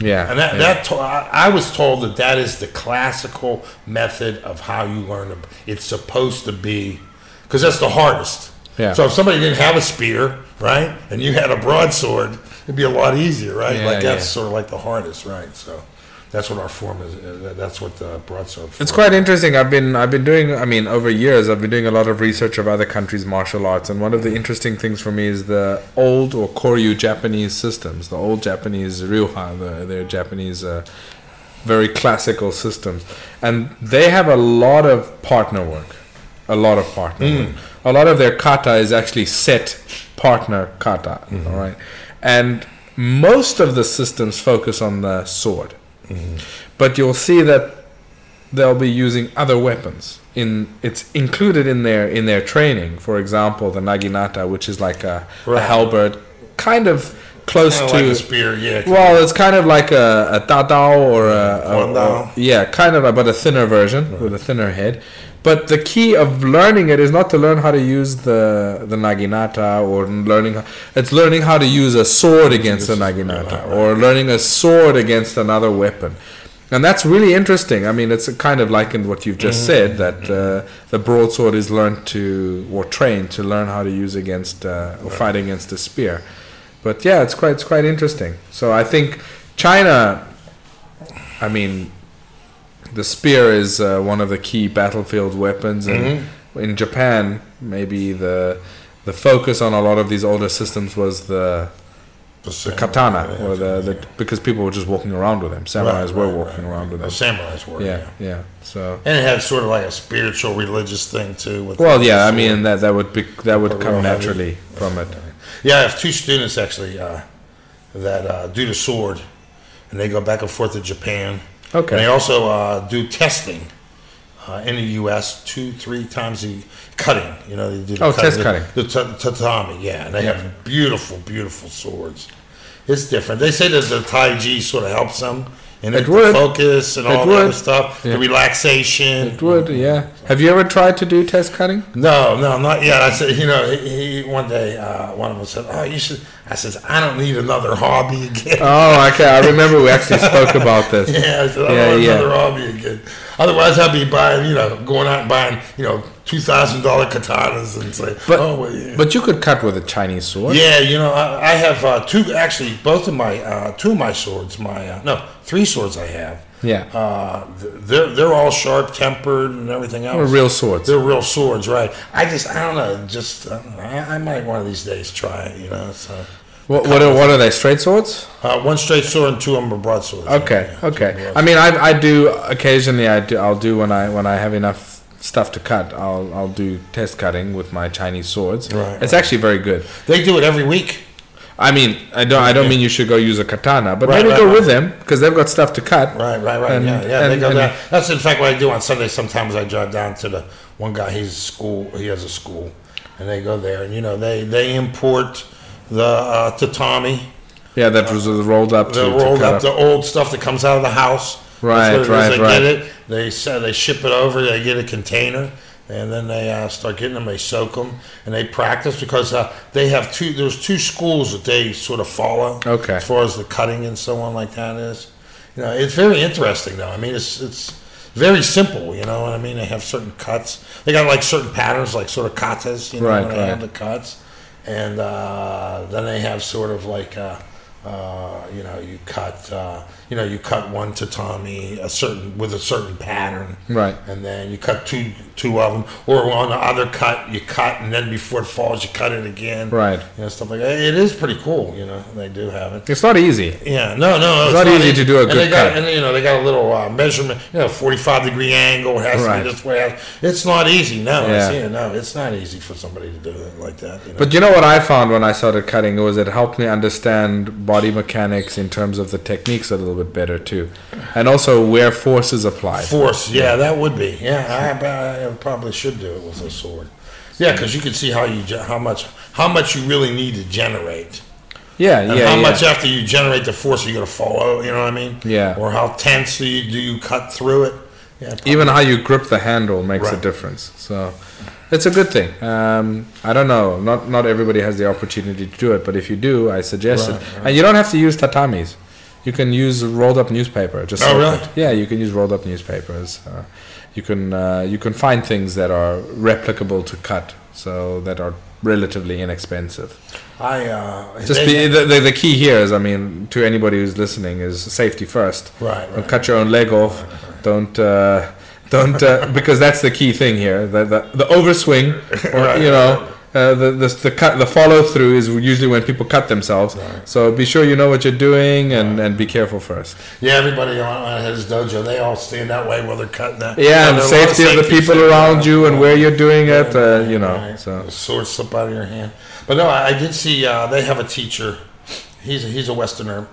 Speaker 1: Yeah.
Speaker 2: and that
Speaker 1: yeah.
Speaker 2: that to, I, I was told that that is the classical method of how you learn. it. It's supposed to be because that's the hardest.
Speaker 1: Yeah.
Speaker 2: So if somebody didn't have a spear, right, and you had a broadsword, it'd be a lot easier, right?
Speaker 1: Yeah,
Speaker 2: like that's
Speaker 1: yeah.
Speaker 2: sort of like the hardest, right? So that's what our form is. uh, That's what the broadsword.
Speaker 1: It's quite interesting. I've been I've been doing. I mean, over years, I've been doing a lot of research of other countries' martial arts, and one of the interesting things for me is the old or Koryu Japanese systems, the old Japanese ryuha, the their Japanese. Uh, very classical systems, and they have a lot of partner work, a lot of partner. Work. A lot of their kata is actually set partner kata, mm-hmm. all right, and most of the systems focus on the sword, mm-hmm. but you'll see that they'll be using other weapons in it's included in their in their training. For example the naginata which is like a, a halberd kind of close
Speaker 2: Kinda
Speaker 1: to
Speaker 2: like a spear, yeah.
Speaker 1: well it's kind of like a, a dadao or a, a, a- yeah kind of a, but a thinner version with a thinner head. But the key of learning it is not to learn how to use the the naginata or learning how, it's learning how to use a sword against the naginata or learning a sword against another weapon. And that's really interesting. I mean, it's kind of like in what you've just said that uh, the broadsword is learned to or trained to learn how to use against uh, or fight against a spear. But yeah, it's quite it's quite interesting. So I think China. I mean, the spear is uh, one of the key battlefield weapons, and in Japan, maybe the the focus on a lot of these older systems was the
Speaker 2: The
Speaker 1: katana, or the, the because people were just walking around with them. Samurais were
Speaker 2: right,
Speaker 1: walking around with
Speaker 2: The
Speaker 1: them.
Speaker 2: samurais were.
Speaker 1: Yeah, yeah. So
Speaker 2: And it had sort of like a spiritual, religious thing too. With
Speaker 1: well, yeah. I mean that that would be that would come naturally from it.
Speaker 2: Yeah, I have two students actually uh, that uh, do the sword, and they go back and forth to Japan.
Speaker 1: Okay.
Speaker 2: And they also uh, do testing uh, in the U.S. two, three times a cutting. You know, they do the
Speaker 1: Oh, test cutting.
Speaker 2: The, ta- tatami, yeah, and they have beautiful, beautiful swords. It's different. They say that the Tai Chi sort of helps them and
Speaker 1: It
Speaker 2: the
Speaker 1: would.
Speaker 2: focus and
Speaker 1: It
Speaker 2: all that
Speaker 1: would.
Speaker 2: other stuff,
Speaker 1: Yeah.
Speaker 2: the relaxation.
Speaker 1: It would, yeah. Have you ever tried to do test cutting?
Speaker 2: No, no, not yet. I said, you know, he, he one day, uh, one of them said, "Oh, you should." I says, "I don't need another hobby again."
Speaker 1: Oh, okay. I remember we actually <laughs> spoke about this.
Speaker 2: yeah, I said, "I don't
Speaker 1: Yeah,
Speaker 2: want
Speaker 1: yeah.
Speaker 2: another hobby again." Otherwise, I'd be buying, you know, going out and buying, you know, two thousand dollar katanas and say,
Speaker 1: But
Speaker 2: "Oh, well, yeah."
Speaker 1: but you could cut with a Chinese sword.
Speaker 2: yeah, you know, I, I have uh, two. Actually, both of my uh, two of my swords, my uh, no, three swords I have.
Speaker 1: Yeah.
Speaker 2: Uh, they're they're all sharp tempered and everything else.
Speaker 1: Or real swords.
Speaker 2: They're real swords, right? I just, I don't know, just, I, I, I might one of these days try it, you know. So,
Speaker 1: What what are, what are they? Straight swords?
Speaker 2: uh, one straight sword and two of them are broadswords.
Speaker 1: Okay,
Speaker 2: Yeah,
Speaker 1: okay. I mean, I, I do occasionally. I do. I'll do when I when I have enough stuff to cut. I'll I'll do test cutting with my Chinese swords.
Speaker 2: Right,
Speaker 1: It's actually very good.
Speaker 2: they do it every week.
Speaker 1: I mean, I don't. I don't mean you should go use a katana, but
Speaker 2: Right,
Speaker 1: maybe
Speaker 2: right,
Speaker 1: go
Speaker 2: right.
Speaker 1: with them because they've got stuff to cut.
Speaker 2: Right, right, right.
Speaker 1: And-
Speaker 2: yeah, yeah. they go
Speaker 1: and-
Speaker 2: down. That's in fact what I do on Sunday. Sometimes I drive down to the one guy. He's school. He has a school, and they go there, and you know they they import the uh, tatami,
Speaker 1: Yeah, that was rolled up to,
Speaker 2: the
Speaker 1: to
Speaker 2: rolled
Speaker 1: cut
Speaker 2: up, the old stuff that comes out of the house.
Speaker 1: Right,
Speaker 2: That's what it is.
Speaker 1: right,
Speaker 2: They
Speaker 1: right.
Speaker 2: get it. They say they ship it over. They get a container. And then they uh, start getting them. They soak them and they practice because uh, they have two. There's two schools that they sort of follow.
Speaker 1: Okay.
Speaker 2: As far as the cutting and so on like that is, you know, it's very interesting though. I mean, it's it's very simple. You know what I mean? They have certain cuts. They got like certain patterns, like sort of katas. You know,
Speaker 1: Right,
Speaker 2: when they have the cuts, and uh, then they have sort of like. Uh, uh, you know, you cut, uh, you know, you cut one tatami a certain with a certain pattern,
Speaker 1: Right.
Speaker 2: and then you cut two two of them, or on the other cut you cut, and then before it falls you cut it again,
Speaker 1: Right.
Speaker 2: You know, stuff like that. It is pretty cool, you know. They do have it.
Speaker 1: It's not easy.
Speaker 2: Yeah, no, no,
Speaker 1: It's not easy to do a
Speaker 2: and
Speaker 1: good
Speaker 2: got,
Speaker 1: cut.
Speaker 2: And you know, they got a little uh, measurement, you know, forty-five degree angle. Has
Speaker 1: Right.
Speaker 2: to be this way. It's not easy. No,
Speaker 1: Yeah.
Speaker 2: it's, yeah, no, it's not easy for somebody to do it like that. You know?
Speaker 1: But you know what I found when I started cutting was it helped me understand body mechanics in terms of the techniques a little bit better too, and also where force is applied.
Speaker 2: Force, yeah, that would be. Yeah, I, I probably should do it with a sword. Yeah, because you can see how you how much how much you really need to generate,
Speaker 1: Yeah,
Speaker 2: and
Speaker 1: yeah,
Speaker 2: how
Speaker 1: yeah.
Speaker 2: much after you generate the force are you going to follow. You know what I mean?
Speaker 1: Yeah.
Speaker 2: Or how tense do you do you cut through it? Yeah. probably.
Speaker 1: Even how you grip the handle makes a difference. So it's a good thing. Um, I don't know. Not not everybody has the opportunity to do it, but if you do, I suggest
Speaker 2: Right,
Speaker 1: it. And you don't have to use tatamis. You can use rolled up newspaper. Just
Speaker 2: Oh, really?
Speaker 1: it. Yeah, you can use rolled up newspapers. Uh, you can uh, you can find things that are replicable to cut, so that are relatively inexpensive.
Speaker 2: I uh,
Speaker 1: Just
Speaker 2: they-
Speaker 1: be, the, the the key here is, I mean, to anybody who's listening, is safety first.
Speaker 2: Right,
Speaker 1: Don't
Speaker 2: right.
Speaker 1: cut your own leg off. Don't uh, don't uh, <laughs> because that's the key thing here. The the, the overswing, <laughs> or
Speaker 2: Right,
Speaker 1: you know, uh, the the the cut the follow through is usually when people cut themselves. So be sure you know what you're doing and and be careful first.
Speaker 2: Yeah, everybody on, his dojo, they all stand that way while they're cutting that.
Speaker 1: Yeah, and
Speaker 2: there's a lot
Speaker 1: safety of the people around you and where you're doing it. Uh, you know,
Speaker 2: Right.
Speaker 1: so
Speaker 2: The sword slip out of your hand. But no, I, I did see uh, they have a teacher. He's a, he's a Westerner,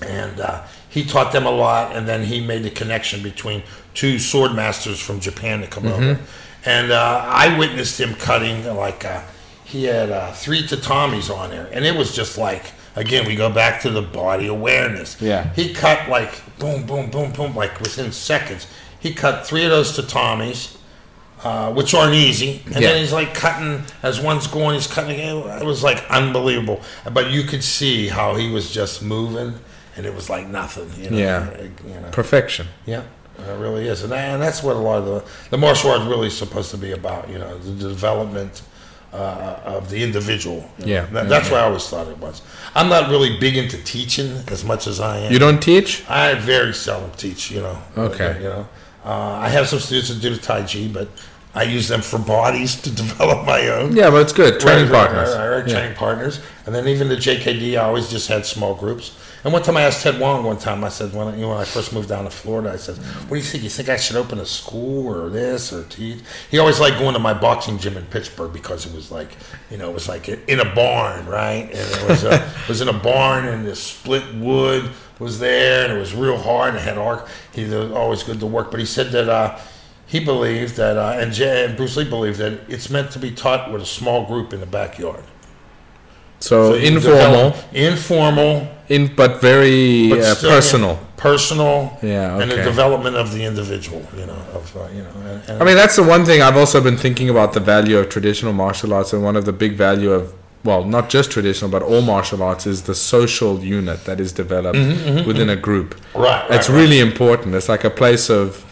Speaker 2: and uh, he taught them a lot. And then he made the connection between two sword masters from Japan to come over. And uh, I witnessed him cutting like uh, he had uh, three tatamis on there, and it was just like again we go back to the body awareness.
Speaker 1: Yeah.
Speaker 2: he cut like boom, boom, boom, boom, like within seconds. He cut three of those tatamis uh, which aren't easy. And
Speaker 1: Yeah.
Speaker 2: then he's like cutting as one's going, he's cutting. It was like unbelievable. But you could see how he was just moving, and it was like nothing. You know?
Speaker 1: Yeah.
Speaker 2: You know?
Speaker 1: perfection.
Speaker 2: Yeah. It really is, and, that, and that's what a lot of the the martial arts really is supposed to be about. You know, the development uh, of the individual.
Speaker 1: Yeah.
Speaker 2: That- that's what I always thought it was. I'm not really big into teaching as much as I am.
Speaker 1: You don't teach?
Speaker 2: I very seldom teach, you know.
Speaker 1: Okay.
Speaker 2: You know, uh, I have some students that do the Tai Chi, but I use them for bodies to <laughs> develop my own.
Speaker 1: Yeah, but it's good. Training
Speaker 2: right,
Speaker 1: partners.
Speaker 2: Right, right, right,
Speaker 1: Yeah.
Speaker 2: training partners. And then even the JKD, I always just had small groups. And one time I asked Ted Wong one time, I said, when, I- you know, when I first moved down to Florida, I said, what do you think? You think I should open a school or this or teach? He always liked going to my boxing gym in Pittsburgh because it was like, you know, it was like in a barn, right? And it was, a, <laughs> it was in a barn and the split wood was there and it was real hard and it had arc. He was always good to work. But he said that, uh, he believed that, uh, and, Jay, and Bruce Lee believed that it's meant to be taught with a small group in the backyard.
Speaker 1: So,
Speaker 2: So
Speaker 1: informal,
Speaker 2: informal,
Speaker 1: in but very
Speaker 2: but
Speaker 1: uh, personal.
Speaker 2: personal,
Speaker 1: Yeah,
Speaker 2: and the development of the individual. You know, of uh, you know. And, and
Speaker 1: I mean, that's the one thing I've also been thinking about the value of traditional martial arts, and one of the big value of well, not just traditional, but all martial arts is the social unit that is developed within a group.
Speaker 2: Mm-hmm, right, right,
Speaker 1: It's
Speaker 2: right.
Speaker 1: really important. It's like a place of,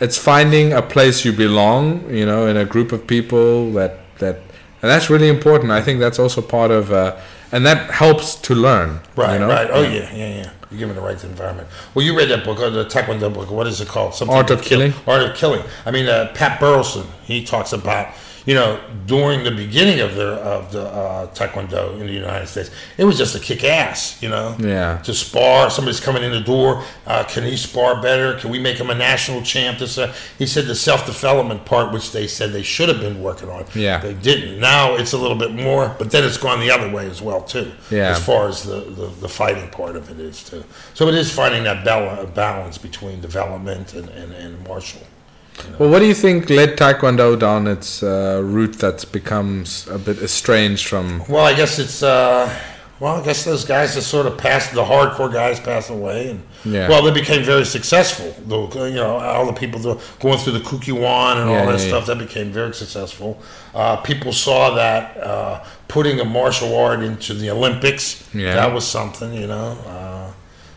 Speaker 1: it's finding a place you belong, you know, in a group of people that that, and that's really important. I think that's also part of, uh, and that helps to learn.
Speaker 2: right,
Speaker 1: you know?
Speaker 2: right. Oh yeah, yeah, yeah. You're given the right environment. Well, you read that book, uh, the Taekwondo book. What is it called? Something
Speaker 1: Art of
Speaker 2: Kill-
Speaker 1: Killing?
Speaker 2: Art of Killing. I mean, uh, Pat Burleson. He talks about you know, during the beginning of the of the uh, Taekwondo in the United States, it was just a kick ass, you know.
Speaker 1: Yeah.
Speaker 2: To spar, somebody's coming in the door. Uh, can he spar better? Can we make him a national champ? This, uh, he said the self development part, which they said they should have been working on.
Speaker 1: Yeah.
Speaker 2: They didn't. Now it's a little bit more, but then it's gone the other way as well too.
Speaker 1: Yeah.
Speaker 2: As far as the, the, the fighting part of it is too. So it is finding that bal- balance between development and, and, and martial.
Speaker 1: Well, what do you think led Taekwondo down its uh, route that becomes a bit estranged from?
Speaker 2: Well, I guess it's uh, well, I guess those guys just sort of passed. The hardcore guys passed away, and
Speaker 1: Yeah.
Speaker 2: well, they became very successful. The, you know, all the people going through the Kukkiwon and all that
Speaker 1: yeah, yeah.
Speaker 2: stuff that became very successful. Uh, people saw that uh, putting a martial art into the Olympics.
Speaker 1: Yeah.
Speaker 2: that was something, you know. Uh,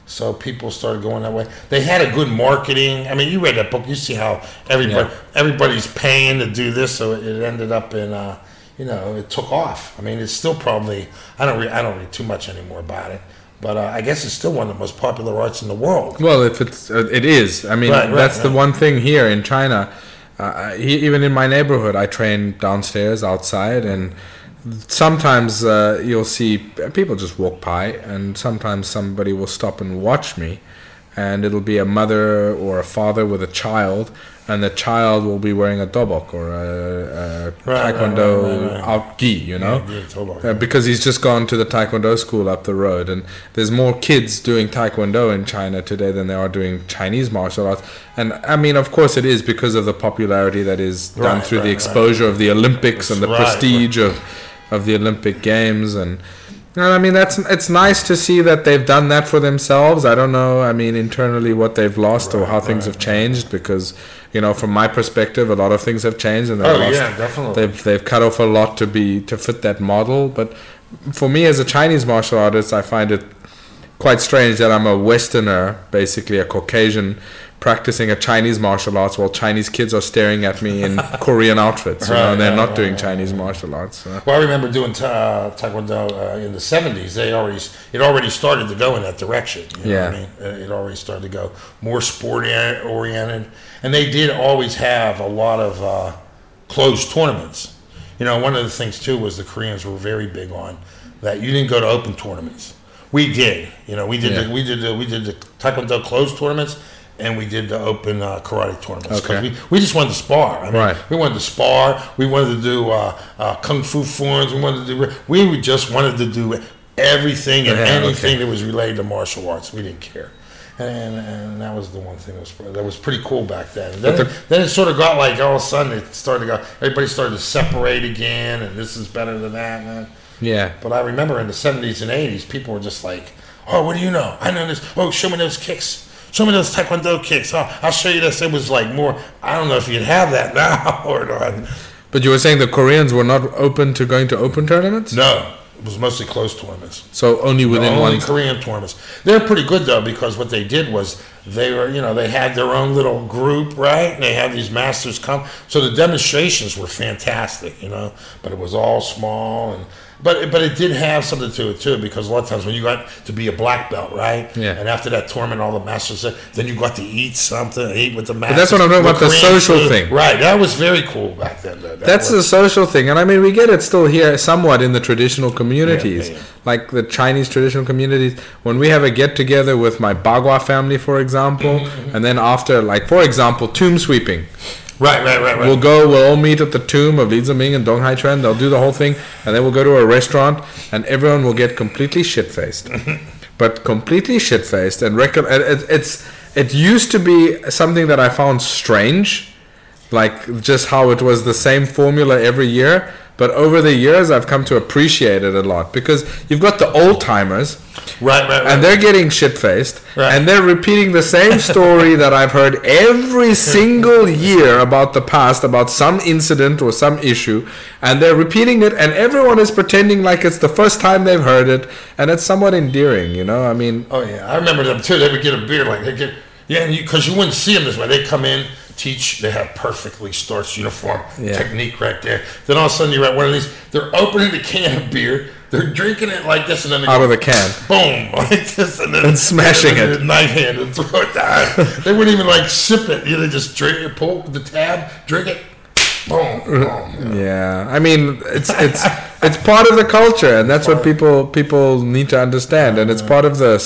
Speaker 2: so people started going that way. They had a good marketing. I mean, you read that book. You see how everybody
Speaker 1: Yeah.
Speaker 2: everybody's paying to do this, so it, ended up in. Uh, you know, it took off. I mean, it's still probably. I don't. Read, I don't read too much anymore about it, but uh, I guess it's still one of the most popular arts in the world.
Speaker 1: Well, if it's uh, it is. I mean,
Speaker 2: Right, right,
Speaker 1: that's the
Speaker 2: right.
Speaker 1: one thing here in China. Uh, even in my neighborhood, I train downstairs outside, and sometimes uh, you'll see people just walk by, and sometimes somebody will stop and watch me, and it'll be a mother or a father with a child, and the child will be wearing a dobok or a, a
Speaker 2: Right,
Speaker 1: taekwondo
Speaker 2: right, right,
Speaker 1: gi, you know.
Speaker 2: Yeah.
Speaker 1: Uh, because he's just gone to the taekwondo school up the road and there's more kids doing taekwondo in china today than there are doing chinese martial arts and i mean of course it is because of the popularity that is done through the exposure of the olympics and the prestige of of the olympic games and and I mean that's it's nice to see that they've done that for themselves. I don't know. I mean internally what they've lost or
Speaker 2: Right,
Speaker 1: how things
Speaker 2: right,
Speaker 1: have changed because you know from my perspective a lot of things have changed and they've
Speaker 2: Oh
Speaker 1: lost
Speaker 2: yeah, definitely.
Speaker 1: they've they've cut off a lot to be to fit that model but for me as a chinese martial artist i find it quite strange that i'm a westerner basically a caucasian practicing a chinese martial arts while chinese kids are staring at me in <laughs> korean outfits you know
Speaker 2: Right,
Speaker 1: and they're
Speaker 2: right,
Speaker 1: not
Speaker 2: right,
Speaker 1: doing
Speaker 2: right,
Speaker 1: chinese martial arts so.
Speaker 2: Well, I remember doing ta- uh, taekwondo uh, in the '70s. They already it already started to go in that direction. You know what I
Speaker 1: Yeah.
Speaker 2: mean, Uh, it already started to go more sport oriented, and they did always have a lot of uh, closed tournaments. You know, one of the things too was the Koreans were very big on that you didn't go to open tournaments. We did. You know, we did
Speaker 1: Yeah.
Speaker 2: the, we did the, we did the taekwondo closed tournaments. And we did the open uh, karate tournaments
Speaker 1: Okay.
Speaker 2: we, we just wanted to spar. I mean,
Speaker 1: Right.
Speaker 2: we wanted to spar. We wanted to do uh, uh, kung fu forms. We wanted to do. We just wanted to do everything and
Speaker 1: Yeah,
Speaker 2: anything
Speaker 1: okay.
Speaker 2: that was related to martial arts. We didn't care, and, and that was the one thing that was that was pretty cool back then. Then, it, then it sort of got like all of a sudden it started to go. Everybody started to separate again, and this is better than that. And that.
Speaker 1: yeah
Speaker 2: But I remember in the seventies and eighties, people were just like, "Oh, what do you know? I know this. Oh, show me those kicks." Show of those taekwondo kicks. Oh, I'll show you this. It was like more. I don't know if you'd have that <laughs> now or not.
Speaker 1: but you were saying the koreans were not open to going to open tournaments
Speaker 2: No, it was mostly closed tournaments.
Speaker 1: so only within
Speaker 2: only
Speaker 1: one
Speaker 2: Korean tournaments. They're pretty good though because what they did was they were, you know, they had their own little group, right? And they had these masters come. So the demonstrations were fantastic, you know, but it was all small and. But, but it did have something to it too because a lot of times when you got to be a black belt, right?
Speaker 1: Yeah.
Speaker 2: And after that tournament, all the masters, then you got to eat something, eat with the masters.
Speaker 1: that's what I'm talking about, the social
Speaker 2: food.
Speaker 1: thing.
Speaker 2: Right. That was very cool back then. That
Speaker 1: That's
Speaker 2: was-
Speaker 1: a social thing, and I mean we get it still here somewhat in the traditional communities,
Speaker 2: Yeah, yeah, yeah.
Speaker 1: like the Chinese traditional communities. When we have a get together with my Bagua family, for example,
Speaker 2: Mm-hmm,
Speaker 1: and then after, like for example, tomb sweeping,
Speaker 2: right, right, right, right.
Speaker 1: we'll go, we'll all meet at the tomb of Li Ziming and Dong Haichuan. They'll do the whole thing, and then we'll go to a restaurant, and everyone will get completely shit faced, <laughs> but completely shit faced. And reckon it, it, it's it used to be something that I found strange like just how it was the same formula every year. But over the years, I've come to appreciate it a lot because you've got the old timers,
Speaker 2: right, right, right.
Speaker 1: and they're getting shit faced,
Speaker 2: Right.
Speaker 1: and they're repeating the same <laughs> story that I've heard every <laughs> single year about the past, about some incident or some issue, and they're repeating it, and everyone is pretending like it's the first time they've heard it, and it's somewhat endearing, you know. I mean,
Speaker 2: Oh yeah, I remember them too. They would get a beer like they get yeah, because you, wouldn't see them this way. They come in, teach. They have perfectly starched uniform
Speaker 1: Yeah.
Speaker 2: technique right there. Then all of a sudden you're at one of these. They're opening the can of beer. They're drinking it like this, and then they
Speaker 1: out
Speaker 2: go,
Speaker 1: of the can.
Speaker 2: boom <laughs> like this, and then
Speaker 1: And smashing
Speaker 2: and
Speaker 1: it.
Speaker 2: then Knife hand and throw it down. <laughs> they wouldn't even like sip it. You know, they just drink it, pull the tab, drink it. boom, boom.
Speaker 1: Uh, yeah, I mean it's it's <laughs> it's part of the culture, and that's what people people need to understand, and it's uh, part of the,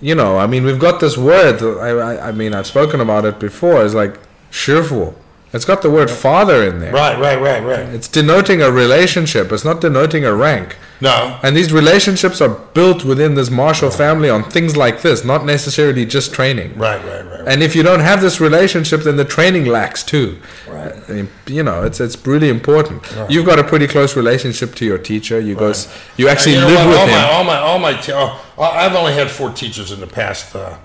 Speaker 1: you know, I mean we've got this word. I I, I mean I've spoken about it before. It's like shifu. It's got the word father in there.
Speaker 2: Right, right, right, right.
Speaker 1: It's denoting a relationship. It's not denoting a rank.
Speaker 2: No,
Speaker 1: And these relationships are built within this martial family on things like this, not necessarily just training.
Speaker 2: right, right, right. right.
Speaker 1: And if you don't have this relationship, then the training lacks too.
Speaker 2: Right.
Speaker 1: Uh, You know, it's it's really important. You've got a pretty close relationship to your teacher. You go, you actually
Speaker 2: You know
Speaker 1: live
Speaker 2: what?
Speaker 1: with
Speaker 2: all
Speaker 1: him.
Speaker 2: My, all my, all my, te- oh, I've only had four teachers in the past. Uh,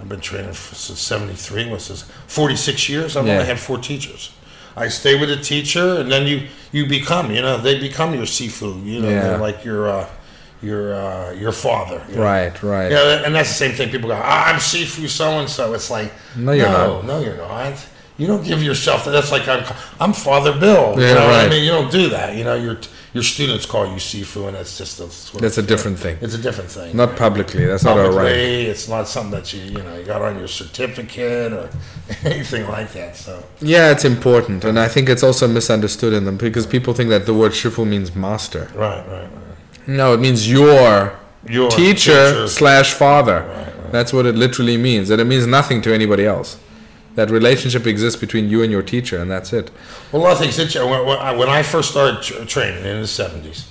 Speaker 2: I've been training since '73. What's this? 46 years. I've
Speaker 1: Yeah.
Speaker 2: only had four teachers. I stay with a teacher, and then you you become. You know, they become your Sifu. You know,
Speaker 1: Yeah.
Speaker 2: they're like your uh, your uh, your father. you know?
Speaker 1: Right, right.
Speaker 2: Yeah, and that's the same thing. People go, "Ah, "I'm Sifu so and so." It's like,
Speaker 1: No, you're
Speaker 2: no,
Speaker 1: not.
Speaker 2: No, you're not. You don't give yourself that. That's like I'm, I'm Father Bill.
Speaker 1: Yeah,
Speaker 2: you know what
Speaker 1: right.
Speaker 2: I mean, you don't do that. You know, your your students call you Sifu, and that's just a sort
Speaker 1: That's a different thing.
Speaker 2: It's a different thing.
Speaker 1: Not publicly. That's not a.
Speaker 2: Publicly, it's not something that you you know you got on your certificate or <laughs> anything like that. So
Speaker 1: Yeah, it's important, and I think it's also misunderstood in them because people think that the word shifu means master.
Speaker 2: right, right, right.
Speaker 1: No, it means your
Speaker 2: Your
Speaker 1: teacher
Speaker 2: teacher.
Speaker 1: slash father.
Speaker 2: Right, right.
Speaker 1: That's what it literally means, and it means nothing to anybody else. That relationship exists between you and your teacher, and that's it.
Speaker 2: Well, a lot of things. When, I- first started training in the seventies,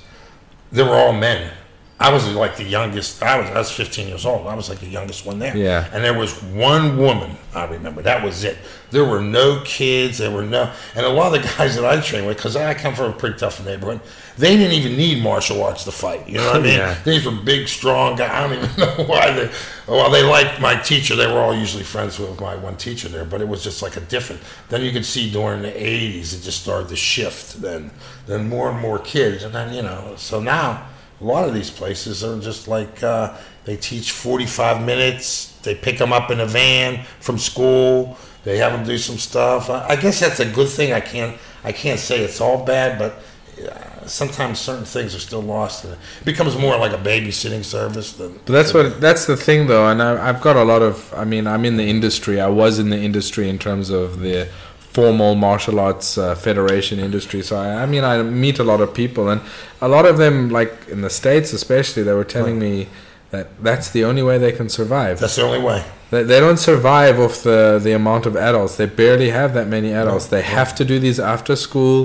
Speaker 2: they were all men. I was like the youngest. I was I was 15 years old. I was like the youngest one there.
Speaker 1: Yeah.
Speaker 2: And there was one woman. I remember that was it. There were no kids. There were no. And a lot of the <laughs> guys that I trained with, because I come from a pretty tough neighborhood, they didn't even need martial arts to fight. You know what I <laughs> mean?
Speaker 1: Yeah.
Speaker 2: These were big, strong guys. I don't even <laughs> know why they. Well, they liked my teacher. They were all usually friends with my one teacher there, but it was just like a different. Then you could see during the '80s, it just started to shift. Then, then more and more kids, and then you know. So now, a lot of these places are just like uh, they teach 45 minutes. They pick them up in a van from school. They have them do some stuff. I, guess that's a good thing. I can't. I can't say it's all bad, but uh, sometimes certain things are still lost, and it becomes more like a babysitting service than.
Speaker 1: But that's what that's the thing though, and I, I've got a lot of. I mean, I'm in the industry. I was in the industry in terms of the formal martial arts uh, federation industry. So I, I mean, I meet a lot of people, and a lot of them, like in the states especially, they were telling me that that's the only way they can survive.
Speaker 2: That's the only way.
Speaker 1: They, they don't survive off the the amount of adults. They barely have that many adults. They have to do these after school.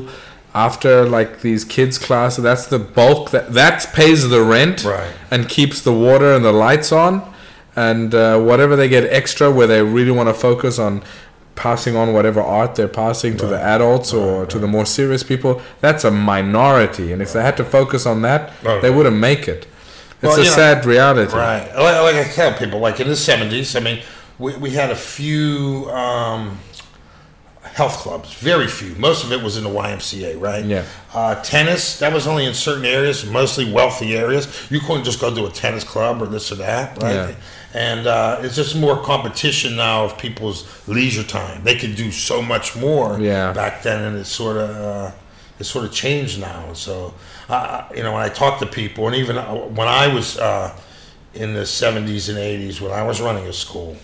Speaker 1: After like these kids classes, that's the bulk that that pays the rent
Speaker 2: Right.
Speaker 1: and keeps the water and the lights on, and uh, whatever they get extra, where they really want to focus on passing on whatever art they're passing to the adults or to the more serious people, that's a minority. And if they had to focus on that,
Speaker 2: Right.
Speaker 1: they wouldn't make it. It's
Speaker 2: Well,
Speaker 1: a
Speaker 2: you know-
Speaker 1: sad reality.
Speaker 2: Right. Like, like I tell people, like in the 70s, I mean, we, we had a few um, health clubs, very few. Most of it was in the YMCA, right?
Speaker 1: Yeah.
Speaker 2: Uh, tennis, that was only in certain areas, mostly wealthy areas. You couldn't just go to a tennis club or this or that, right?
Speaker 1: Yeah.
Speaker 2: And uh, it's just more competition now of people's leisure time. They could do so much more
Speaker 1: Yeah.
Speaker 2: back then, and it's sort of uh, it's sort of changed now. So, uh, you know, when I talk to people, and even uh, when I was uh, in the '70s and '80s, when I was running a school,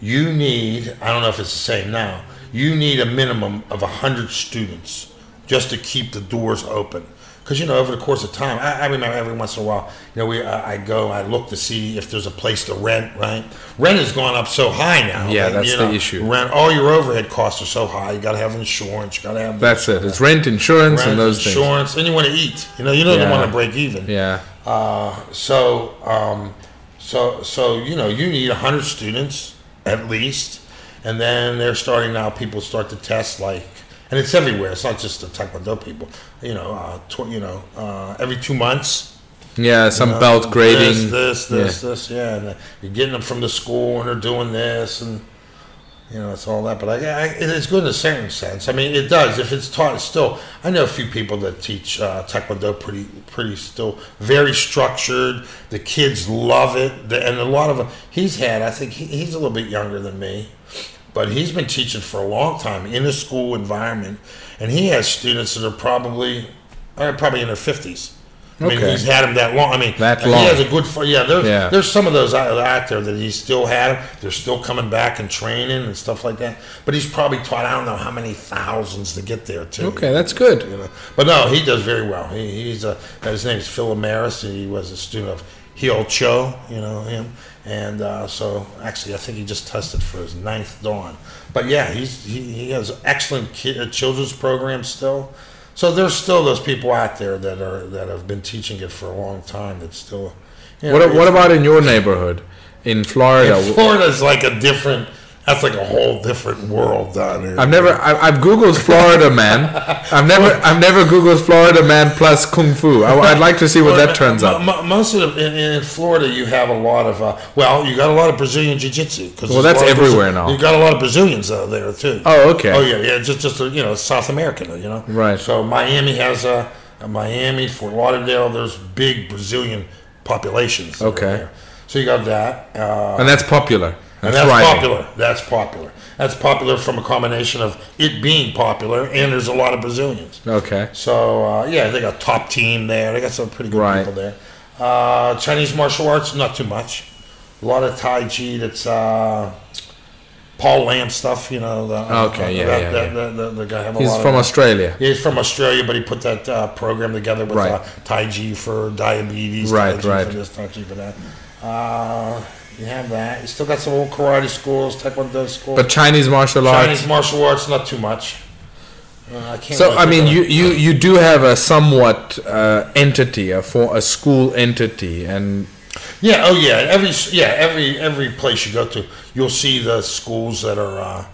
Speaker 2: you need I don't know if it's the same now. You need a minimum of hundred students just to keep the doors open. Because you know, over the course of time, I, I remember every once in a while, you know, we uh, I go, I look to see if there's a place to rent. Right, rent has gone up so high now.
Speaker 1: Yeah,
Speaker 2: that,
Speaker 1: that's
Speaker 2: you
Speaker 1: the
Speaker 2: know,
Speaker 1: issue.
Speaker 2: Rent, all your overhead costs are so high. You got to have insurance. You got to have
Speaker 1: That's it. It's rent, insurance,
Speaker 2: rent,
Speaker 1: and those things.
Speaker 2: insurance, and you want to eat. You know, you don't
Speaker 1: Yeah.
Speaker 2: want to break even.
Speaker 1: Yeah.
Speaker 2: Uh, so, um, so, so you know, you need hundred students at least, and then they're starting now. People start to test like, and it's everywhere. It's not just the Taekwondo people. You know, uh, tw- you know, uh, every two months.
Speaker 1: Yeah, some
Speaker 2: you know,
Speaker 1: belt grading.
Speaker 2: This, this, this,
Speaker 1: Yeah.
Speaker 2: this. Yeah, and uh, you're getting them from the school, and they're doing this, and you know, it's all that. But I, I, it is good in a certain sense. I mean, it does if it's taught. It's still, I know a few people that teach uh, Taekwondo pretty, pretty still very structured. The kids love it, the, and a lot of them. He's had. I think he, he's a little bit younger than me, but he's been teaching for a long time in a school environment, and he has students that are probably, are probably in their fifties. I mean,
Speaker 1: Okay.
Speaker 2: he's had him that long. I mean,
Speaker 1: That long.
Speaker 2: he has a good. Yeah, there's
Speaker 1: Yeah.
Speaker 2: there's some of those out, out there that he still had. They're still coming back and training and stuff like that. But he's probably taught I don't know how many thousands to get there too.
Speaker 1: Okay, that's good.
Speaker 2: You know, but no, he does very well. He, he's a his name's Phil Amaris. He was a student of Hyo Cho. You know him, and uh, so actually, I think he just tested for his ninth dan. But yeah, he's he, he has excellent ki- uh, children's programs still. So there's still those people out there that are that have been teaching it for a long time. That still. You know,
Speaker 1: What, what about in your neighborhood, in Florida?
Speaker 2: in Florida's like a different. That's like a whole different world down here.
Speaker 1: I've never. I, I've googled Florida man. <laughs> I've never. I've never googled Florida man plus kung fu. I, would like to see what that turns up.
Speaker 2: Most of the, in, in Florida, you have a lot of uh, well, you got a lot of Brazilian jiu jitsu.
Speaker 1: Well, that's everywhere
Speaker 2: Brazil-
Speaker 1: now.
Speaker 2: You got a lot of Brazilians out there too.
Speaker 1: Oh, okay.
Speaker 2: Oh yeah, yeah, just just uh, you know South American, you know.
Speaker 1: Right.
Speaker 2: So Miami has a, a Miami, Fort Lauderdale. There's big Brazilian populations.
Speaker 1: Okay.
Speaker 2: So you got that. Uh,
Speaker 1: And that's popular.
Speaker 2: And
Speaker 1: That's thriving.
Speaker 2: popular. That's popular. That's popular from a combination of it being popular and there's a lot of Brazilians.
Speaker 1: Okay.
Speaker 2: So uh, yeah, they got top team there. They got some pretty good
Speaker 1: Right.
Speaker 2: people there. Uh, Chinese martial arts, not too much. A lot of Tai Chi. That's uh, Paul Lam stuff. You know. The,
Speaker 1: Okay, yeah,
Speaker 2: that,
Speaker 1: yeah,
Speaker 2: that,
Speaker 1: yeah.
Speaker 2: The, the, the guy have a
Speaker 1: He's from Australia.
Speaker 2: yeah, he's from Australia, but he put that uh, program together with
Speaker 1: Right.
Speaker 2: uh, Tai Chi for diabetes,
Speaker 1: Right,
Speaker 2: Tai Chi
Speaker 1: right.
Speaker 2: for this, Tai Chi for that. You have that. You still got some old karate schools, Taekwondo schools.
Speaker 1: But Chinese martial arts.
Speaker 2: Chinese martial arts, not too much. Uh, I can't
Speaker 1: So I mean, you, you, you do have a somewhat uh, entity, a for a school entity, and
Speaker 2: Yeah, oh yeah. Every yeah, every every place you go to, you'll see the schools that are. Uh,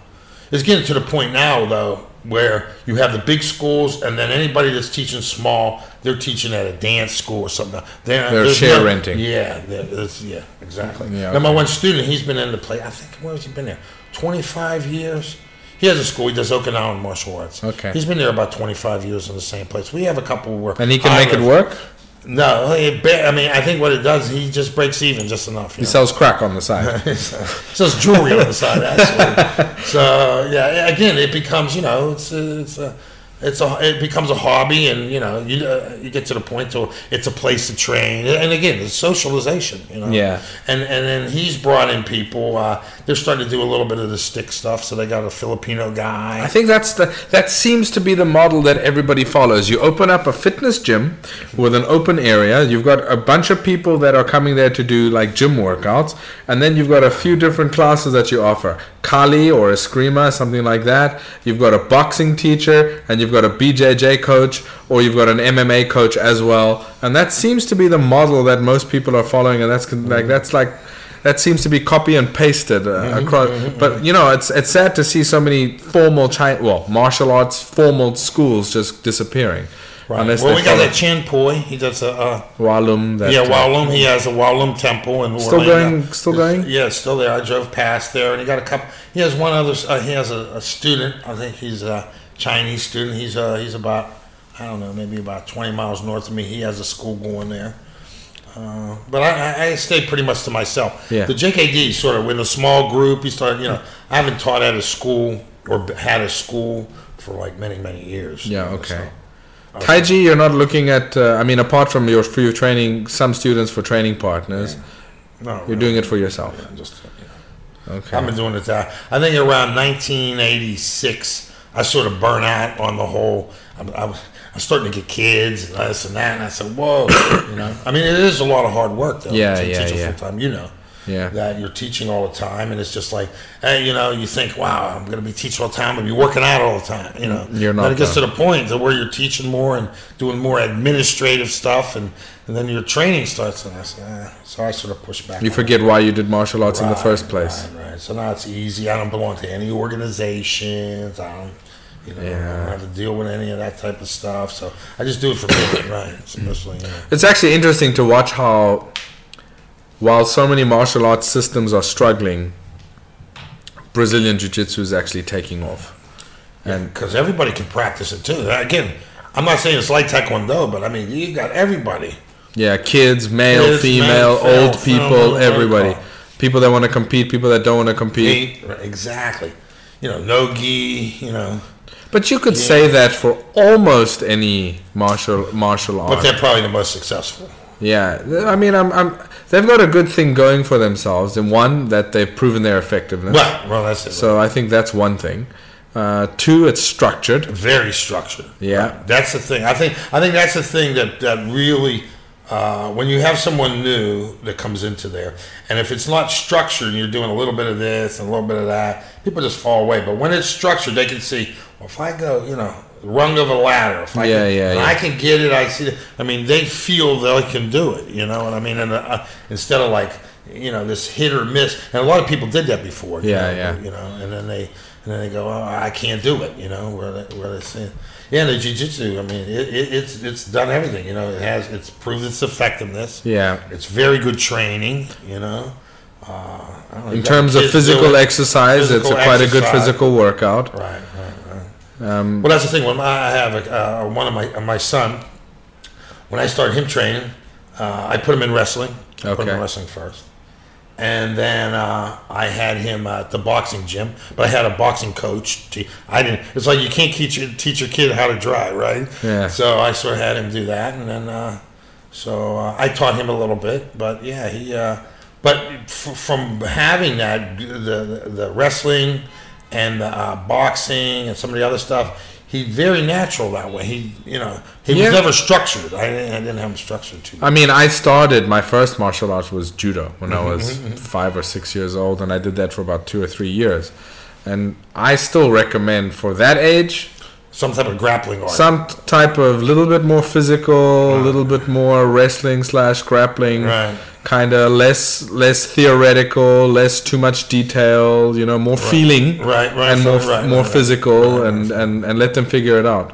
Speaker 2: it's getting to the point now though where you have the big schools, and then anybody that's teaching small, they're teaching at a dance school or something. They're,
Speaker 1: They're share renting.
Speaker 2: Yeah, yeah, exactly.
Speaker 1: Yeah,
Speaker 2: Now my one student, he's been in the play. I think where has he been there? Twenty five years. He has a school. He does Okinawan martial arts.
Speaker 1: Okay.
Speaker 2: He's been there about twenty five years in the same place. We have a couple where
Speaker 1: and he can
Speaker 2: I
Speaker 1: make it work.
Speaker 2: no, it I mean, I think what it does, he just breaks even just enough.
Speaker 1: He
Speaker 2: know?
Speaker 1: sells crack on the side. <laughs>
Speaker 2: He sells jewelry on the side, <laughs> actually. So yeah, again, it becomes you know, it's it's a, it's a, it becomes a hobby, and you know, you uh, you get to the point to it's a place to train, and again, it's socialization. You know.
Speaker 1: Yeah.
Speaker 2: And and then he's brought in people. Uh, they're starting to do a little bit of the stick stuff, so they got a Filipino guy.
Speaker 1: I think that's the that seems to be the model that everybody follows. You open up a fitness gym with an open area. You've got a bunch of people that are coming there to do like gym workouts, and then you've got a few different classes that you offer. Kali or Eskrima, something like that. You've got a boxing teacher, and you've got a BJJ coach, or you've got an MMA coach as well. And that seems to be the model that most people are following, and that's con- like that's like that seems to be copy and pasted uh,
Speaker 2: Mm-hmm,
Speaker 1: across. But you know, it's it's sad to see so many formal China, well, martial arts formal schools just disappearing.
Speaker 2: Right.
Speaker 1: Unless
Speaker 2: well, we got that Chan Pui. He does a. Uh,
Speaker 1: Wah Lum. That,
Speaker 2: yeah,
Speaker 1: uh,
Speaker 2: Wah Lum. He has a Wah Lum temple in
Speaker 1: Still
Speaker 2: Orlando.
Speaker 1: going- still going?
Speaker 2: Yeah, still there. I drove past there, and he got a couple. He has one other. Uh, he has a, a student. I think he's a Chinese student. He's uh, he's about I don't know, maybe about twenty miles north of me. He has a school going there. Uh, but I, I, stay pretty much to myself.
Speaker 1: Yeah.
Speaker 2: The JKD sort of in a small group. He started, you know, I haven't taught at a school or had a school for like many many years. you
Speaker 1: Yeah.
Speaker 2: know,
Speaker 1: Okay.
Speaker 2: so-
Speaker 1: Taiji, you're not looking at. Uh, I mean, apart from your for your training, some students for training partners,
Speaker 2: No,
Speaker 1: you're doing it for yourself.
Speaker 2: Yeah, just yeah.
Speaker 1: Okay.
Speaker 2: I've been doing it that. I think around 1986, I sort of burn out on the whole. I'm, I'm, I'm starting to get kids and this and that, and I said, "Whoa," you know. I mean, it is a lot of hard work, though.
Speaker 1: Yeah,
Speaker 2: to
Speaker 1: yeah,
Speaker 2: teach
Speaker 1: yeah.
Speaker 2: full time, you know.
Speaker 1: Yeah.
Speaker 2: That you're teaching all the time, and it's just like, hey, you know, you think, wow, I'm going to be teaching all the time, and be working out all the time, you know.
Speaker 1: You're not
Speaker 2: Then it gets to the point that where you're teaching more and doing more administrative stuff, and, and then your training starts, and I say, eh. so I sort of push back.
Speaker 1: You forget why you did martial arts in the first place.
Speaker 2: Right, right. So now it's easy. I don't belong to any organizations. I don't, you know, I
Speaker 1: Yeah.
Speaker 2: don't have to deal with any of that type of stuff. So I just do it for me, <coughs> right? Especially, you know.
Speaker 1: It's actually interesting to watch how, while so many martial arts systems are struggling, Brazilian Jiu Jitsu is actually taking off. And
Speaker 2: because everybody can practice it too. Again, I'm not saying it's like Taekwondo, but I mean, you got everybody.
Speaker 1: yeah, kids, male,
Speaker 2: Kids,
Speaker 1: female,
Speaker 2: male, female,
Speaker 1: old people,
Speaker 2: female,
Speaker 1: everybody. People that want to compete, people that don't want to compete.
Speaker 2: Eight, exactly. You know, no gi. You know,
Speaker 1: But you could say that for almost any martial martial art.
Speaker 2: But they're probably the most successful.
Speaker 1: Yeah, I mean, I'm, I'm, they've got a good thing going for themselves. And one, that they've proven their effectiveness.
Speaker 2: Right. Well, that's it.
Speaker 1: So I think that's one thing. Uh, two, it's structured.
Speaker 2: very structured.
Speaker 1: Yeah.
Speaker 2: That's the thing. I think I think that's the thing that that really uh, when you have someone new that comes into there, and if it's not structured, and you're doing a little bit of this and a little bit of that, people just fall away. But when it's structured, they can see. Well, if I go, you know, rung of a ladder, if I
Speaker 1: Yeah,
Speaker 2: can,
Speaker 1: yeah, yeah.
Speaker 2: I can get it. I see. It. I mean, they feel they can do it. You know what I mean? And uh, instead of like you know this hit or miss, and a lot of people did that before. you
Speaker 1: Yeah,
Speaker 2: know,
Speaker 1: yeah.
Speaker 2: You know, and then they and then they go, oh, I can't do it. You know, where they, where they say, yeah, the jiu-jitsu. I mean, it, it, it's it's done everything. You know, it has it's proved its effectiveness.
Speaker 1: Yeah.
Speaker 2: It's very good training. You know. Uh, I don't know,
Speaker 1: In terms of physical exercise, it's a
Speaker 2: physical
Speaker 1: quite a good physical workout.
Speaker 2: Right.
Speaker 1: Um,
Speaker 2: Well, that's the thing. When I have a, uh, one of my uh, my son, when I started him training, uh, I put him in wrestling. I Put him in wrestling first, and then uh, I had him at the boxing gym. But I had a boxing coach. te- I didn't. It's like you can't teach your, teach your kid how to drive, right?
Speaker 1: Yeah.
Speaker 2: So I sort of had him do that, and then uh, so uh, I taught him a little bit. But yeah, he. Uh, but f- from having that, the the wrestling and the uh, boxing and some of the other stuff, he's very natural that way. He, you know, he
Speaker 1: Yeah.
Speaker 2: was never structured. I, didn't- I didn't have him structured too. Much.
Speaker 1: I mean, I started my first martial arts was judo when
Speaker 2: Mm-hmm,
Speaker 1: I was five or six years old, and I did that for about two or three years. And I still recommend for that age
Speaker 2: Some type of grappling art.
Speaker 1: some type of little bit more physical, a little bit more wrestling slash grappling,
Speaker 2: Right.
Speaker 1: kind of less less theoretical, less too much detail, you know, more feeling,
Speaker 2: Right, right,
Speaker 1: and more
Speaker 2: right, right,
Speaker 1: more
Speaker 2: right,
Speaker 1: physical,
Speaker 2: right,
Speaker 1: and, and and let them figure it out.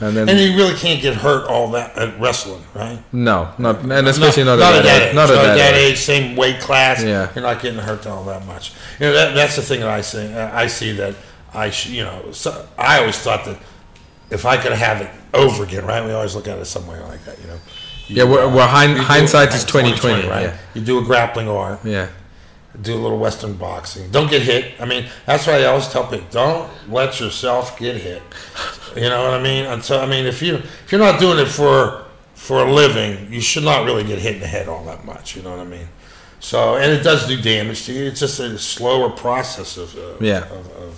Speaker 1: And then
Speaker 2: and you really can't get hurt all that at wrestling, right?
Speaker 1: no, not and especially not,
Speaker 2: not
Speaker 1: at that age, not at that age.
Speaker 2: age, same weight class.
Speaker 1: Yeah.
Speaker 2: you're not getting hurt all that much. You know, that, that's the thing that I see. I see that I, sh- you know, so I always thought that if I could have it over again, right? We always look at it somewhere like that, you know. You,
Speaker 1: Yeah, we're- we're hind-
Speaker 2: do-
Speaker 1: hindsight is
Speaker 2: 20/20,
Speaker 1: 20/20,
Speaker 2: right?
Speaker 1: yeah.
Speaker 2: You do a grappling art,
Speaker 1: Yeah,
Speaker 2: do a little Western boxing. Don't get hit. I mean, that's why I always tell people: don't let yourself get hit. You know what I mean? And so, I mean, if you if you're not doing it for for a living, you should not really get hit in the head all that much. You know what I mean? So, and it does do damage to you. It's just a slower process of uh,
Speaker 1: Yeah.
Speaker 2: of, of,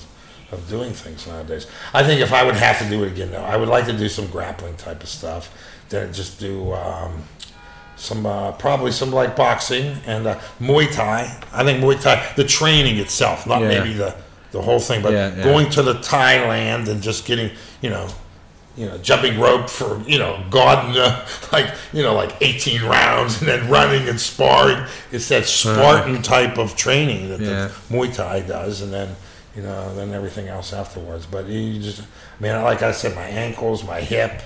Speaker 2: of doing things nowadays. I think if I would have to do it again, though, I would like to do some grappling type of stuff. Then just do. Um, some uh, probably some like boxing and uh, Muay Thai. I think Muay Thai, the training itself, not
Speaker 1: Yeah.
Speaker 2: maybe the the whole thing, but
Speaker 1: Yeah, yeah.
Speaker 2: going to the Thailand and just getting you know. You know, jumping rope for you know, God, uh, <laughs> like you know, like eighteen rounds, and then running and sparring. It's that Spartan type of training that the Muay Thai does, and then you know, then everything else afterwards. But you just, I mean, like I said, my ankles, my hip,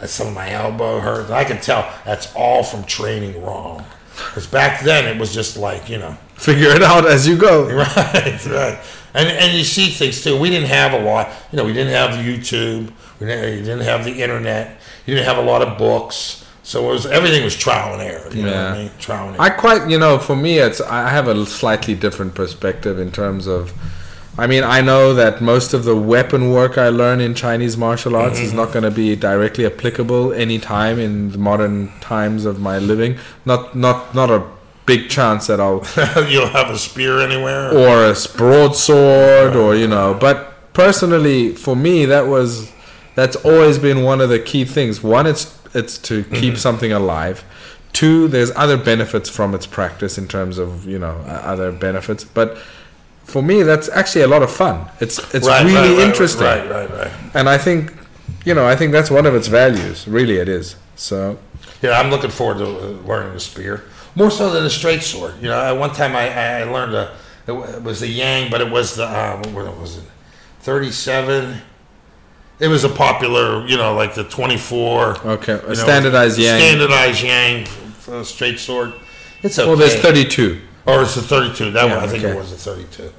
Speaker 2: uh, some of my elbow hurt. I can tell that's all from training wrong. Because back then it was just like you know,
Speaker 1: figure it out as you go. <laughs>
Speaker 2: right, right. And and you see things too. We didn't have a lot. You know, we didn't have YouTube. We didn't, you didn't have the internet. You didn't have a lot of books. So it was everything was trial and error. You know what
Speaker 1: Yeah.
Speaker 2: I mean? Trial and error.
Speaker 1: I quite, you know, for me, it's I have a slightly different perspective in terms of. I mean, I know that most of the weapon work I learn in Chinese martial arts is not mm-hmm. going to be directly applicable any time in the modern times of my living. Not, not, not a big chance that I'll <laughs>
Speaker 2: You'll have a spear anywhere.
Speaker 1: or a broadsword or you know but personally for me that was that's always been one of the key things. One it's it's to keep mm-hmm. something alive. Two there's other benefits from its practice in terms of you know other benefits. But for me that's actually a lot of fun it's it's
Speaker 2: Right,
Speaker 1: really
Speaker 2: right,
Speaker 1: interesting
Speaker 2: Right, right, right.
Speaker 1: and i think you know i think that's one of its values really it is so
Speaker 2: Yeah, I'm looking forward to uh, learning the spear more so than a straight sword. You know, at one time I, I learned a it was the Yang, but it was the uh, what was it? Thirty seven. It was a popular, you know, like the twenty four.
Speaker 1: okay a standardized yang
Speaker 2: Standardized Yang, straight sword. It's okay.
Speaker 1: well there's 32
Speaker 2: Or it's a 32. That
Speaker 1: Yeah,
Speaker 2: one, I think
Speaker 1: okay.
Speaker 2: it was a 32.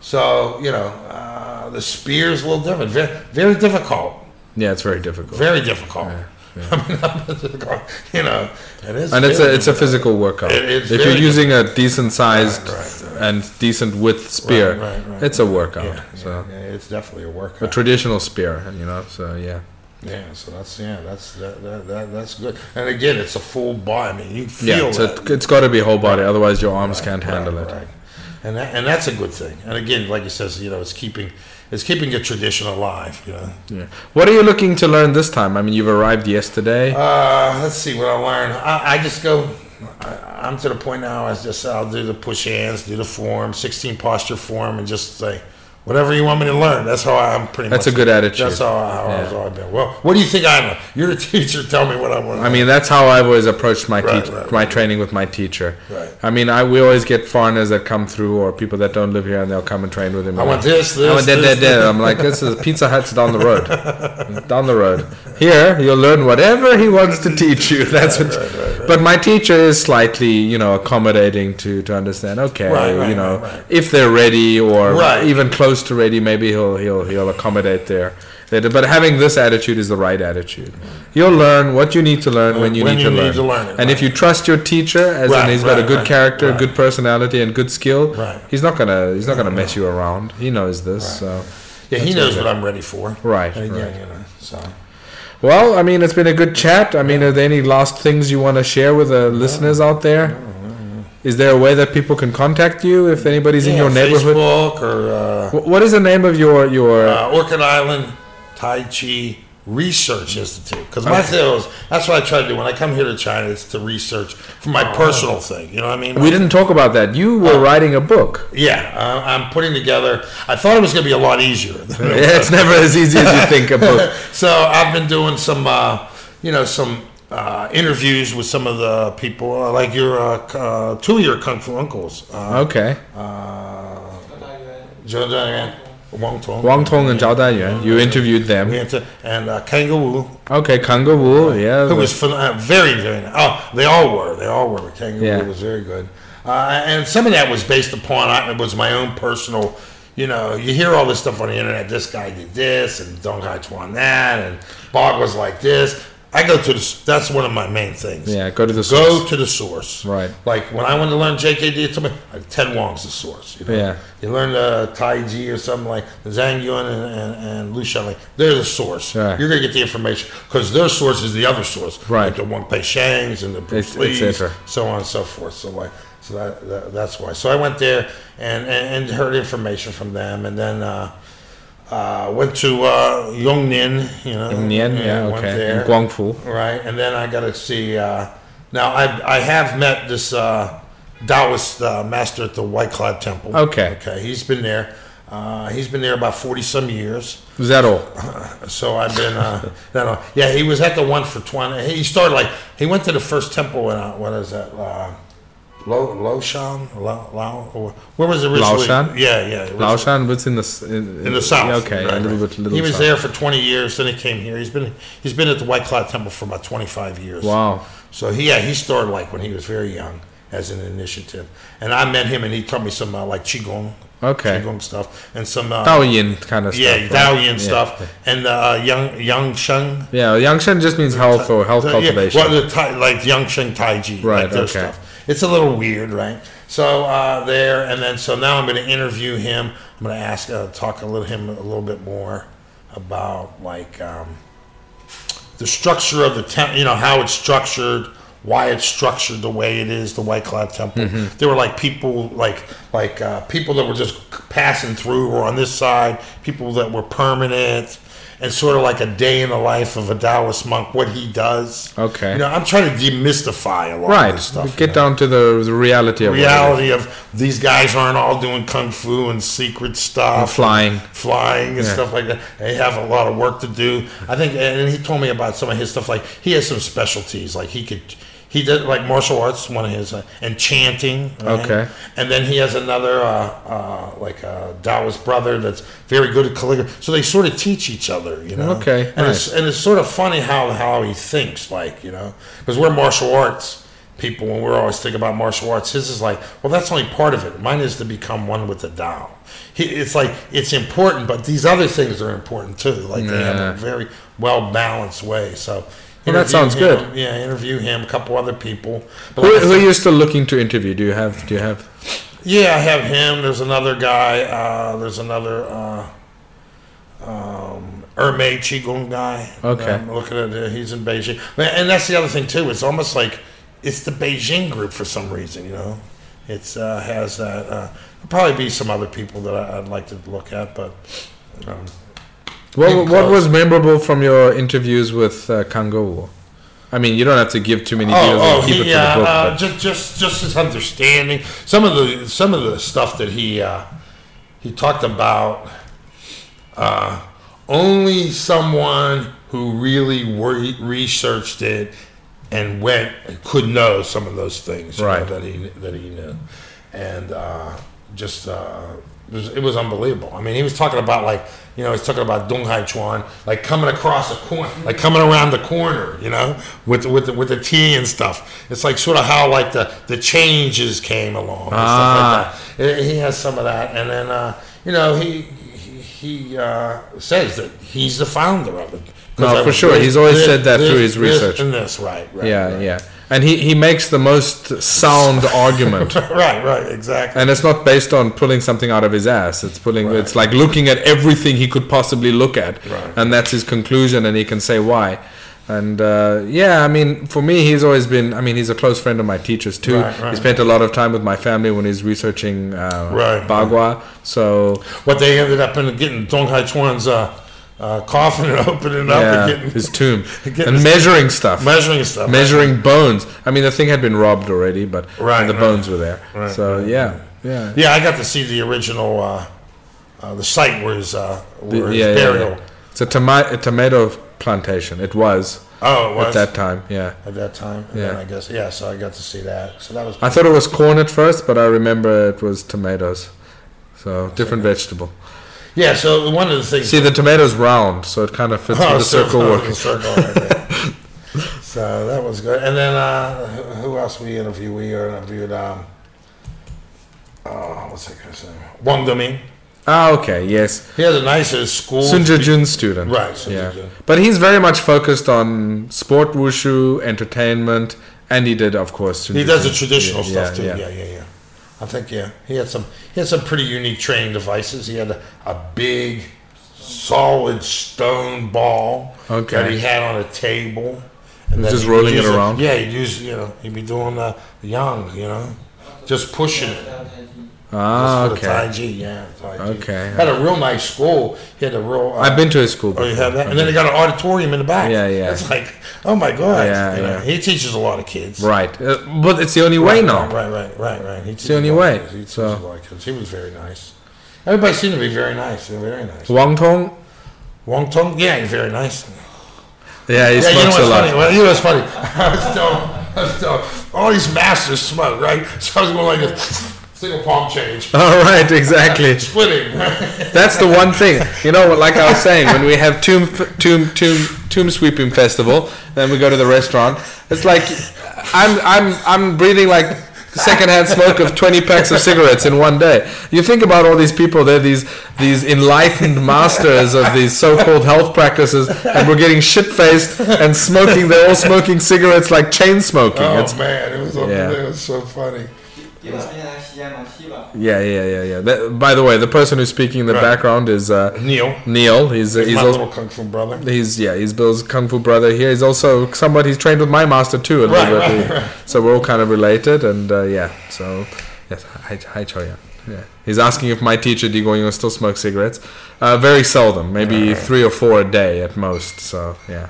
Speaker 2: So, you know, uh, the spear's a little different. Very, very difficult.
Speaker 1: yeah it's very difficult
Speaker 2: Very difficult. <laughs> I mean, I'm you know, it is.
Speaker 1: And it's a it's a physical workout.
Speaker 2: It-
Speaker 1: if you're using a decent sized
Speaker 2: Right, right,
Speaker 1: and decent width spear,
Speaker 2: Right, right, right.
Speaker 1: it's a workout.
Speaker 2: Yeah,
Speaker 1: so
Speaker 2: yeah, yeah, it's definitely a workout.
Speaker 1: a traditional spear, you know. So yeah.
Speaker 2: Yeah, so that's yeah, that's that, that, that that's good. And again, it's a full body. I mean, you
Speaker 1: Yeah,
Speaker 2: feel
Speaker 1: it, it's got to be whole body, otherwise your arms can't
Speaker 2: Right,
Speaker 1: handle it.
Speaker 2: And that, and that's a good thing. And again, like he says, you know, it's keeping it's keeping a tradition alive. You know.
Speaker 1: Yeah. What are you looking to learn this time? I mean, you've arrived yesterday.
Speaker 2: Uh, let's see what I learn. I, I just go. I, I'm to the point now. I just I'll do the push hands, do the form, 16 posture form, and just say whatever you want me to learn. That's how I'm pretty. Much.
Speaker 1: That's
Speaker 2: much,
Speaker 1: a good attitude.
Speaker 2: That's how, how
Speaker 1: Yeah.
Speaker 2: I've always been. Well, what do you think I know? You're the <laughs> teacher. Tell me what I want.
Speaker 1: I mean, that's how I've always approached my
Speaker 2: Right, right,
Speaker 1: my
Speaker 2: right.
Speaker 1: training with my teacher.
Speaker 2: Right.
Speaker 1: I mean, I we always get foreigners that come through or people that don't live here and they'll come and train with him.
Speaker 2: I want this, this,
Speaker 1: I want that,
Speaker 2: this,
Speaker 1: that, that. I'm like, this is Pizza Hut's down the road, <laughs> down the road. Here, you'll learn whatever he wants to teach you. That's what. But my teacher is slightly, you know, accommodating to to understand. Okay,
Speaker 2: Right, right,
Speaker 1: you know,
Speaker 2: right, right.
Speaker 1: if they're ready or
Speaker 2: Right.
Speaker 1: even close to ready, maybe he'll he'll he'll accommodate their. their- But having this attitude is the right attitude. You'll learn what you need to learn when you,
Speaker 2: When
Speaker 1: need,
Speaker 2: you
Speaker 1: to,
Speaker 2: need
Speaker 1: learn.
Speaker 2: to learn it,
Speaker 1: And if you trust your teacher, as
Speaker 2: Right,
Speaker 1: in he's got a good
Speaker 2: right,
Speaker 1: character,
Speaker 2: right.
Speaker 1: good personality, and good skill,
Speaker 2: Right.
Speaker 1: he's not gonna he's not gonna mess you around. He knows this. So,
Speaker 2: yeah, he knows what I'm ready for.
Speaker 1: Right, right.
Speaker 2: you know, so.
Speaker 1: Well, I mean, it's been a good chat. I mean, are there any last things you want to share with the listeners out there? Is there a way that people can contact you if anybody's in
Speaker 2: Yeah,
Speaker 1: your neighborhood?
Speaker 2: Facebook or uh,
Speaker 1: What is the name of your your?
Speaker 2: uh, Orchid Island Tai Chi Research Institute. Because my thing is, that's what I try to do when I come here to China. It's to research for my personal thing. You know what I mean?
Speaker 1: we didn't talk about that. You were writing a book.
Speaker 2: Yeah, uh, I'm putting together. I thought it was going to be a lot easier. <laughs>
Speaker 1: Yeah, it's never as easy as you think. A <laughs> book.
Speaker 2: so I've been doing some, uh, you know, some uh, interviews with some of the people, uh, like your uh, uh, two of your kung fu uncles, uh,
Speaker 1: Okay.
Speaker 2: uh, Wang Tong,
Speaker 1: Wang Tong and Zhao Dayuan. You interviewed them.
Speaker 2: We to- and uh, Kang Gewu,
Speaker 1: Okay, Kang Gewu. Yeah.
Speaker 2: who was phen- uh, very, very nice. Oh, they all were. They all were. Kanga
Speaker 1: Yeah.
Speaker 2: Wu was very good. Uh, and some of that was based upon, I, it was my own personal, you know, you hear all this stuff on the internet. This guy did this, and Dong Hai Chuan that, and Bog was like this. I go to the, that's one of my main things.
Speaker 1: yeah. Go to the source.
Speaker 2: Go to the source.
Speaker 1: Right.
Speaker 2: Like when I wanted to learn JKD, it told me like, Ted Wong's the source. You know?
Speaker 1: Yeah.
Speaker 2: You learn uh, Tai Chi or something like Zhang Yuan and, and, and Lu Shengli. They're the source.
Speaker 1: Right.
Speaker 2: You're going to get the information because their source is the other source.
Speaker 1: Right.
Speaker 2: Like the Wang Peishengs and the Bruce Lees, so on and so forth. So like, so that, that that's why. So I went there and, and, and heard information from them, and then uh, uh, went to uh, Yongnian. You know,
Speaker 1: Nian. Yeah. Okay.
Speaker 2: there.
Speaker 1: In Guangfu.
Speaker 2: Right, and then I got to see. Uh, now I I have met this uh, Taoist uh, master at the White Cloud Temple.
Speaker 1: Okay.
Speaker 2: Okay, he's been there. Uh, he's been there about forty some years.
Speaker 1: Is that all? <laughs>
Speaker 2: So I've been. Uh, <laughs> no, yeah, he was at the one for twenty. He started like he went to the first temple when uh, what is that? Lo Loshan, Lao, Lao, or- where was it originally?
Speaker 1: Laoshan?
Speaker 2: Yeah, yeah. was-
Speaker 1: Laoshan, what's in the in,
Speaker 2: in the south.
Speaker 1: Yeah, okay,
Speaker 2: Right,
Speaker 1: a little
Speaker 2: right.
Speaker 1: bit. Little
Speaker 2: he was
Speaker 1: south.
Speaker 2: there for 20 years. Then he came here. He's been he's been at the White Cloud Temple for about 25 years.
Speaker 1: Wow.
Speaker 2: So he yeah he started like when he was very young as an initiative, and I met him and he taught me some uh, like qigong,
Speaker 1: Okay.
Speaker 2: qigong stuff, and some uh,
Speaker 1: Taoyin kind of stuff.
Speaker 2: yeah
Speaker 1: right?
Speaker 2: Taoyin
Speaker 1: Yeah.
Speaker 2: stuff, and uh, Yang Yang Sheng.
Speaker 1: Yeah, Yangsheng just means health or health
Speaker 2: The-
Speaker 1: cultivation.
Speaker 2: Yeah, well, the like Yangsheng Tai Chi,
Speaker 1: Right,
Speaker 2: like
Speaker 1: okay.
Speaker 2: stuff. It's a little weird, right? So uh, there, and then so now I'm going to interview him. I'm going to ask, uh, talk a little him a little bit more about like um, the structure of the temple. You know how it's structured, why it's structured the way it is. The White Cloud Temple.
Speaker 1: Mm-hmm.
Speaker 2: There were like people, like like uh, people that were just passing through, or on this side, people that were permanent. And sort of like a day in the life of a Taoist monk, what he does.
Speaker 1: Okay.
Speaker 2: You know, I'm trying to demystify a lot of
Speaker 1: right.
Speaker 2: this stuff.
Speaker 1: Get
Speaker 2: you know.
Speaker 1: down to the, the reality of what it is.
Speaker 2: reality of these guys aren't all doing kung fu and secret stuff,
Speaker 1: And flying.
Speaker 2: flying and
Speaker 1: Yeah.
Speaker 2: stuff like that. They have a lot of work to do. I think, and he told me about some of his stuff. Like he has some specialties. Like he could, he did like martial arts, one of his, uh, and chanting. right?
Speaker 1: Okay.
Speaker 2: And then he has another, uh, uh, like a Taoist brother that's very good at calligraphy. So they sort of teach each other, you know.
Speaker 1: Okay,
Speaker 2: And it's and it's sort of funny how how he thinks, like you know, because we're martial arts people and we're always thinking about martial arts. His is like, well, that's only part of it. Mine is to become one with the Tao. He, it's like it's important, but these other things are important too. Like they have a very well balanced way. So
Speaker 1: Well, that sounds
Speaker 2: him.
Speaker 1: good.
Speaker 2: Yeah, interview him, a couple other people. But
Speaker 1: Who,
Speaker 2: like
Speaker 1: who are you still looking to interview? Do you have? Do you have?
Speaker 2: Yeah, I have him. There's another guy. Uh, there's another uh, um, Emei Qigong guy.
Speaker 1: Okay.
Speaker 2: I'm looking at it. He's in Beijing. And that's the other thing, too. It's almost like it's the Beijing group for some reason, you know? It's uh, has that. Uh, there'll probably be some other people that I, I'd like to look at, but. Um,
Speaker 1: What, what was memorable from your interviews with uh, Kango? I mean, you don't have to give too many details.
Speaker 2: Oh, oh,
Speaker 1: keep
Speaker 2: he,
Speaker 1: it
Speaker 2: uh,
Speaker 1: the book.
Speaker 2: uh, just, just, just his understanding. Some of the, some of the stuff that he, uh, he talked about. Uh, only someone who really re- researched it and went could know some of those things you know, that he that he knew, and uh, just uh, it, was, it was unbelievable. I mean, he was talking about like you know he's talking about Dong Hai Chuan like coming across a corner, like coming around the corner, you know, with with the, with the tea and stuff. It's like sort of how like the the changes came along and
Speaker 1: Ah.
Speaker 2: stuff like that. He has some of that, and then uh, you know he he, he uh, says that he's the founder of it.
Speaker 1: No, for sure.
Speaker 2: this-
Speaker 1: He's always
Speaker 2: this-
Speaker 1: said that through his research.
Speaker 2: This and this, right? right
Speaker 1: yeah,
Speaker 2: right.
Speaker 1: yeah. And he, he makes the most sound <laughs> argument.
Speaker 2: right, right, exactly.
Speaker 1: And it's not based on pulling something out of his ass. It's pulling.
Speaker 2: Right.
Speaker 1: It's like looking at everything he could possibly look at,
Speaker 2: Right.
Speaker 1: and that's his conclusion, and he can say why. And uh, yeah, I mean, for me, he's always been. I mean, he's a close friend of my teachers too.
Speaker 2: Right, right.
Speaker 1: He spent a lot of time with my family when he's researching uh,
Speaker 2: Right,
Speaker 1: Bagua. So
Speaker 2: What they ended up in getting Dong Hai Chuan's uh, uh, coffin and <laughs> opening it up and getting
Speaker 1: his tomb <laughs>
Speaker 2: getting
Speaker 1: and
Speaker 2: his-
Speaker 1: measuring stuff.
Speaker 2: measuring stuff.
Speaker 1: measuring bones. I mean, the thing had been robbed already, but
Speaker 2: Right,
Speaker 1: the
Speaker 2: right.
Speaker 1: bones were there.
Speaker 2: Right,
Speaker 1: so
Speaker 2: right,
Speaker 1: yeah, yeah,
Speaker 2: Yeah, I got to see the original, uh, uh, the site where his, uh,
Speaker 1: The-
Speaker 2: his
Speaker 1: yeah, yeah,
Speaker 2: burial.
Speaker 1: yeah. It's a, toma- a tomato plantation. It was
Speaker 2: Oh, it was
Speaker 1: at that time. Yeah,
Speaker 2: at that time. And
Speaker 1: Yeah.
Speaker 2: I guess yeah. So I got to see that. So that was.
Speaker 1: I thought it was corn at first, but I remember it was tomatoes. So different vegetable.
Speaker 2: Yeah. So one of the things.
Speaker 1: See, the tomato's round, so it kind of fits with the
Speaker 2: so-
Speaker 1: circle
Speaker 2: oh,
Speaker 1: work.
Speaker 2: the circle right <laughs> so that was good. And then uh, who- else we interviewed? We interviewed. Um, oh, what's that guy's name? Wang Deming.
Speaker 1: Ah, okay, yes.
Speaker 2: He had a nice uh, school.
Speaker 1: Sun Jun student.
Speaker 2: Right, Sun
Speaker 1: yeah.
Speaker 2: Jun.
Speaker 1: But he's very much focused on sport wushu, entertainment, and he did, of course. Sun
Speaker 2: He does the traditional
Speaker 1: Yeah,
Speaker 2: stuff too.
Speaker 1: yeah.
Speaker 2: Yeah. yeah, yeah, I think yeah, he had some. He had some pretty unique training devices. He had a, a big, solid stone ball
Speaker 1: Okay.
Speaker 2: that he had on a table. And then
Speaker 1: Just rolling it around?
Speaker 2: Yeah, he'd use you know he'd be doing the yang, you know, just pushing it.
Speaker 1: Ah,
Speaker 2: the Tai
Speaker 1: okay.
Speaker 2: Chi, yeah. Tai Chi.
Speaker 1: Okay.
Speaker 2: Had a real nice school. He had a real. Uh,
Speaker 1: I've been to his school.
Speaker 2: Oh, you have that, and then they got an auditorium in the back.
Speaker 1: Yeah, yeah.
Speaker 2: It's like, oh my god.
Speaker 1: Yeah,
Speaker 2: you know,
Speaker 1: yeah.
Speaker 2: He teaches a lot of kids.
Speaker 1: Right, uh, but it's the only way
Speaker 2: Right,
Speaker 1: now.
Speaker 2: Right, right, right, right. He
Speaker 1: the only way,
Speaker 2: He teaches
Speaker 1: so-
Speaker 2: a lot of kids. He was very nice. Everybody seemed to be very nice. Very nice.
Speaker 1: Wang Tong,
Speaker 2: Wong Tong, yeah, he's very nice.
Speaker 1: yeah, he
Speaker 2: Yeah, you know what's
Speaker 1: a lot.
Speaker 2: funny? Well, you know what's funny? <laughs> I was telling, I was telling, all these masters smoke, right? So I was going like this, Single palm change. <laughs>
Speaker 1: All right, exactly. <laughs>
Speaker 2: Splitting. <laughs>
Speaker 1: That's the one thing. You know, like I was saying, when we have tomb tomb tomb tomb sweeping festival, then we go to the restaurant. It's like I'm I'm I'm breathing like secondhand smoke of 20 packs of cigarettes in one day. You think about all these people, they're these these enlightened masters of these so-called health practices, and we're getting shit-faced and smoking. They're all smoking cigarettes like chain smoking.
Speaker 2: Oh
Speaker 1: it's,
Speaker 2: man, it was,
Speaker 1: yeah.
Speaker 2: it was so funny
Speaker 1: yeah, yeah, yeah, yeah. That, by the way, the person who's speaking in the
Speaker 2: Right.
Speaker 1: background is uh,
Speaker 2: Neil,
Speaker 1: Neil. He's uh,
Speaker 2: he's
Speaker 1: he's
Speaker 2: my
Speaker 1: also
Speaker 2: little kung fu brother.
Speaker 1: He's yeah, he's Bill's kung fu brother here. He's also somewhat he's trained with my master too a little
Speaker 2: Right,
Speaker 1: bit.
Speaker 2: right, right.
Speaker 1: So we're all kind of related, and uh, yeah. So yes, hi, hi Choya. Yeah, he's asking if my teacher Di still smokes cigarettes. Uh, very seldom, maybe three or four a day at most. So yeah,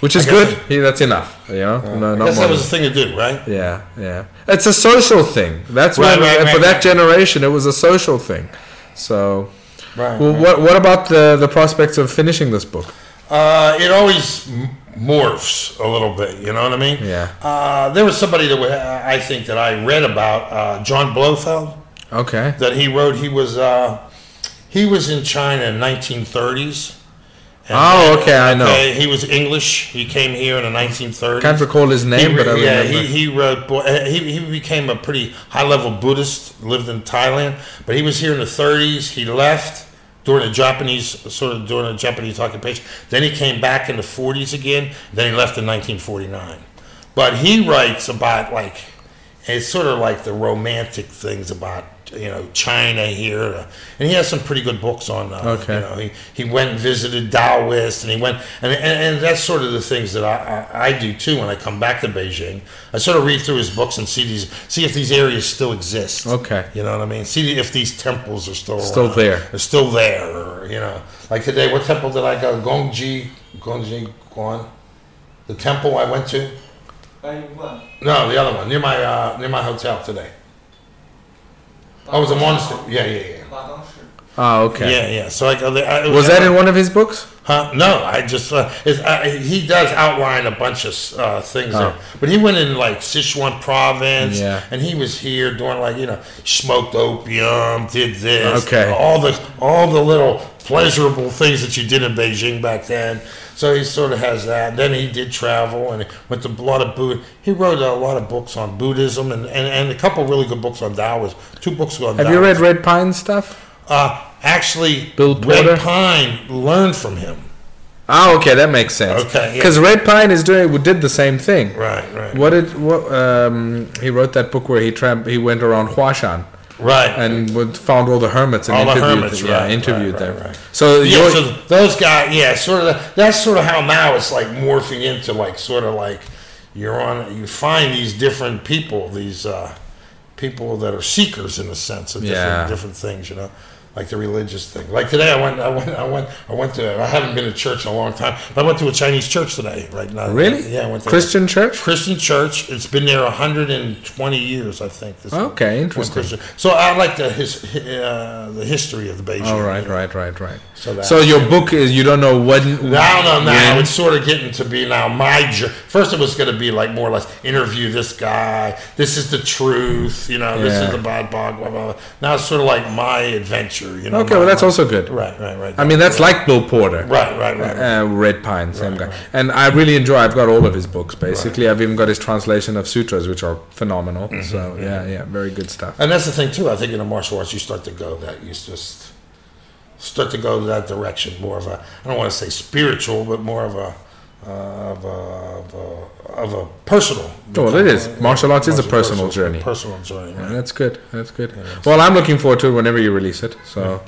Speaker 1: which is good. He, that's enough. You know, no,
Speaker 2: I guess
Speaker 1: more.
Speaker 2: that was the thing to do, right?
Speaker 1: yeah, yeah. It's a social thing. That's
Speaker 2: Right,
Speaker 1: when
Speaker 2: right,
Speaker 1: and for that generation, it was a social thing. So, well, what what about the the prospects of finishing this book?
Speaker 2: Uh, it always m- morphs a little bit. You know what I mean?
Speaker 1: Yeah.
Speaker 2: Uh, there was somebody that I think that I read about, uh, John Blofeld,
Speaker 1: Okay.
Speaker 2: that he wrote. He was uh, he was in China in 1930s. And
Speaker 1: Oh, okay, I know.
Speaker 2: he was English. He came here in the 1930s.
Speaker 1: Can't recall his name,
Speaker 2: He
Speaker 1: but I
Speaker 2: yeah,
Speaker 1: remember.
Speaker 2: he, he wrote. uh, He, he became a pretty high level Buddhist. Lived in Thailand, but he was here in the 30s. He left, during the Japanese sort of during the Japanese occupation. Then he came back in the 40s again. Then he left in 1949. But he writes about like it's sort of like the romantic things about you know China here, uh, and he has some pretty good books on. Uh,
Speaker 1: okay.
Speaker 2: You know, he, he went and visited Taoist, and he went and, and, and that's sort of the things that I, I, I, do too when I come back to Beijing. I sort of read through his books and see these see if these areas still exist.
Speaker 1: Okay.
Speaker 2: You know what I mean? See if these temples are still
Speaker 1: still
Speaker 2: around,
Speaker 1: there.
Speaker 2: They're still there. Or, you know, like today, what temple did I go? Gongji, Gongji Guan, the temple I went to. No, the other one near my uh, near my hotel today. Oh, I was a monster. Yeah, yeah, yeah.
Speaker 1: Ah, okay.
Speaker 2: Yeah, yeah. So like, uh, uh,
Speaker 1: was that in one of his books?
Speaker 2: Huh? No, I just uh, it's, uh, he does outline a bunch of uh, things, there. but he went in like Sichuan province,
Speaker 1: Oh. Yeah.
Speaker 2: and he was here doing like you know smoked opium, did this,
Speaker 1: Okay.
Speaker 2: all the all the little pleasurable things that you did in Beijing back then. So he sort of has that. Then he did travel and went to a lot of Buddha. He wrote a lot of books on Buddhism and, and, and a couple really good books on Taoism. Two books on
Speaker 1: Have you read Red Pine stuff?
Speaker 2: Uh, actually,
Speaker 1: Bill Porter?
Speaker 2: Red Pine learned from him.
Speaker 1: Oh, okay, that makes sense.
Speaker 2: Okay, yeah.
Speaker 1: Because Red Pine is doing did the same thing.
Speaker 2: Right, right.
Speaker 1: What did what? Um, he wrote that book where he tramp he went around Huashan
Speaker 2: Right.
Speaker 1: and would, found all the hermits and
Speaker 2: All the
Speaker 1: interviewed
Speaker 2: hermits,
Speaker 1: them. Yeah,
Speaker 2: right,
Speaker 1: interviewed
Speaker 2: right,
Speaker 1: them.
Speaker 2: right, right.
Speaker 1: So
Speaker 2: yeah, so those guys, yeah, sort of. That's sort of how now it's like morphing into like sort of like you're on. You find these different people, these uh, people that are seekers in a sense of different
Speaker 1: Yeah.
Speaker 2: different things. You know, like the religious thing. Like today, I went, I went, I went, I went to. I haven't been to church in a long time. But I went to a Chinese church today. Right now,
Speaker 1: really?
Speaker 2: Yeah, I went to
Speaker 1: Christian church.
Speaker 2: Christian church. It's been there 120 years, I think. This
Speaker 1: Okay, interesting.
Speaker 2: Christian. So I like the his, uh, the history of the Beijing.
Speaker 1: All right, right, right, right.
Speaker 2: So
Speaker 1: So,
Speaker 2: that's-
Speaker 1: your book is you don't know when.
Speaker 2: Now, no, now it's sort of getting to be now my. First, it was going to be like more or less interview this guy. This is the truth, you know. This is the bad bog. Blah, blah, blah. Now it's sort of like my adventure, you know.
Speaker 1: Okay, well that's also good.
Speaker 2: right, right, right.
Speaker 1: I mean that's like Bill Porter.
Speaker 2: right, right, right. right.
Speaker 1: Uh, Red Pine, same
Speaker 2: Right,
Speaker 1: guy.
Speaker 2: right.
Speaker 1: And I really enjoy. I've got all of his books basically. I've even got his translation of sutras, which are phenomenal.
Speaker 2: Mm-hmm,
Speaker 1: so yeah, yeah, very good stuff.
Speaker 2: And that's the thing too. I think in the martial arts, you start to go that you just start to go that direction. More of a I don't want to say spiritual, but more of a of a of a, of a personal.
Speaker 1: Well, it is. Martial arts is a
Speaker 2: Martial-
Speaker 1: personal journey.
Speaker 2: Personal journey.
Speaker 1: Yeah, that's good. That's good. Well, I'm looking forward to it whenever you release it. So,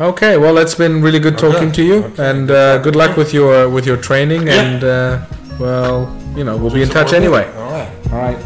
Speaker 1: okay. Well, it's been really good talking to you,
Speaker 2: Okay,
Speaker 1: and
Speaker 2: good
Speaker 1: uh, good luck with your with your training.
Speaker 2: Yeah.
Speaker 1: And uh, well, you know, we'll be in touch anyway.
Speaker 2: All right.
Speaker 1: All right.